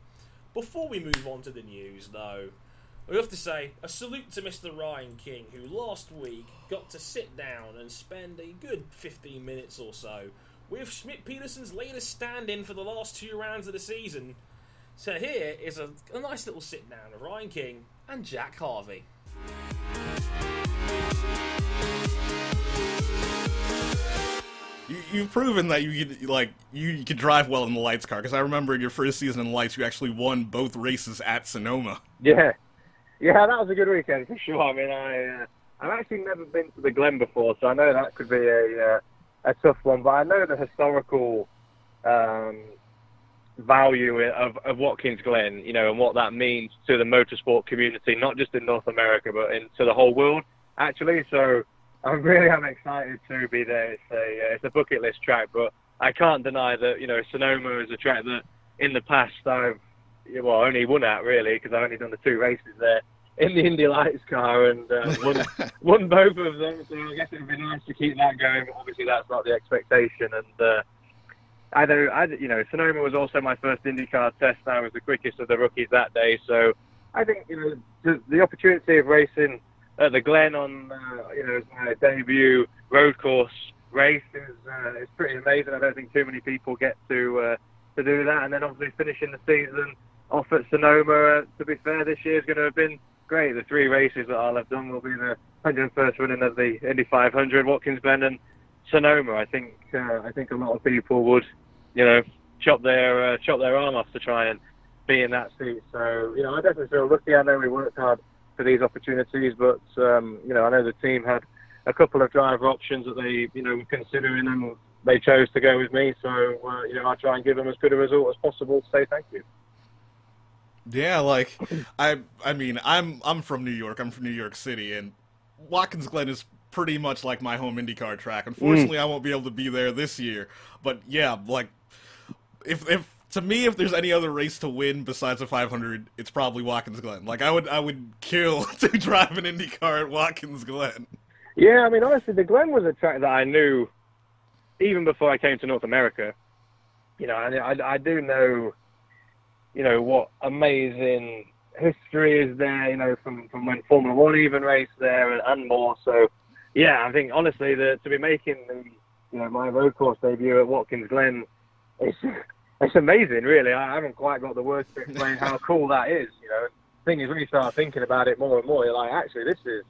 Before we move on to the news, though, we have to say a salute to Mr. Ryan King, who last week got to sit down and spend a good 15 minutes or so with Schmidt Peterson's latest stand in for the last two rounds of the season. So here is a, a nice little sit down of Ryan King and Jack Harvey. You, you've proven that you could like you, you could drive well in the lights car because I remember in your first season in lights you actually won both races at Sonoma. Yeah, yeah, that was a good weekend for sure. I mean, I uh, I've actually never been to the Glen before, so I know that could be a uh, a tough one. But I know the historical um, value of, of Watkins Glen, you know, and what that means to the motorsport community, not just in North America, but into the whole world, actually. So I really am excited to be there. It's a uh, it's a bucket list track, but I can't deny that you know Sonoma is a track that in the past I've well only won at really because I've only done the two races there in the Indy Lights car and uh, won won both of them. So I guess it would be nice to keep that going. But obviously that's not the expectation. And uh, I know I you know Sonoma was also my first IndyCar test. I was the quickest of the rookies that day. So I think you know the, the opportunity of racing at the Glen on uh, you know my debut road course race is uh, pretty amazing. I don't think too many people get to uh, to do that. And then obviously finishing the season off at Sonoma. To be fair, this year is going to have been great. The three races that I'll have done will be the 101st running of the Indy 500, Watkins Glen, and Sonoma. I think uh, I think a lot of people would you know chop their uh, chop their arm off to try and be in that seat. So you know I definitely feel lucky. I know we worked hard for these opportunities, but um, you know I know the team had a couple of driver options that they you know were considering and they chose to go with me. So uh, you know I try and give them as good a result as possible to say thank you. Yeah, like I I mean I'm I'm from New York. I'm from New York City, and Watkins Glen is pretty much like my home IndyCar track. Unfortunately, I won't be able to be there this year. But yeah, like if if to me if there's any other race to win besides the 500, it's probably Watkins Glen. Like I would I would kill to drive an IndyCar at Watkins Glen. Yeah, I mean, honestly, the Glen was a track that I knew even before I came to North America. You know, I, I, I do know, you know, what amazing history is there, you know, from, from when Formula One even raced there and, and more. So, yeah, I think, honestly, the, to be making the, you know, my road course debut at Watkins Glen, it's, it's amazing, really. I haven't quite got the words to explain how cool that is, you know. The thing is, when you start thinking about it more and more, you're like, actually, this is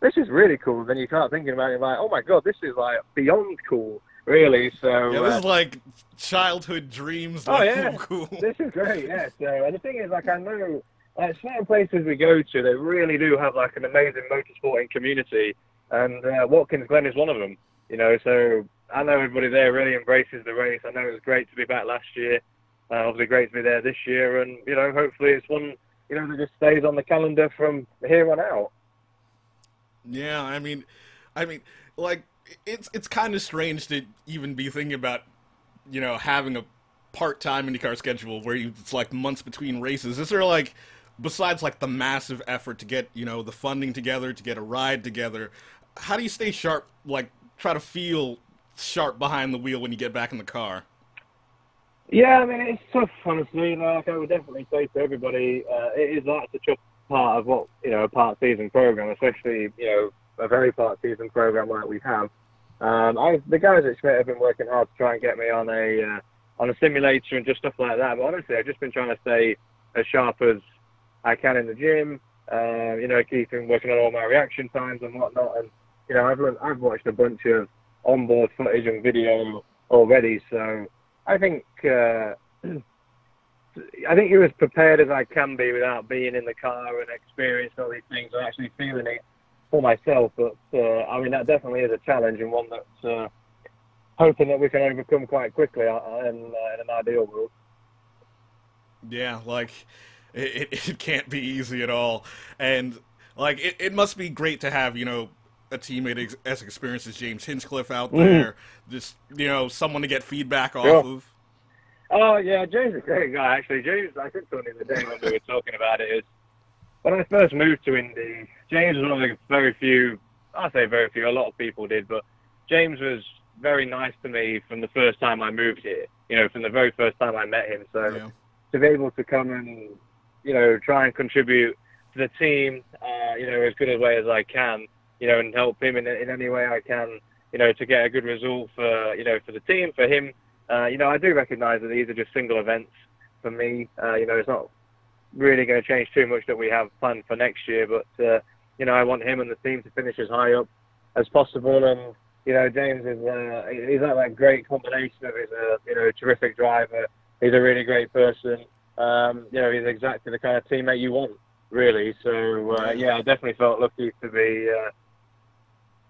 this is really cool. Then you start thinking about it, like, oh my god, this is like beyond cool, really. So Yeah, this uh, is like childhood dreams. Oh, level yeah. cool. this is great. Yeah. So and the thing is, like, I know like certain places we go to, they really do have like an amazing motorsporting community, and uh, Watkins Glen is one of them. You know, so I know everybody there really embraces the race. I know it was great to be back last year. Uh, obviously, great to be there this year, and you know, hopefully, it's one you know that just stays on the calendar from here on out. Yeah, I mean, I mean, like it's it's kind of strange to even be thinking about, you know, having a part-time IndyCar schedule where you, it's like months between races. Is there like, besides like the massive effort to get you know the funding together to get a ride together, how do you stay sharp? Like try to feel sharp behind the wheel when you get back in the car. Yeah, I mean it's tough, honestly. Like I would definitely say to everybody, uh, it is like such a part of what you know a part season program, especially you know a very part season program like we have. Um, I, the guys at Schmidt have been working hard to try and get me on a uh, on a simulator and just stuff like that. But honestly, I've just been trying to stay as sharp as I can in the gym. Uh, you know, keeping working on all my reaction times and whatnot. And you know, I've learned, I've watched a bunch of onboard footage and video already, so I think uh, I think you're as prepared as I can be without being in the car and experiencing all these things and actually feeling it for myself. But uh, I mean, that definitely is a challenge and one that's uh, hoping that we can overcome quite quickly uh, in, uh, in an ideal world. Yeah, like it, it, can't be easy at all, and like it, it must be great to have you know a teammate ex- as experienced as James Hinchcliffe out there, just you know someone to get feedback off Mm-hmm. Of. Oh yeah, James is a great guy. Actually, James, I said to him the other day when we were talking about it is when I first moved to Indy, James was one of the very few. I say very few. A lot of people did, but James was very nice to me from the first time I moved here. You know, from the very first time I met him. So Yeah. to be able to come and you know try and contribute to the team, uh, you know, as good a way as I can, you know, and help him in, in any way I can, you know, to get a good result for you know for the team, for him. Uh, you know, I do recognise that these are just single events for me. Uh, you know, it's not really going to change too much that we have planned for next year, but uh, you know, I want him and the team to finish as high up as possible. And you know, James is uh, he's like that great combination of he's a you know terrific driver. He's a really great person. Um, you know, he's exactly the kind of teammate you want, really. So uh, yeah, I definitely felt lucky to be uh,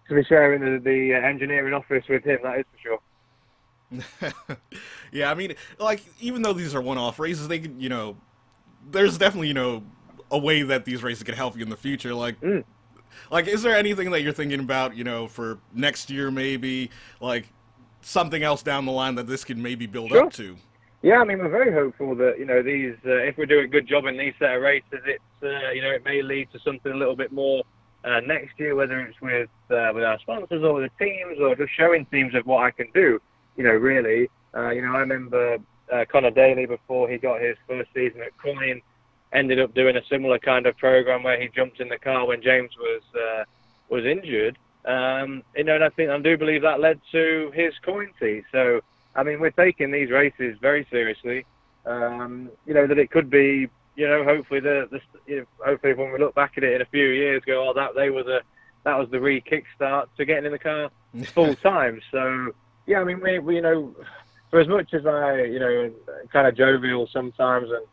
to be sharing the, the uh, engineering office with him. That is for sure. yeah, I mean, like even though these are one-off races, they could, you know, there's definitely you know a way that these races could help you in the future. Like, Mm. like is there anything that you're thinking about, you know, for next year maybe, like something else down the line that this could maybe build Sure. up to? Yeah, I mean, we're very hopeful that you know these. Uh, if we do a good job in these set of races, it's uh, you know it may lead to something a little bit more uh, next year, whether it's with uh, with our sponsors or with the teams, or just showing teams of what I can do. You know, really. Uh, you know, I remember uh, Conor Daly before he got his first season at Coyne, ended up doing a similar kind of program where he jumped in the car when James was uh, was injured. Um, you know, and I think I do believe that led to his coin tee. So. I mean, we're taking these races very seriously. Um, you know that it could be, you know, hopefully the, the you know, hopefully when we look back at it in a few years, go, oh, that they were the that was the re kickstart to getting in the car full time. So yeah, I mean, we, we you know, for as much as I you know kind of jovial sometimes and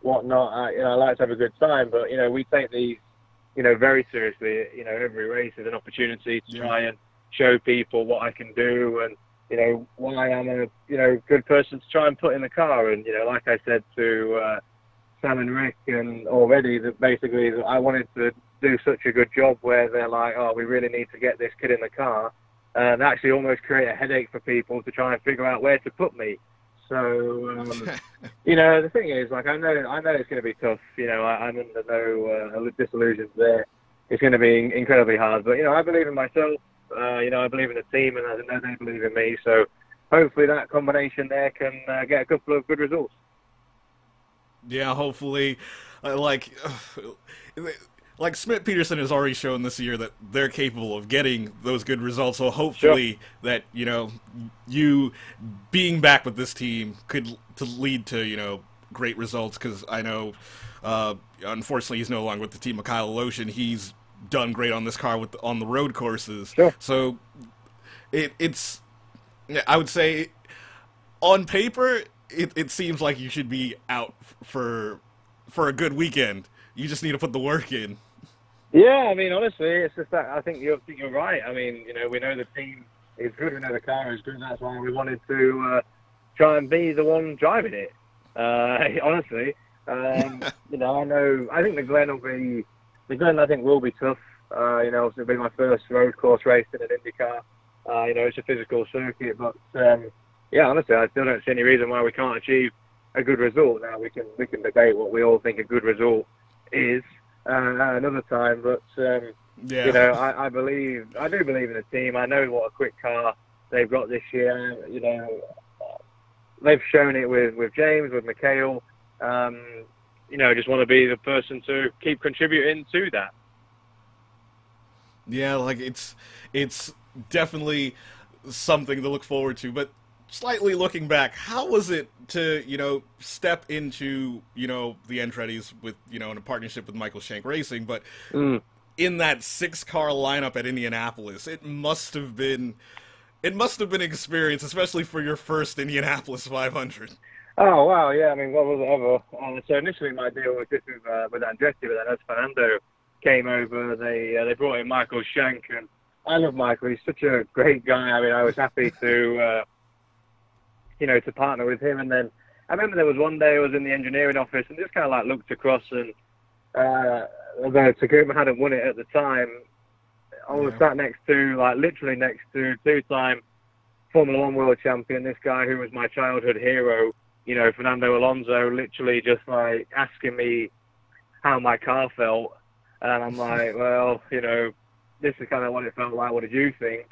whatnot, I, you know, I like to have a good time, but you know, we take these you know very seriously. You know, every race is an opportunity to Yeah. try and show people what I can do and you know, why I'm a, you know, good person to try and put in the car. And, you know, like I said to uh, Sam and Rick and already that basically that I wanted to do such a good job where they're like, oh, we really need to get this kid in the car and actually almost create a headache for people to try and figure out where to put me. So, um, you know, the thing is, like, I know, I know it's going to be tough. You know, I, I'm under no uh, disillusions there. It's going to be incredibly hard, but you know, I believe in myself. Uh, you know, I believe in the team, and I know they believe in me. So, hopefully, that combination there can uh, get a couple of good results. Yeah, hopefully, uh, like, like Schmidt Peterson has already shown this year that they're capable of getting those good results. So hopefully that you know you being back with this team could to lead to you know great results. Because I know, uh, unfortunately, he's no longer with the team. of Mikhail Aleshin, he's done great on this car with on the road courses. Sure. So it it's I would say on paper it, it seems like you should be out for for a good weekend. You just need to put the work in. Yeah, I mean, honestly, it's just that I think you're, you're right. I mean, you know, we know the team is good, we know the car is good. That's why we wanted to uh, try and be the one driving it. Uh, honestly, um, you know, I know. I think the Glen will be the Glen. I think will be tough. Uh, you know, it'll be my first road course race in an IndyCar. Uh, you know, it's a physical circuit, but um, yeah, honestly, I still don't see any reason why we can't achieve a good result. Now we can we can debate what we all think a good result is uh, another time, but um, Yeah. you know, I, I believe I do believe in the team. I know what a quick car they've got this year. You know, they've shown it with with James, with Mikhail. Um, you know, just want to be the person to keep contributing to that. Yeah, like it's it's definitely something to look forward to. But slightly looking back, how was it to you know step into you know the Andretti's with you know in a partnership with Michael Shank Racing, but Mm. in that six car lineup at Indianapolis, it must have been it must have been an experience, especially for your first Indianapolis 500. Oh wow, yeah. I mean, what was it ever? Uh, so initially, my deal was just with uh, with Andretti, but then as Fernando came over, they uh, they brought in Michael Shank, and I love Michael. He's such a great guy. I mean, I was happy to, uh, you know, to partner with him. And then I remember there was one day I was in the engineering office and just kind of like looked across and, uh, although Takuma hadn't won it at the time, I was sat next to, like, literally next to two-time Formula One world champion, this guy who was my childhood hero, you know, Fernando Alonso, literally just like asking me how my car felt. And I'm like, well, you know, this is kind of what it felt like. What did you think?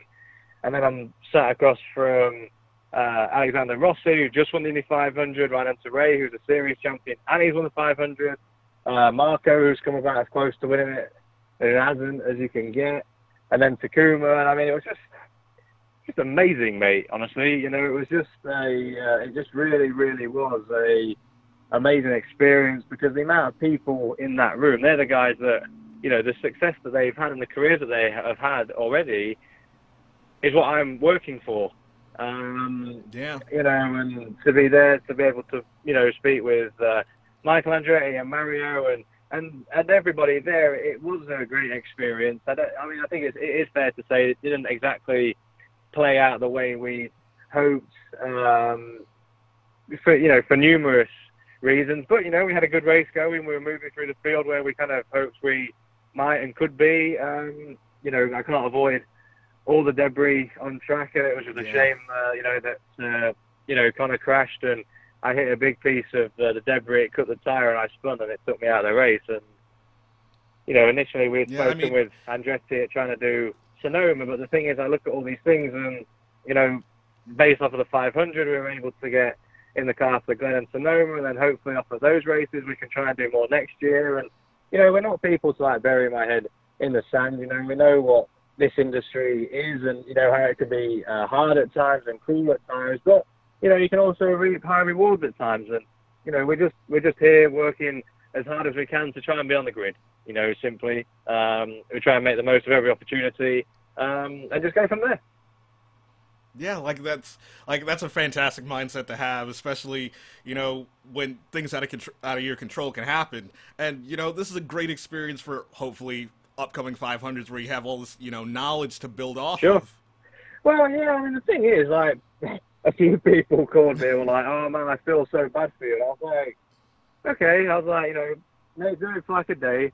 And then I'm sat across from uh, Alexander Rossi, who just won the Indy 500, Ryan Hunter-Reay, who's a series champion, and he's won the 500. Uh, Marco, who's come about as close to winning it as it hasn't as you can get. And then Takuma, and I mean, it was just just amazing, mate. Honestly, you know, it was just a, uh, it just really, really was a amazing experience because the amount of people in that room, they're the guys that, you know, the success that they've had and the careers that they have had already is what I'm working for. Um, Yeah. you know, and to be there, to be able to, you know, speak with uh, Michael Andretti and Mario and, and, and everybody there, it was a great experience. I, don't, I mean, I think it's, it is fair to say it didn't exactly play out the way we hoped, um, for, you know, for numerous reasons. But, you know, we had a good race going. We were moving through the field where we kind of hoped we might and could be. Um, you know, I can't avoid all the debris on track, and it was just a Yeah. shame, uh, you know, that uh, you know Connor crashed and I hit a big piece of uh, the debris. It cut the tire, and I spun, and it took me out of the race. And you know, initially we had Yeah, I spoken mean- with Andretti at trying to do Sonoma, but the thing is, I look at all these things, and you know, based off of the 500, we were able to get in the car for Glen and Sonoma, and then hopefully off of those races, we can try and do more next year. And you know, we're not people to like bury my head in the sand. You know, we know what this industry is, and you know how it can be uh, hard at times and cruel at times, but you know, you can also reap high rewards at times. And you know, we're just we're just here working as hard as we can to try and be on the grid. You know, simply um, we try and make the most of every opportunity um, and just go from there. Yeah, like that's like that's a fantastic mindset to have, especially you know when things out of contr- out of your control can happen. And you know this is a great experience for hopefully upcoming 500s where you have all this you know knowledge to build off Sure. of. Well, yeah, I mean, the thing is, like, a few people called me and were like, oh, man, I feel so bad for you. And I was like, okay. I was like, you know, mate, do it for like a day.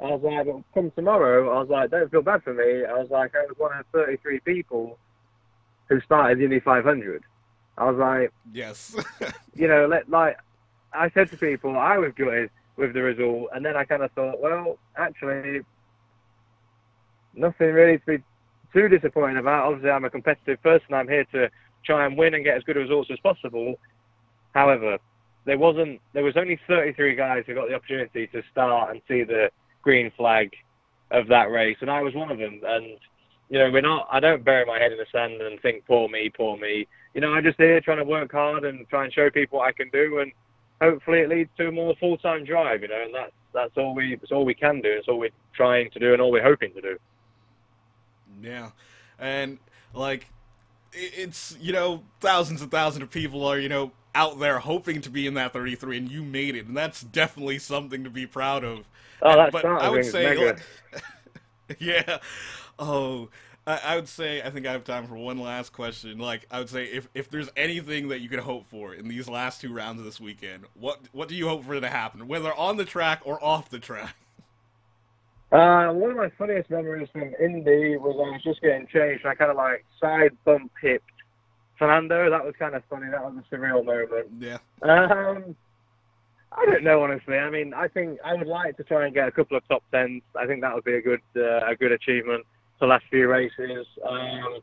I was like, but come tomorrow, I was like, don't feel bad for me. I was like, I was one of 33 people who started the Indy 500. I was like, Yes. you know, let like I said to people, I was gutted with the result, and then I kind of thought, well, actually, nothing really to be too disappointed about. Obviously, I'm a competitive person. I'm here to try and win and get as good results as possible. However, there wasn't. There was only 33 guys who got the opportunity to start and see the green flag of that race, and I was one of them. And you know, we're not. I don't bury my head in the sand and think, poor me, poor me you know, I'm just here trying to work hard and try and show people what I can do, and hopefully it leads to a more full-time drive. You know, and that's that's all we it's all we can do. It's all we're trying to do, and all we're hoping to do. Yeah, and like it's you know thousands and thousands of people are you know out there hoping to be in that 33, and you made it, and that's definitely something to be proud of. Oh, that but I would say, like- yeah. Oh, I, I would say I think I have time for one last question. Like I would say, if if there's anything that you could hope for in these last two rounds of this weekend, what what do you hope for to happen, whether on the track or off the track? Uh, one of my funniest memories from Indy was I was just getting changed. And I kind of like side bump hipped Fernando. That was kind of funny. That was a surreal moment. Yeah. Um, I don't know honestly. I mean, I think I would like to try and get a couple of top tens. I think that would be a good uh, a good achievement for the last few races. Um,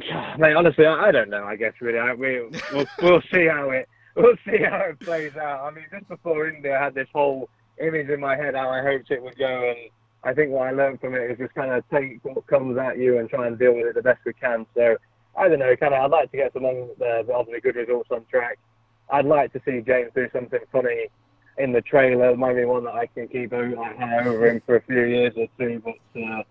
mate, honestly, I, I don't know. I guess really, I, we we'll, we'll see how it we'll see how it plays out. I mean, just before Indy, I had this whole image in my head how I hoped it would go, and I think what I learned from it is just kind of take what comes at you and try and deal with it the best we can. So I don't know, kind of, I'd like to get some uh, obviously good results on track. I'd like to see James do something funny in the trailer, maybe one that I can keep o- like, over him for a few years or two, but uh,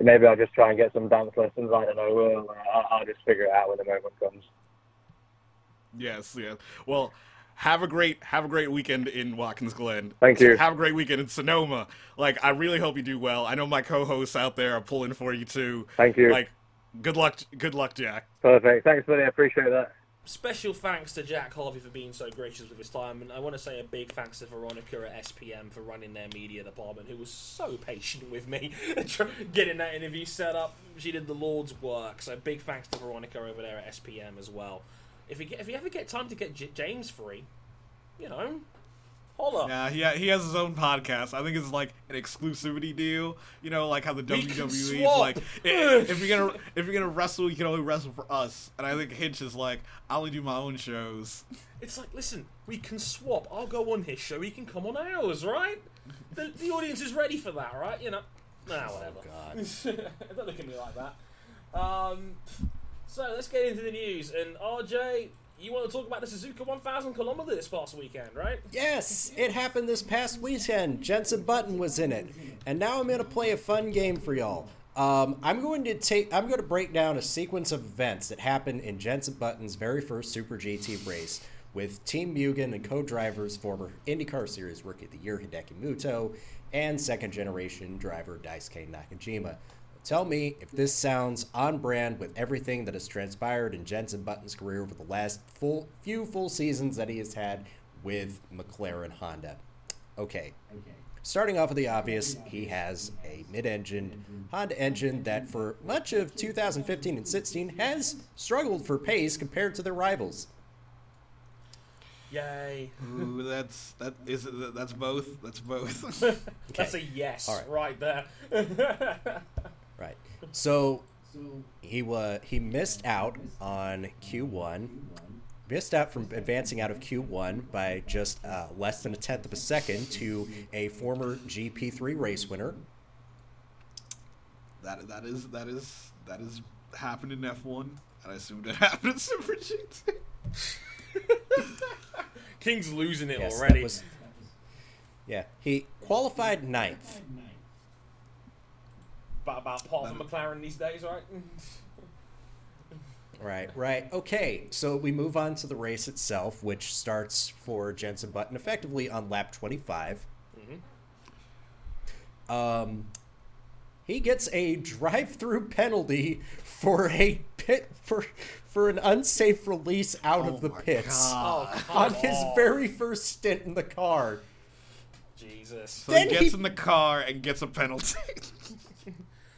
maybe I'll just try and get some dance lessons. I don't know. Well, I'll just figure it out when the moment comes. Yes, yes. Well, have a great have a great weekend in Watkins Glen. Thank you. Have a great weekend in Sonoma. Like I really hope you do well. I know my co-hosts out there are pulling for you too. Thank you. Like good luck good luck, Jack. Perfect. Thanks, buddy. I appreciate that. Special thanks to Jack Harvey for being so gracious with his time, and I want to say a big thanks to Veronica at SPM for running their media department, who was so patient with me getting that interview set up. She did the Lord's work, so big thanks to Veronica over there at SPM as well. If you get, if you ever get time to get J- James free, you know, hold holla. Yeah, he, he has his own podcast. I think it's like an exclusivity deal. You know, like how the We can WWE is swap. like, "I- if you're gonna if you're gonna wrestle, you can only wrestle for us. And I think Hitch is like, I only do my own shows. It's like, listen, we can swap. I'll go on his show. He can come on ours, right? The, the audience is ready for that, right? You know, nah, whatever. Don't look at me like that. Um, so let's get into the news. And RJ, you want to talk about the Suzuka 1000 kilometer this past weekend, right? Yes, it happened this past weekend. Jenson Button was in it, and now I'm gonna play a fun game for y'all. Um, I'm going to take. I'm going to break down a sequence of events that happened in Jenson Button's very first Super GT race with Team Mugen and co-drivers former IndyCar Series Rookie of the Year Hideki Muto and second-generation driver Daisuke Nakajima. Tell me if this sounds on brand with everything that has transpired in Jenson Button's career over the last full few full seasons that he has had with McLaren Honda. Okay. Starting off with the obvious, he has a mid-engine Honda engine that for much of 2015 and 16 has struggled for pace compared to their rivals. Yay. Ooh, that's that is that's both. That's both. That's a yes All right. right there. Right. So he was he missed out on Q1. Missed out from advancing out of Q1 by just uh, less than a tenth of a second to a former GP3 race winner. that that is that is that is happened in F1, and I assumed it happened in Super GT. King's losing it Yes, already. was- yeah, he qualified ninth. About, about part of McLaren these days, right? Right, right. Okay, so we move on to the race itself, which starts for Jenson Button effectively on lap 25. Um, he gets a drive-through penalty for a pit for for an unsafe release out Oh of the pits oh, come on his very first stint in the car. Jesus. So Then he gets he- in the car and gets a penalty.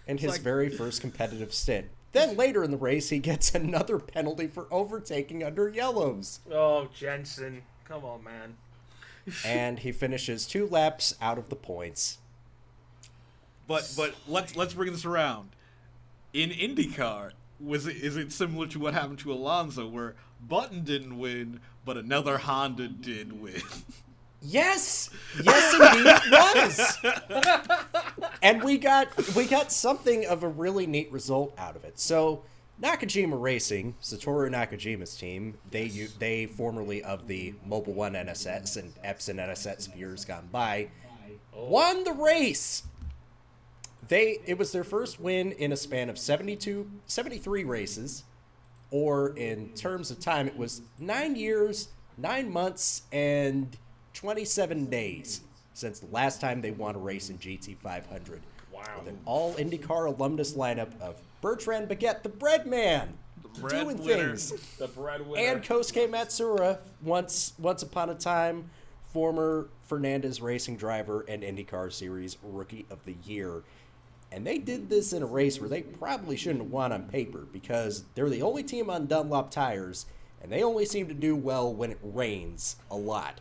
in his like- very first competitive stint. Then later in the race, he gets another penalty for overtaking under yellows. Oh, Jensen. Come on, man. and he finishes two laps out of the points. But but let's let's bring this around. In IndyCar, was it is it similar to what happened to Alonso, where Button didn't win, but another Honda did win? Yes, yes, indeed it was. and we got we got something of a really neat result out of it. So Nakajima Racing, Satoru Nakajima's team, they u- they formerly of the Mobil One NSX and Epson NSX years gone by, won the race. They it was their first win in a span of 72 73 races or in terms of time it was 9 years, 9 months and 27 days since the last time they won a race in GT 500. Wow. With an all IndyCar alumnus lineup of Bertrand Baguette, the bread man, bread doing winner. things The breadwinner. and Kosuke Matsuura, once once upon a time former Fernandez racing driver and IndyCar Series Rookie of the Year. And they did this in a race where they probably shouldn't have won on paper because they're the only team on Dunlop tires, and they only seem to do well when it rains a lot.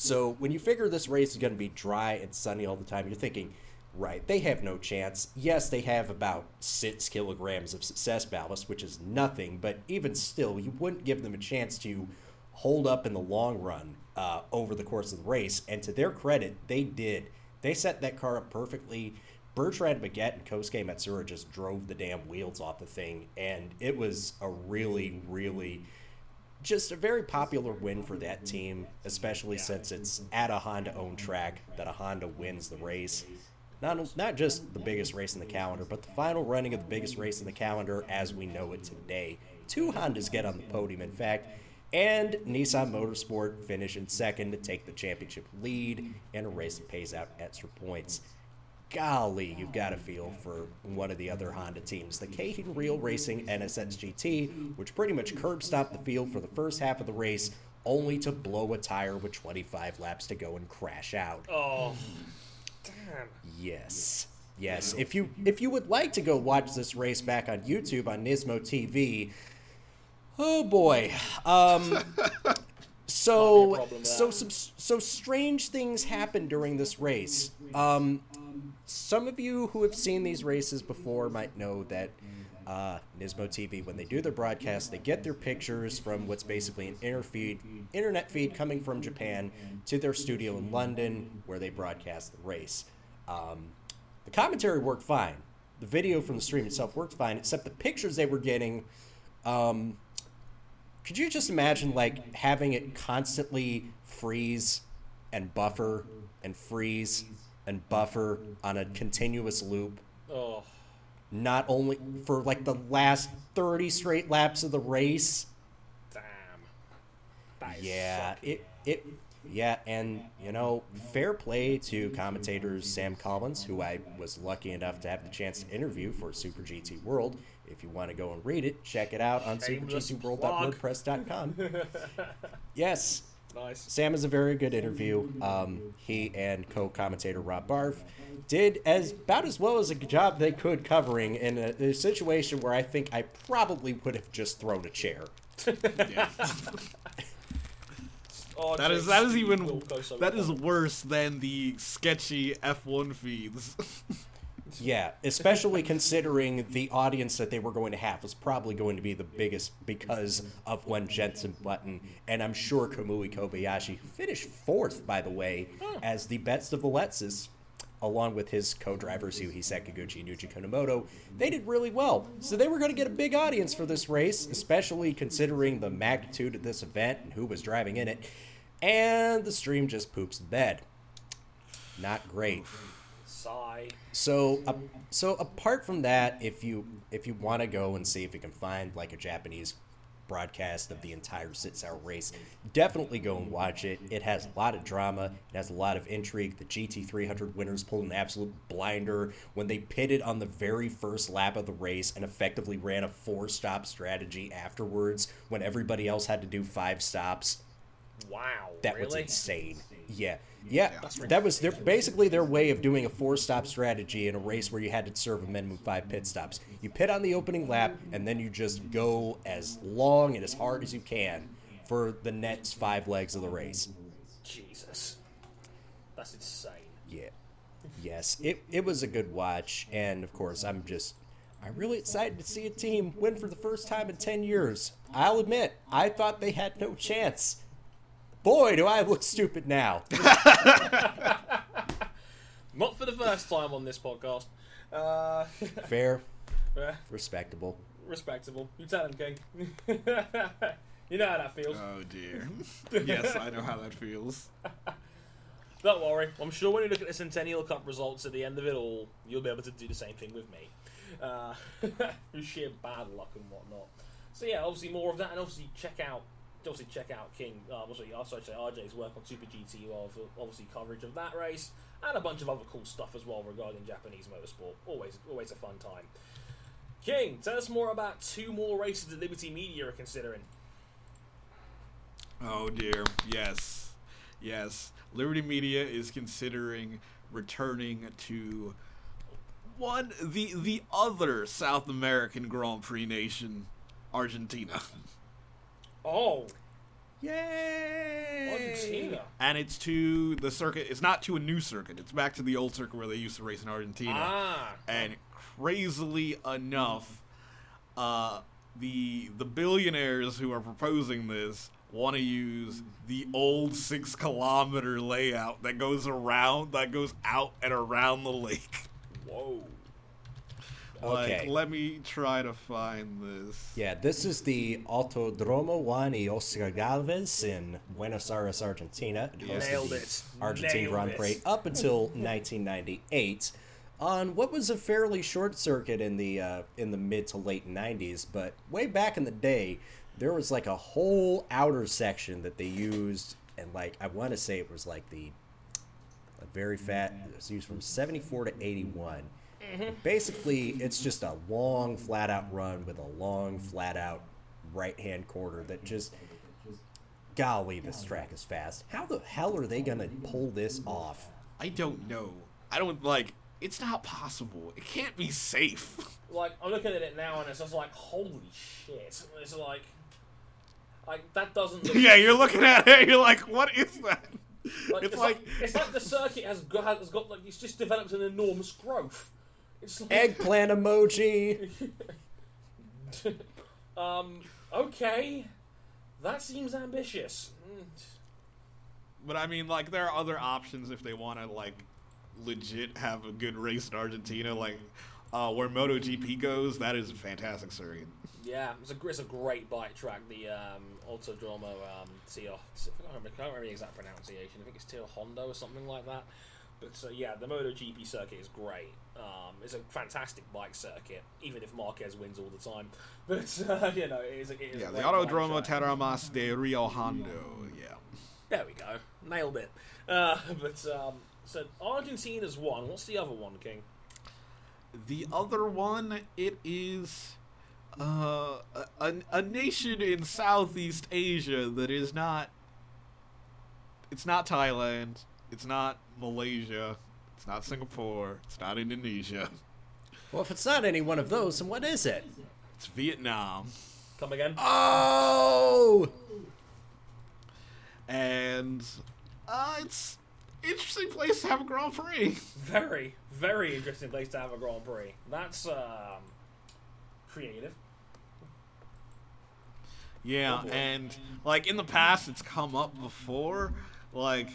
So when you figure this race is going to be dry and sunny all the time, you're thinking, right, they have no chance. Yes, they have about six kilograms of success ballast, which is nothing, but even still, you wouldn't give them a chance to hold up in the long run uh, over the course of the race. And to their credit, they did. They set that car up perfectly. Bertrand Baguette and Kosuke Matsuura just drove the damn wheels off the thing, and it was a really, really just a very popular win for that team, especially since it's at a Honda owned track that a Honda wins the race. Not, not just the biggest race in the calendar, but the final running of the biggest race in the calendar as we know it today. Two Hondas get on the podium. In fact, And Nissan Motorsport finished in second to take the championship lead in a race that pays out extra points. Golly, you've got a feel for one of the other Honda teams, the Keihin Real Racing NSX GT, which pretty much curb stopped the field for the first half of the race, only to blow a tire with 25 laps to go and crash out. Oh, damn. Yes. Yes. If you if you would like to go watch this race back on YouTube on Nismo TV, oh boy. Um so so some so strange things happen during this race. Um some of you who have seen these races before might know that uh, Nismo TV, when they do their broadcast, they get their pictures from what's basically an inter feed, internet feed coming from Japan to their studio in London, where they broadcast the race. Um, the commentary worked fine. The video from the stream itself worked fine, except the pictures they were getting. Um, could you just imagine like having it constantly freeze and buffer and freeze and buffer on a continuous loop? Oh, Not only for like the last 30 straight laps of the race. damn. That Yeah, it it yeah, and you know, fair play to commentators Sam Collins, who I was lucky enough to have the chance to interview for Super GT World. If you want to go and read it, check it out on supergtworld.wordpress.com. yes, Nice. Sam is a very good interview. Um, he and co-commentator Rob Barff did as about as well as a job they could covering in a, a situation where I think I probably would have just thrown a chair. Oh, that is that is even will go so that far. is worse than the sketchy F1 feeds. Yeah, especially considering the audience that they were going to have was probably going to be the biggest because of when Jenson Button and I'm sure Kamui Kobayashi who finished fourth, by the way, hmm. as the best of the Letses, along with his co-drivers Yuhi Sekiguchi and Yuji Kunimoto. They did really well, so they were going to get a big audience for this race, especially considering the magnitude of this event and who was driving in it. And the stream just poops the bed. Not great. Sigh. So, uh, so apart from that, if you if you want to go and see if you can find like a Japanese broadcast of the entire six-hour race, definitely go and watch it. It has a lot of drama. It has a lot of intrigue. The GT300 winners pulled an absolute blinder when they pitted on the very first lap of the race and effectively ran a four-stop strategy afterwards when everybody else had to do five stops. Wow. That was insane. Yeah. Yeah, that was their basically their way of doing a four-stop strategy in a race where you had to serve a minimum five pit stops. You pit on the opening lap, and then you just go as long and as hard as you can for the next five legs of the race. Jesus. That's insane. Yeah, yes, it it was a good watch, and of course, I'm just I'm really excited to see a team win for the first time in ten years. I'll admit, I thought they had no chance. Boy, do I look stupid now. Not for the first time on this podcast. Uh, Fair, respectable. respectable. You tell him, King. you know how that feels. oh dear. yes, I know how that feels. Don't worry. I'm sure when you look at the Centennial Cup results at the end of it all, you'll be able to do the same thing with me. Uh, sheer bad luck and whatnot. So yeah, obviously more of that, and obviously check out, obviously check out King. Uh, I sorry, say RJ's work on Super GT, for obviously coverage of that race and a bunch of other cool stuff as well regarding Japanese motorsport. Always, always a fun time. King, tell us more about two more races that Liberty Media are considering. Oh dear. Yes. Yes. Liberty Media is considering returning to one the the other South American Grand Prix nation, Argentina. Oh, Yay! Argentina. And it's to the circuit. It's not to a new circuit. It's back to the old circuit where they used to race in Argentina. Ah. And crazily enough, uh, the the billionaires who are proposing this want to use the old six kilometer layout that goes around, that goes out and around the lake. Whoa. Okay. Like, let me try to find this. Yeah, this is the Autodromo Juan y Oscar Galvez in Buenos Aires, Argentina. It hosted Nailed the it. Argentine Nailed Grand it. Prix up until 1998 on what was a fairly short circuit in the uh, in the mid to late 90s. But way back in the day, there was like a whole outer section that they used, and like I want to say it was like the a very fat. It was used from 74 to 81. Basically, it's just a long, flat out run with a long, flat out right hand quarter that just. Golly, this track is fast. How the hell are they gonna pull this off? I don't know. I don't like. It's not possible. It can't be safe. Like I'm looking at it now and it's just like holy shit. It's like like that doesn't look yeah, you're looking at it. You're like, what is that? Like, it's like, it's like the circuit has got, has got like it's just developed an enormous growth. It's like, Eggplant emoji. um, okay, that seems ambitious. Mm. but I mean, like, there are other options if they want to like legit have a good race in Argentina, like uh, where MotoGP goes. That is a fantastic circuit. Yeah, it's a it's a great bike track. The um, Autodromo um, Tio, I can't remember, I can't remember the exact pronunciation. I think it's Tio Hondo or something like that. But uh, yeah, the MotoGP circuit is great. Um, it's a fantastic bike circuit, even if Marquez wins all the time. But uh, you know, it is. A, it is Yeah, the Autodromo. Termas de Rio Hondo. Yeah. There we go, nailed it. Uh, but um, so Argentina's one. What's the other one, King? The other one, it is uh, a, a nation in Southeast Asia that is not. It's not Thailand. It's not Malaysia. It's not Singapore. It's not Indonesia. Well, if it's not any one of those, then what is it? It's Vietnam. Come again? Oh! And uh, it's interesting place to have a Grand Prix. Very, very interesting place to have a Grand Prix. That's um, creative. Yeah, Oh, and like in the past, it's come up before. Like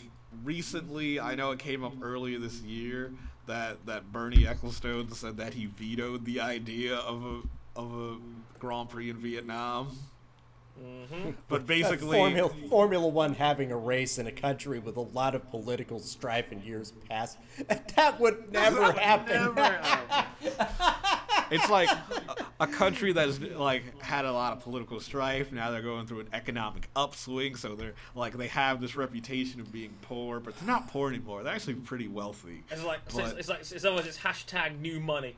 recently, I know it came up earlier this year that that Bernie Ecclestone said that he vetoed the idea of a of a Grand Prix in Vietnam. Mm-hmm. But basically, Formula, Formula One having a race in a country with a lot of political strife in years past. That would never happen. it's like a, a country that's like had a lot of political strife. Now they're going through an economic upswing, so they're like they have this reputation of being poor, but they're not poor anymore. They're actually pretty wealthy. It's like so it's, it's like it's almost it's hashtag new money.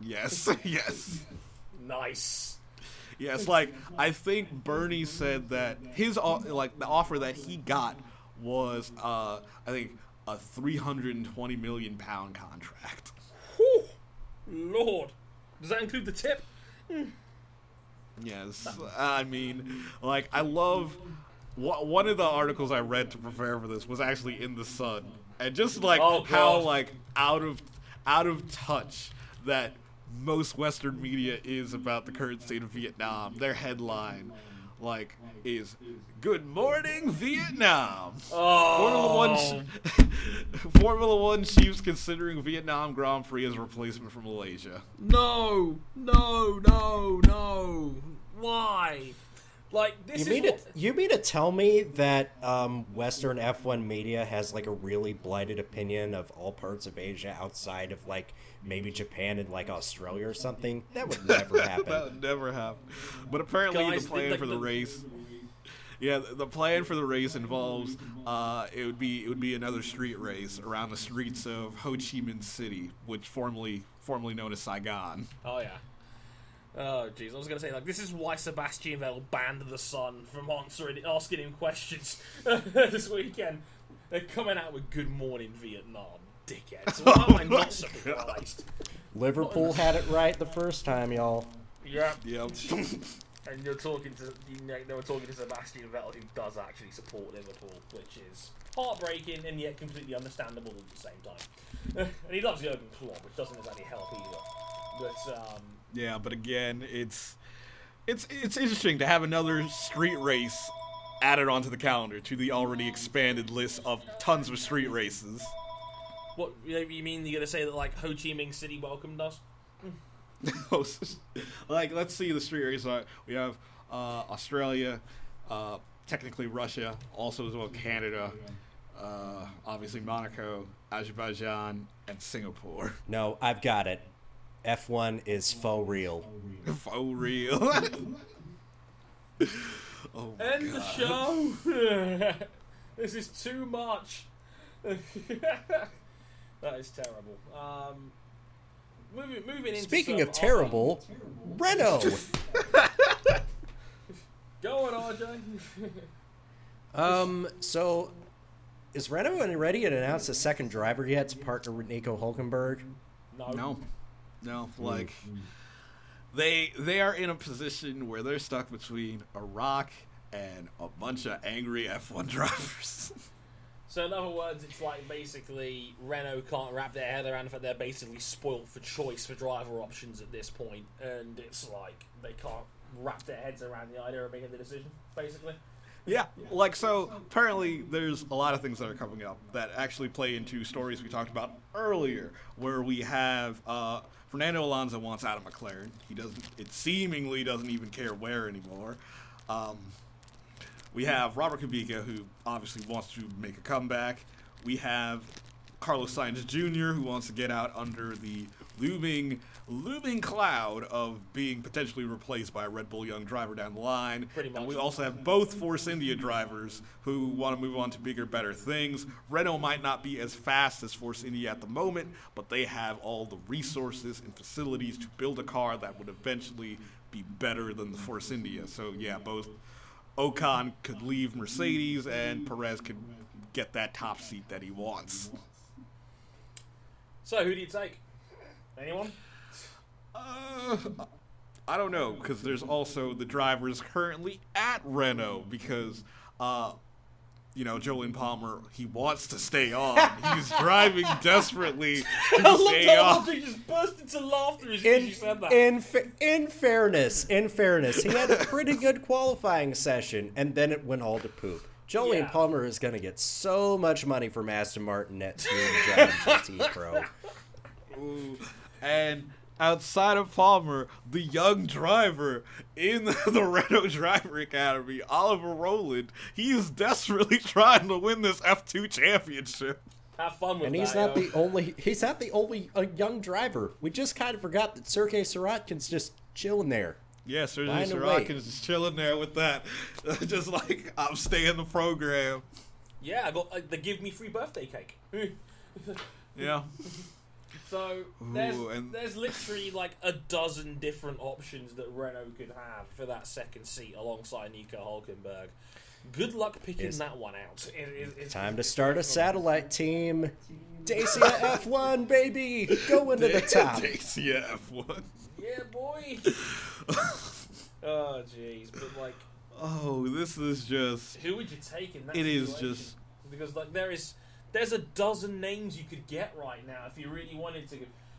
Yes, yes. Nice. Yes, like I think Bernie said that his like the offer that he got was uh I think a 320 million pound contract. Whew. Lord, does that include the tip? Mm. Yes, I mean, like I love. One of the articles I read to prepare for this was actually in the Sun, and just like Oh, how like out of out of touch that most Western media is about the current state of Vietnam. Their headline, like, is "Good Morning Vietnam." Formula Oh, One, ch- Formula One chiefs considering Vietnam Grand Prix as a replacement for Malaysia. no, no, no, no. Why? Like this You is mean to you mean to tell me that um, Western F1 media has like a really blighted opinion of all parts of Asia outside of like maybe Japan and like Australia or something? That would never happen. that would never happen. But apparently, Guys, the plan the- for the the- race. Yeah, the- the plan for the race involves uh, it would be it would be another street race around the streets of Ho Chi Minh City, which formerly formerly known as Saigon. Oh yeah. Oh jeez, I was gonna say like this is why Sebastian Vettel banned the Sun from answering asking him questions this weekend. They're coming out with "Good Morning Vietnam," dickheads. Why am I not surprised? Liverpool had it right the first time, y'all. Yeah, Yep. and you're talking to you know, they were talking to Sebastian Vettel, who does actually support Liverpool, which is heartbreaking and yet completely understandable at the same time. and he loves Jurgen Klopp, which doesn't exactly help either. But um, yeah, but again, it's it's it's interesting to have another street race added onto the calendar to the already expanded list of tons of street races. what you mean? You're gonna say that like Ho Chi Minh City welcomed us? like, let's see the street races. We have uh, Australia, uh, technically Russia, also as well Canada, uh, obviously Monaco, Azerbaijan, and Singapore. No, I've got it. F1 is faux real. For real. Oh my End the show. this is too much. that is terrible. Um, moving, moving into Speaking of terrible, Renault. Go on, RJ. Um, so is Renault ready to announce a second driver yet to partner with Nico Hulkenberg? no. No, no, like they they are in a position where they're stuck between a rock and a bunch of angry F1 drivers. So in other words, it's like basically Renault can't wrap their head around the fact they're basically spoilt for choice for driver options at this point, and it's like they can't wrap their heads around the idea of making the decision. Basically, Yeah, like so. Apparently, there's a lot of things that are coming up that actually play into stories we talked about earlier, where we have uh, Fernando Alonso wants out of McLaren. He doesn't. It seemingly doesn't even care where anymore. Um, we have Robert Kubica, who obviously wants to make a comeback. We have Carlos Sainz Jr., who wants to get out under the looming, looming cloud of being potentially replaced by a Red Bull young driver down the line. Pretty And we also have both Force India drivers who want to move on to bigger, better things. Renault might not be as fast as Force India at the moment, but they have all the resources and facilities to build a car that would eventually be better than the Force India. So yeah, both Ocon could leave Mercedes and Perez could get that top seat that he wants. so who do you take? Anyone? Uh, I don't know because there's also the drivers currently at Renault because, uh, you know, Jolyon Palmer he wants to stay on. He's driving desperately I to stay how on. RJ just burst into laughter as soon as In you said that. in fa- in fairness, in fairness, he had a pretty good qualifying session, and then it went all to poop. Jolyon Yeah. Palmer is going to get so much money from Aston Martin next year in GT Pro. Ooh. And outside of Palmer, the young driver in the Renault Driver Academy, Oliver Rowland, he is desperately trying to win this F2 championship. Have fun with that. And that. he's not yo. the only he's not the only uh, young driver. We just kind of forgot that Sergei Sirotkin's just chilling there. Yeah, Sergei Find a way. Sirotkin's just chilling there with that. just like, I'm staying the program. Yeah, I got uh, the give me free birthday cake. Yeah. So there's Ooh, and- there's literally like a dozen different options that Renault could have for that second seat alongside Nico Hulkenberg. Good luck picking Is- that one out. It- it- it's- Time to start a satellite team. Dacia F1 baby, go into the top. Dacia F1. Yeah, boy. oh jeez, but like, Oh, this is just. who would you take in that? It is situation? just. because like there is there's a dozen names you could get right now if you really wanted to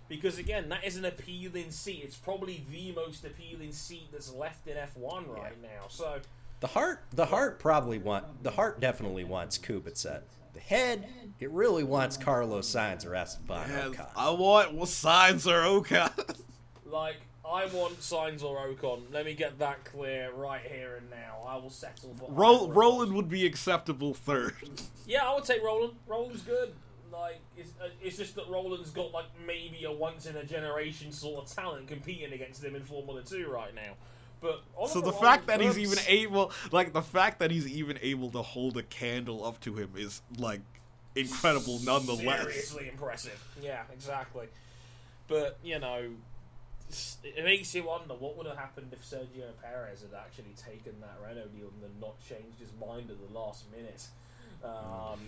because again that is an appealing seat it's probably the most appealing seat that's left in F1 right now so The heart, the heart probably want, the heart definitely wants Kubica. The head, it really wants Carlos Sainz or Esteban Yes, Ocon. I want what signs are okay. like I want Sainz or Ocon let me get that clear right here and now I will settle for Ro- Rowland would be acceptable third. yeah I would take Rowland Rowland's good like it's, uh, it's just that Rowland's got like maybe a once in a generation sort of talent competing against him in Formula 2 right now but So Oliver the fact that Rowland- he's even able, like the fact that he's even able to hold a candle up to him is like incredible nonetheless. Seriously impressive. Yeah, exactly. But you know, it makes you wonder what would have happened if Sergio Perez had actually taken that Renault deal and then not changed his mind at the last minute. Um,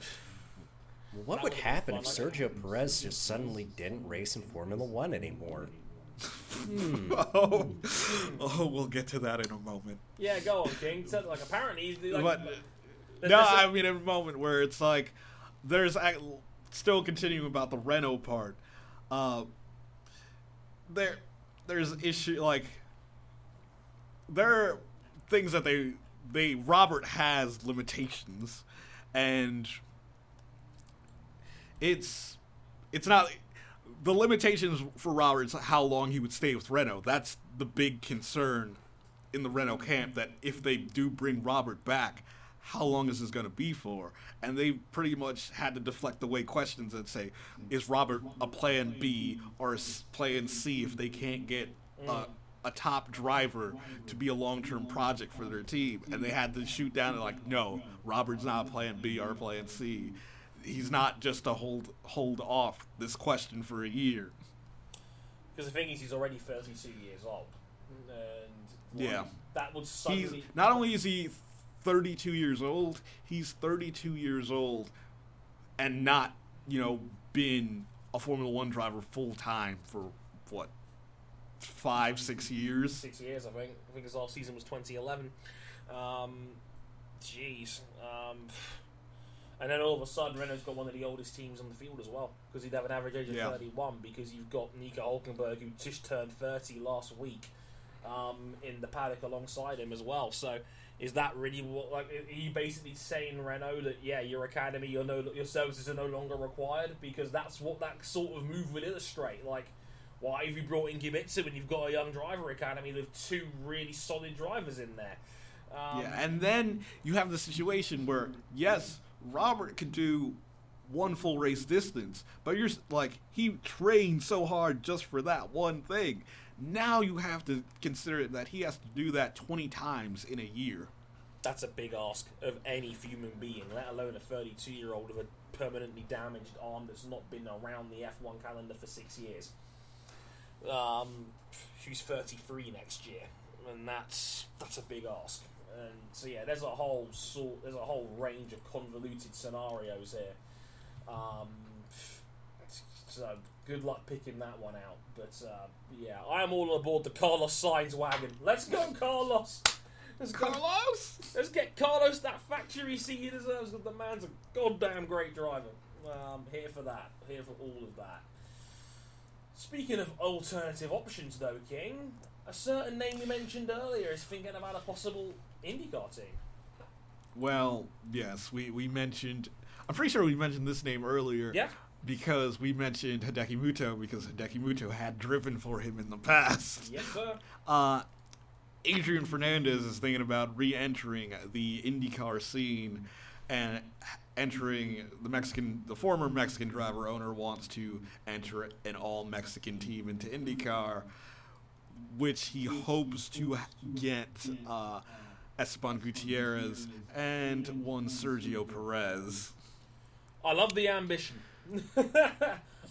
What would happen if fun, I Sergio Perez just suddenly didn't race in Formula One anymore? Oh, oh, we'll get to that in a moment. yeah, go on, King. So, like, apparently, he's like, but there's- no, there's a- I mean in a moment where it's like there's still continuing about the Renault part. Uh, there, there's issue like there are things that they they Robert has limitations, and it's it's not the limitations for Robert is how long he would stay with Renault. That's the big concern in the Renault camp that if they do bring Robert back, how long is this going to be for? And they pretty much had to deflect away questions and say, is Robert a plan B or a plan C if they can't get uh, a top driver to be a long-term project for their team, and they had to shoot down and like, no, Robert's not a Plan B or Plan C. He's not just to hold hold off this question for a year. Because the thing is, he's already 32 years old, and Yeah. that would He's suddenly not only is he 32 years old, he's 32 years old, and not you know been a Formula One driver full time for what five six years. six years, I think. I think his last season was 2011. Um, jeez. Um, and then all of a sudden, Renault's got one of the oldest teams on the field as well because he'd have an average age of Yeah. 31 because you've got Nico Hulkenberg who just turned 30 last week um, in the paddock alongside him as well. So. Is that really what? Like, are you basically saying Renault that yeah, your academy, your no, your services are no longer required because that's what that sort of move would illustrate. Like, why have you brought in Kubica when you've got a young driver academy with two really solid drivers in there? Um, Yeah, and then you have the situation where yes, Robert could do one full race distance, but you're like he trained so hard just for that one thing. Now you have to consider that he has to do that 20 times in a year. That's a big ask of any human being, let alone a 32 year old with a permanently damaged arm that's not been around the F1 calendar for six years. Um, who's 33 next year, and that's that's a big ask. And so yeah, there's a whole sort, there's a whole range of convoluted scenarios here. Um, so good luck picking that one out. But uh, yeah, I am all aboard the Carlos Sainz wagon. Let's go, Carlos. Let's go. Carlos! Let's get Carlos that factory seat he deserves. The man's a goddamn great driver. Um, here for that. Here for all of that. Speaking of alternative options, though, King, a certain name you mentioned earlier is thinking about a possible IndyCar team. Well, yes, we, we mentioned. I'm pretty sure we mentioned this name earlier. Yeah. Because we mentioned Hideki Muto because Hideki Muto had driven for him in the past. Yes, sir. Uh, Adrian Fernandez is thinking about re-entering the IndyCar scene and entering the Mexican, the former Mexican driver owner wants to enter an all-Mexican team into IndyCar, which he hopes to get uh, Esteban Gutierrez and one Sergio Perez. I love the ambition. okay,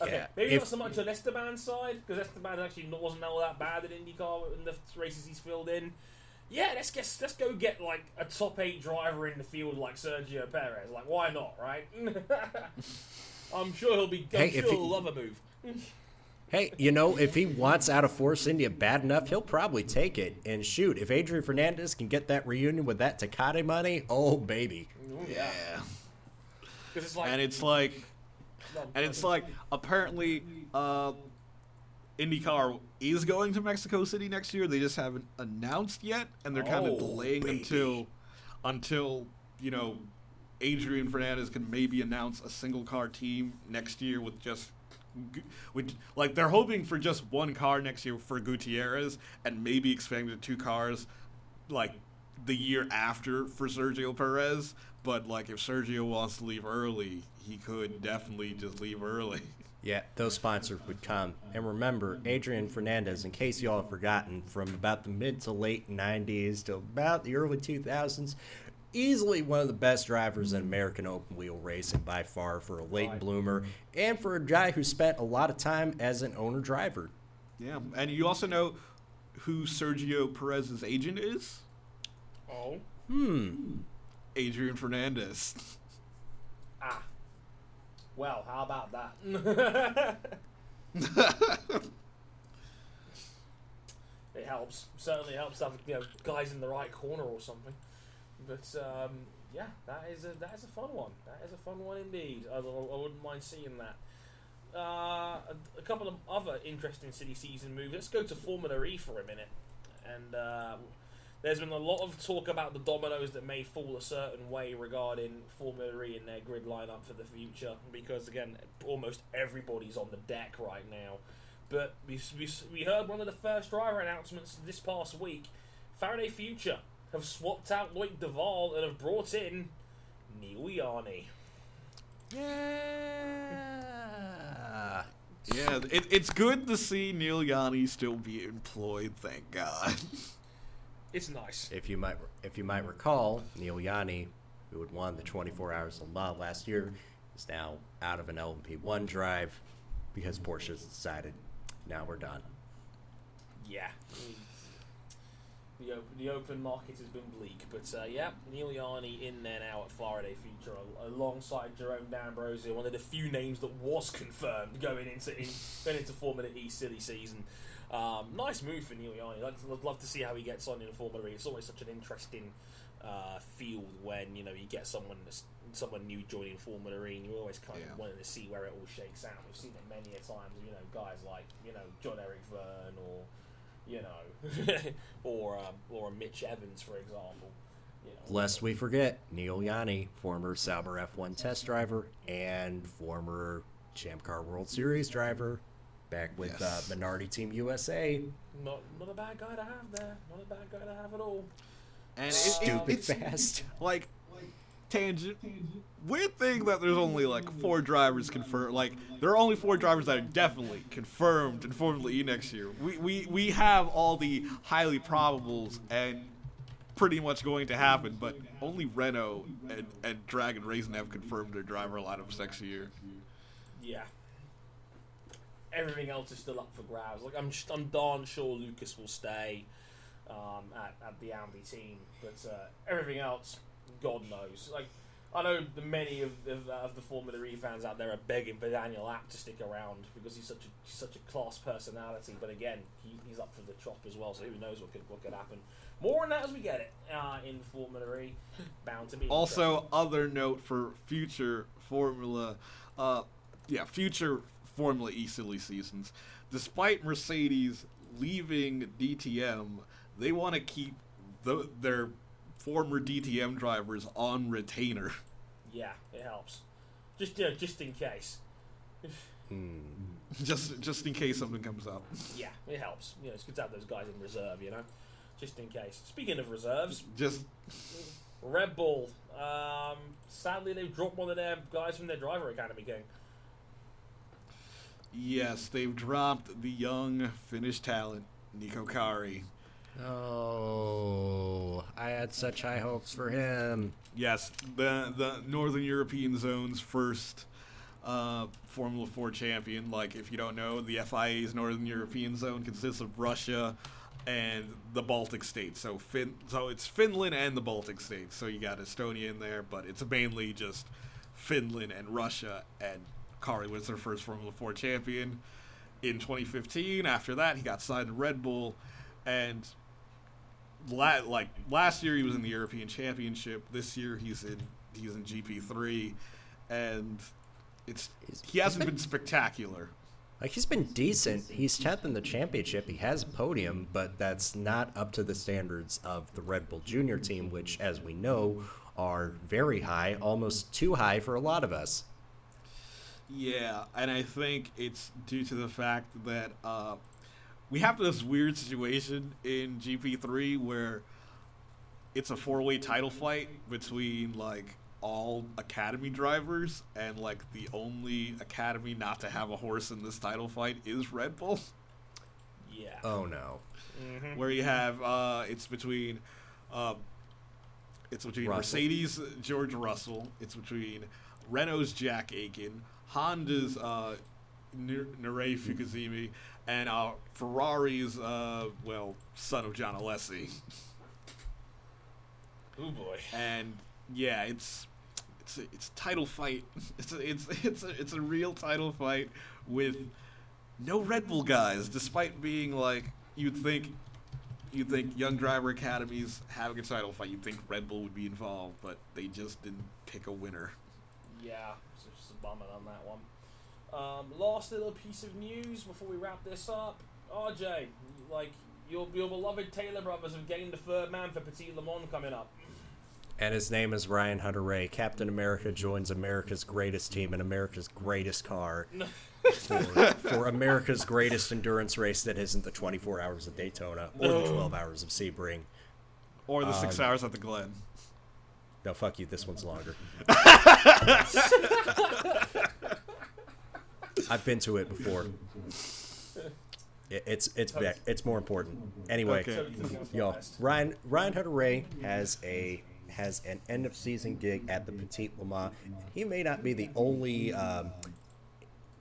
Yeah, maybe if- not so much on Esteban's side because Esteban actually not, wasn't all that bad at IndyCar in the races he's filled in. Yeah, let's get let's go get like a top eight driver in the field like Sergio Perez. Like, why not, right? I'm sure he'll be. I'm Hey, sure if he- he'll love a move. Hey, you know, if he wants out of Force India bad enough, he'll probably take it. And shoot, if Adrian Fernandez can get that reunion with that Tecate money, oh baby. Oh, yeah, because it's like And it's like no, And it's like apparently uh, IndyCar is going to Mexico City next year. They just haven't announced yet, and they're kind Oh, of delaying baby. until until you know Adrian Fernandez can maybe announce a single car team next year with just. With, like they're hoping for just one car next year for Gutierrez and maybe expanding to two cars like the year after for Sergio Perez. But like if Sergio wants to leave early, he could definitely just leave early. Yeah, those sponsors would come. And remember, Adrian Fernandez, in case y'all have forgotten, from about the mid to late 90s to about the early 2000s, easily one of the best drivers in American open wheel racing by far for a late bloomer and for a guy who spent a lot of time as an owner driver. Yeah, and you also know who Sergio Perez's agent is? oh Hmm. Adrian Fernandez. Well, how about that? it helps. Certainly helps to have you know guys in the right corner or something. But um, yeah, that is a that is a fun one. That is a fun one indeed. I, I wouldn't mind seeing that. Uh, a, a couple of other interesting silly season moves. Let's go to Formula E for a minute. And uh, there's been a lot of talk about the dominoes that may fall a certain way regarding Formula E and their grid lineup for the future. Because again, almost everybody's on the deck right now. But we, we, we heard one of the first driver announcements this past week. Faraday Future have swapped out Loic Duval and have brought in Neel Jani. Yeah. Yeah, it, it's good to see Neel Jani still be employed. Thank God. It's nice. If you might, if you might recall, Neel Jani, who had won the 24 Hours of Le Mans last year, is now out of an LMP1 drive because Porsche has decided now we're done. Yeah. The open, the open market has been bleak, but uh, yeah, Neel Jani in there now at Faraday Future al- alongside Jerome D'Ambrosio, one of the few names that was confirmed going into in, going into Formula E silly season. Um, nice move for Neel Jani. I'd, I'd love to see how he gets on in Formula E. It's always such an interesting uh, field when you know you get someone someone new joining Formula E, and you're always kind Yeah. of wanting to see where it all shakes out. We've seen it many a times. You know, guys like you know John Eric Verne or you know, or um, or Mitch Evans, for example. You know, Lest we forget, Neel Jani, former Sauber F1 test driver and former Champ Car World Series driver, back with Yes. uh, Minardi Team USA. not not a bad guy to have there. Not a bad guy to have at all. And it, it, Stupid it's fast. like tangent. Weird thing that there's only like four drivers confirmed. Like there are only four drivers that are definitely confirmed in Formula E next year. We we we have all the highly probables and pretty much going to happen, but only Renault and, and Dragon Racing have confirmed their driver lineups next year. Yeah. Everything else is still up for grabs. Like I'm, I'm darn sure Lucas will stay um, at, at the Ambi team, but uh, everything else, God knows. Like I know the many of, of, of the Formula E fans out there are begging for Daniel Abt to stick around because he's such a he's such a class personality. But again, he, he's up for the chop as well, so who knows what could what could happen. More on that as we get it uh, in Formula E. Bound to be Also, other note for future Formula, uh, yeah, future Formula E silly seasons. Despite Mercedes leaving DTM, they want to keep the, their former DTM drivers on retainer. Yeah, it helps. Just you know, just in case. just just in case something comes up. Yeah, it helps. You know, it's good to have those guys in reserve. You know, just in case. Speaking of reserves, Just Red Bull. Um, sadly, they've dropped one of their guys from their driver academy. King. Yes, they've dropped the young Finnish talent Niko Kari. Oh, I had such high hopes for him. Yes, the the Northern European zone's first uh, Formula Four champion. Like, if you don't know, the FIA's Northern European zone consists of Russia and the Baltic states. So fin- so it's Finland and the Baltic states. So you got Estonia in there, but it's mainly just Finland and Russia. And Kari was their first Formula Four champion in 2015. After that, he got signed to Red Bull, and la- like last year he was in the European Championship. This year he's in he's in GP three, and it's he hasn't been spectacular. Like he's been decent. He's tenth in the championship. He has a podium, but that's not up to the standards of the Red Bull Junior team, which, as we know, are very high, almost too high for a lot of us. Yeah, and I think it's due to the fact that uh, we have this weird situation in GP three where it's a four way title fight between like all academy drivers and like the only academy not to have a horse in this title fight is Red Bull. Yeah. Oh no. where you have uh, it's between uh, it's between Russell. Mercedes George Russell, it's between Renault's Jack Aitken, Honda's uh, N- Nirei Fukuzumi, and uh, Ferrari's uh, well son of Jean Alesi, Oh boy. and yeah, it's it's a, it's a title fight. It's a, it's it's a, it's a real title fight with no Red Bull guys, despite being like you'd think you'd think young driver academies having a title fight, you'd think Red Bull would be involved, but they just didn't pick a winner. Yeah, it's a bummer on that one. Um, last little piece of news before we wrap this up. RJ, like your your beloved Taylor brothers have gained the third man for Petit Le Mans coming up. And his name is Ryan Hunter-Reay. Captain America joins America's greatest team and America's greatest car for, for America's greatest endurance race that isn't the 24 hours of Daytona or the 12 hours of Sebring. Or the six hours at the Glen. No, fuck you. This one's longer. I've been to it before. It, it's it's back. It's more important. Anyway, Okay. yo, Ryan Ryan Hunter-Reay has a has an end of season gig at the Petit Le Mans. He may not be the only. Um,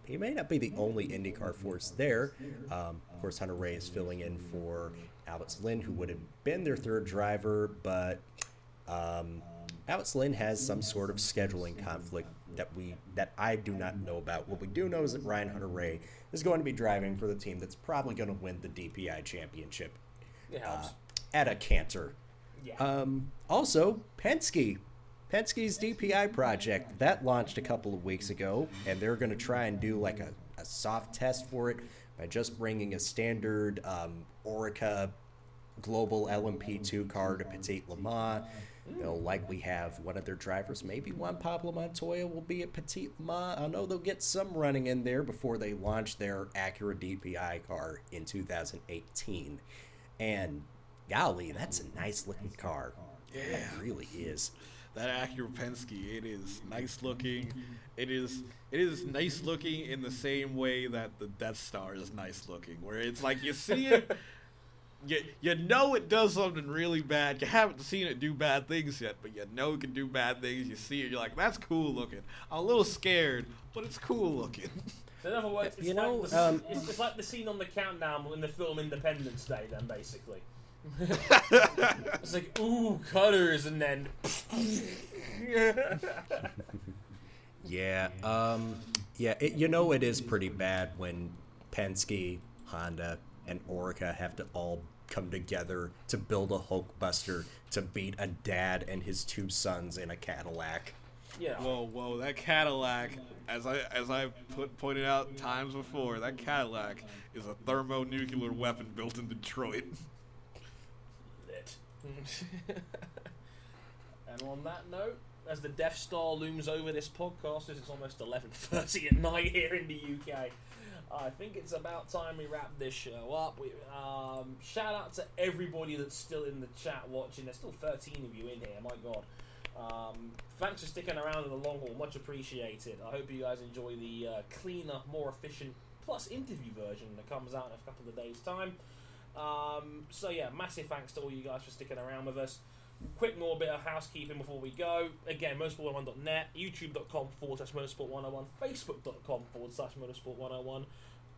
he may not be the only IndyCar force there. Um, of course, Hunter-Reay is filling in for Alex Lynn, who would have been their third driver, but um, Alex Lynn has some sort of scheduling conflict that we that I do not know about. What we do know is that Ryan Hunter-Reay is going to be driving for the team that's probably going to win the DPI championship It helps. uh, at a canter. yeah. Um, also, Penske. Penske's DPI project that launched a couple of weeks ago, and they're going to try and do like a, a soft test for it by just bringing a standard um, Oreca Global LMP2 car to Petit Le Mans. They'll likely have one of their drivers, maybe Juan Pablo Montoya, will be at Petit Mans. I know they'll get some running in there before they launch their Acura DPI car in 2018. And golly, that's a nice looking car. Yeah, it really is. that Acura Penske, it is nice looking. It is it is nice looking in the same way that the Death Star is nice looking, where it's like you see it, you you know it does something really bad. You haven't seen it do bad things yet, but you know it can do bad things. You see it, you're like, that's cool looking. I'm a little scared, but it's cool looking. So in other words, it's, You like know, the, um, it's, it's like the scene on the countdown in the film Independence Day, then basically. it's like ooh cutters, and then Yeah, um, yeah, it, you know it is pretty bad when Penske, Honda, and Oreca have to all come together to build a Hulkbuster to beat a dad and his two sons in a Cadillac. yeah. Whoa, whoa, that Cadillac, as I as I put pointed out times before, that Cadillac is a thermonuclear weapon built in Detroit. lit. and on that note, as the Death Star looms over this podcast, as it's almost 11.30 at night here in the UK, I think it's about time we wrap this show up. We, um, shout out to everybody that's still in the chat watching. There's still 13 of you in here, my god. Um, thanks for sticking around in the long haul, much appreciated. I hope you guys enjoy the uh, cleaner, more efficient, plus interview version that comes out in a couple of days' time. Um, so yeah, massive thanks to all you guys for sticking around with us. Quick more bit of housekeeping before we go. Again, motorsport101.net, youtube.com forward slash motorsport101, facebook.com forward slash motorsport101,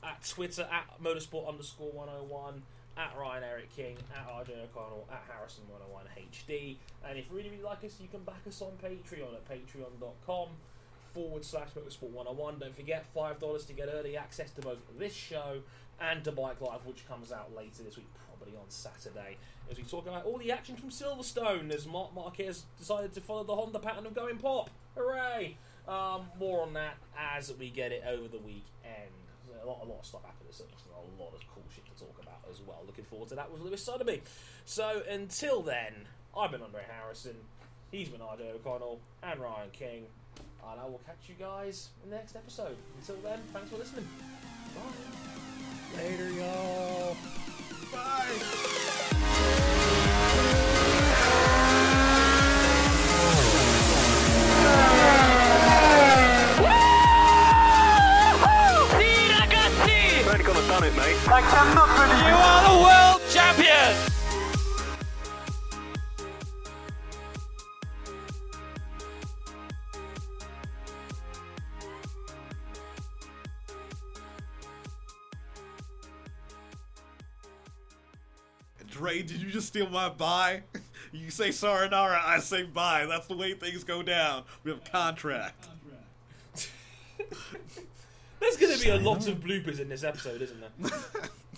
at Twitter at motorsport underscore 101, at Ryan Eric King, at RJ O'Connell, at Harrison101 HD. And if you really, really like us, you can back us on Patreon at patreon.com forward slash motorsport 101. Don't forget, $5 to get early access to both this show and to Bike Live, which comes out later this week, on Saturday, as we talk about all the action from Silverstone as Marc Marquez decided to follow the Honda pattern of going pop. Hooray! Um, more on that as we get it over the weekend. A lot, a lot of stuff happened at Silverstone, a lot of cool shit to talk about as well. Looking forward to that with Lewis Sotheby. So until then, I've been Andre Harrison, he's been RJ O'Connell, and Ryan King. And I will catch you guys in the next episode. Until then, thanks for listening. Bye. Later, y'all. Gonna done it, mate. You are the world champion! Dre, did you just steal my bye? You say Saranara, I say bye. That's the way things go down. We have a contract. There's going to be a lot of bloopers in this episode, isn't there?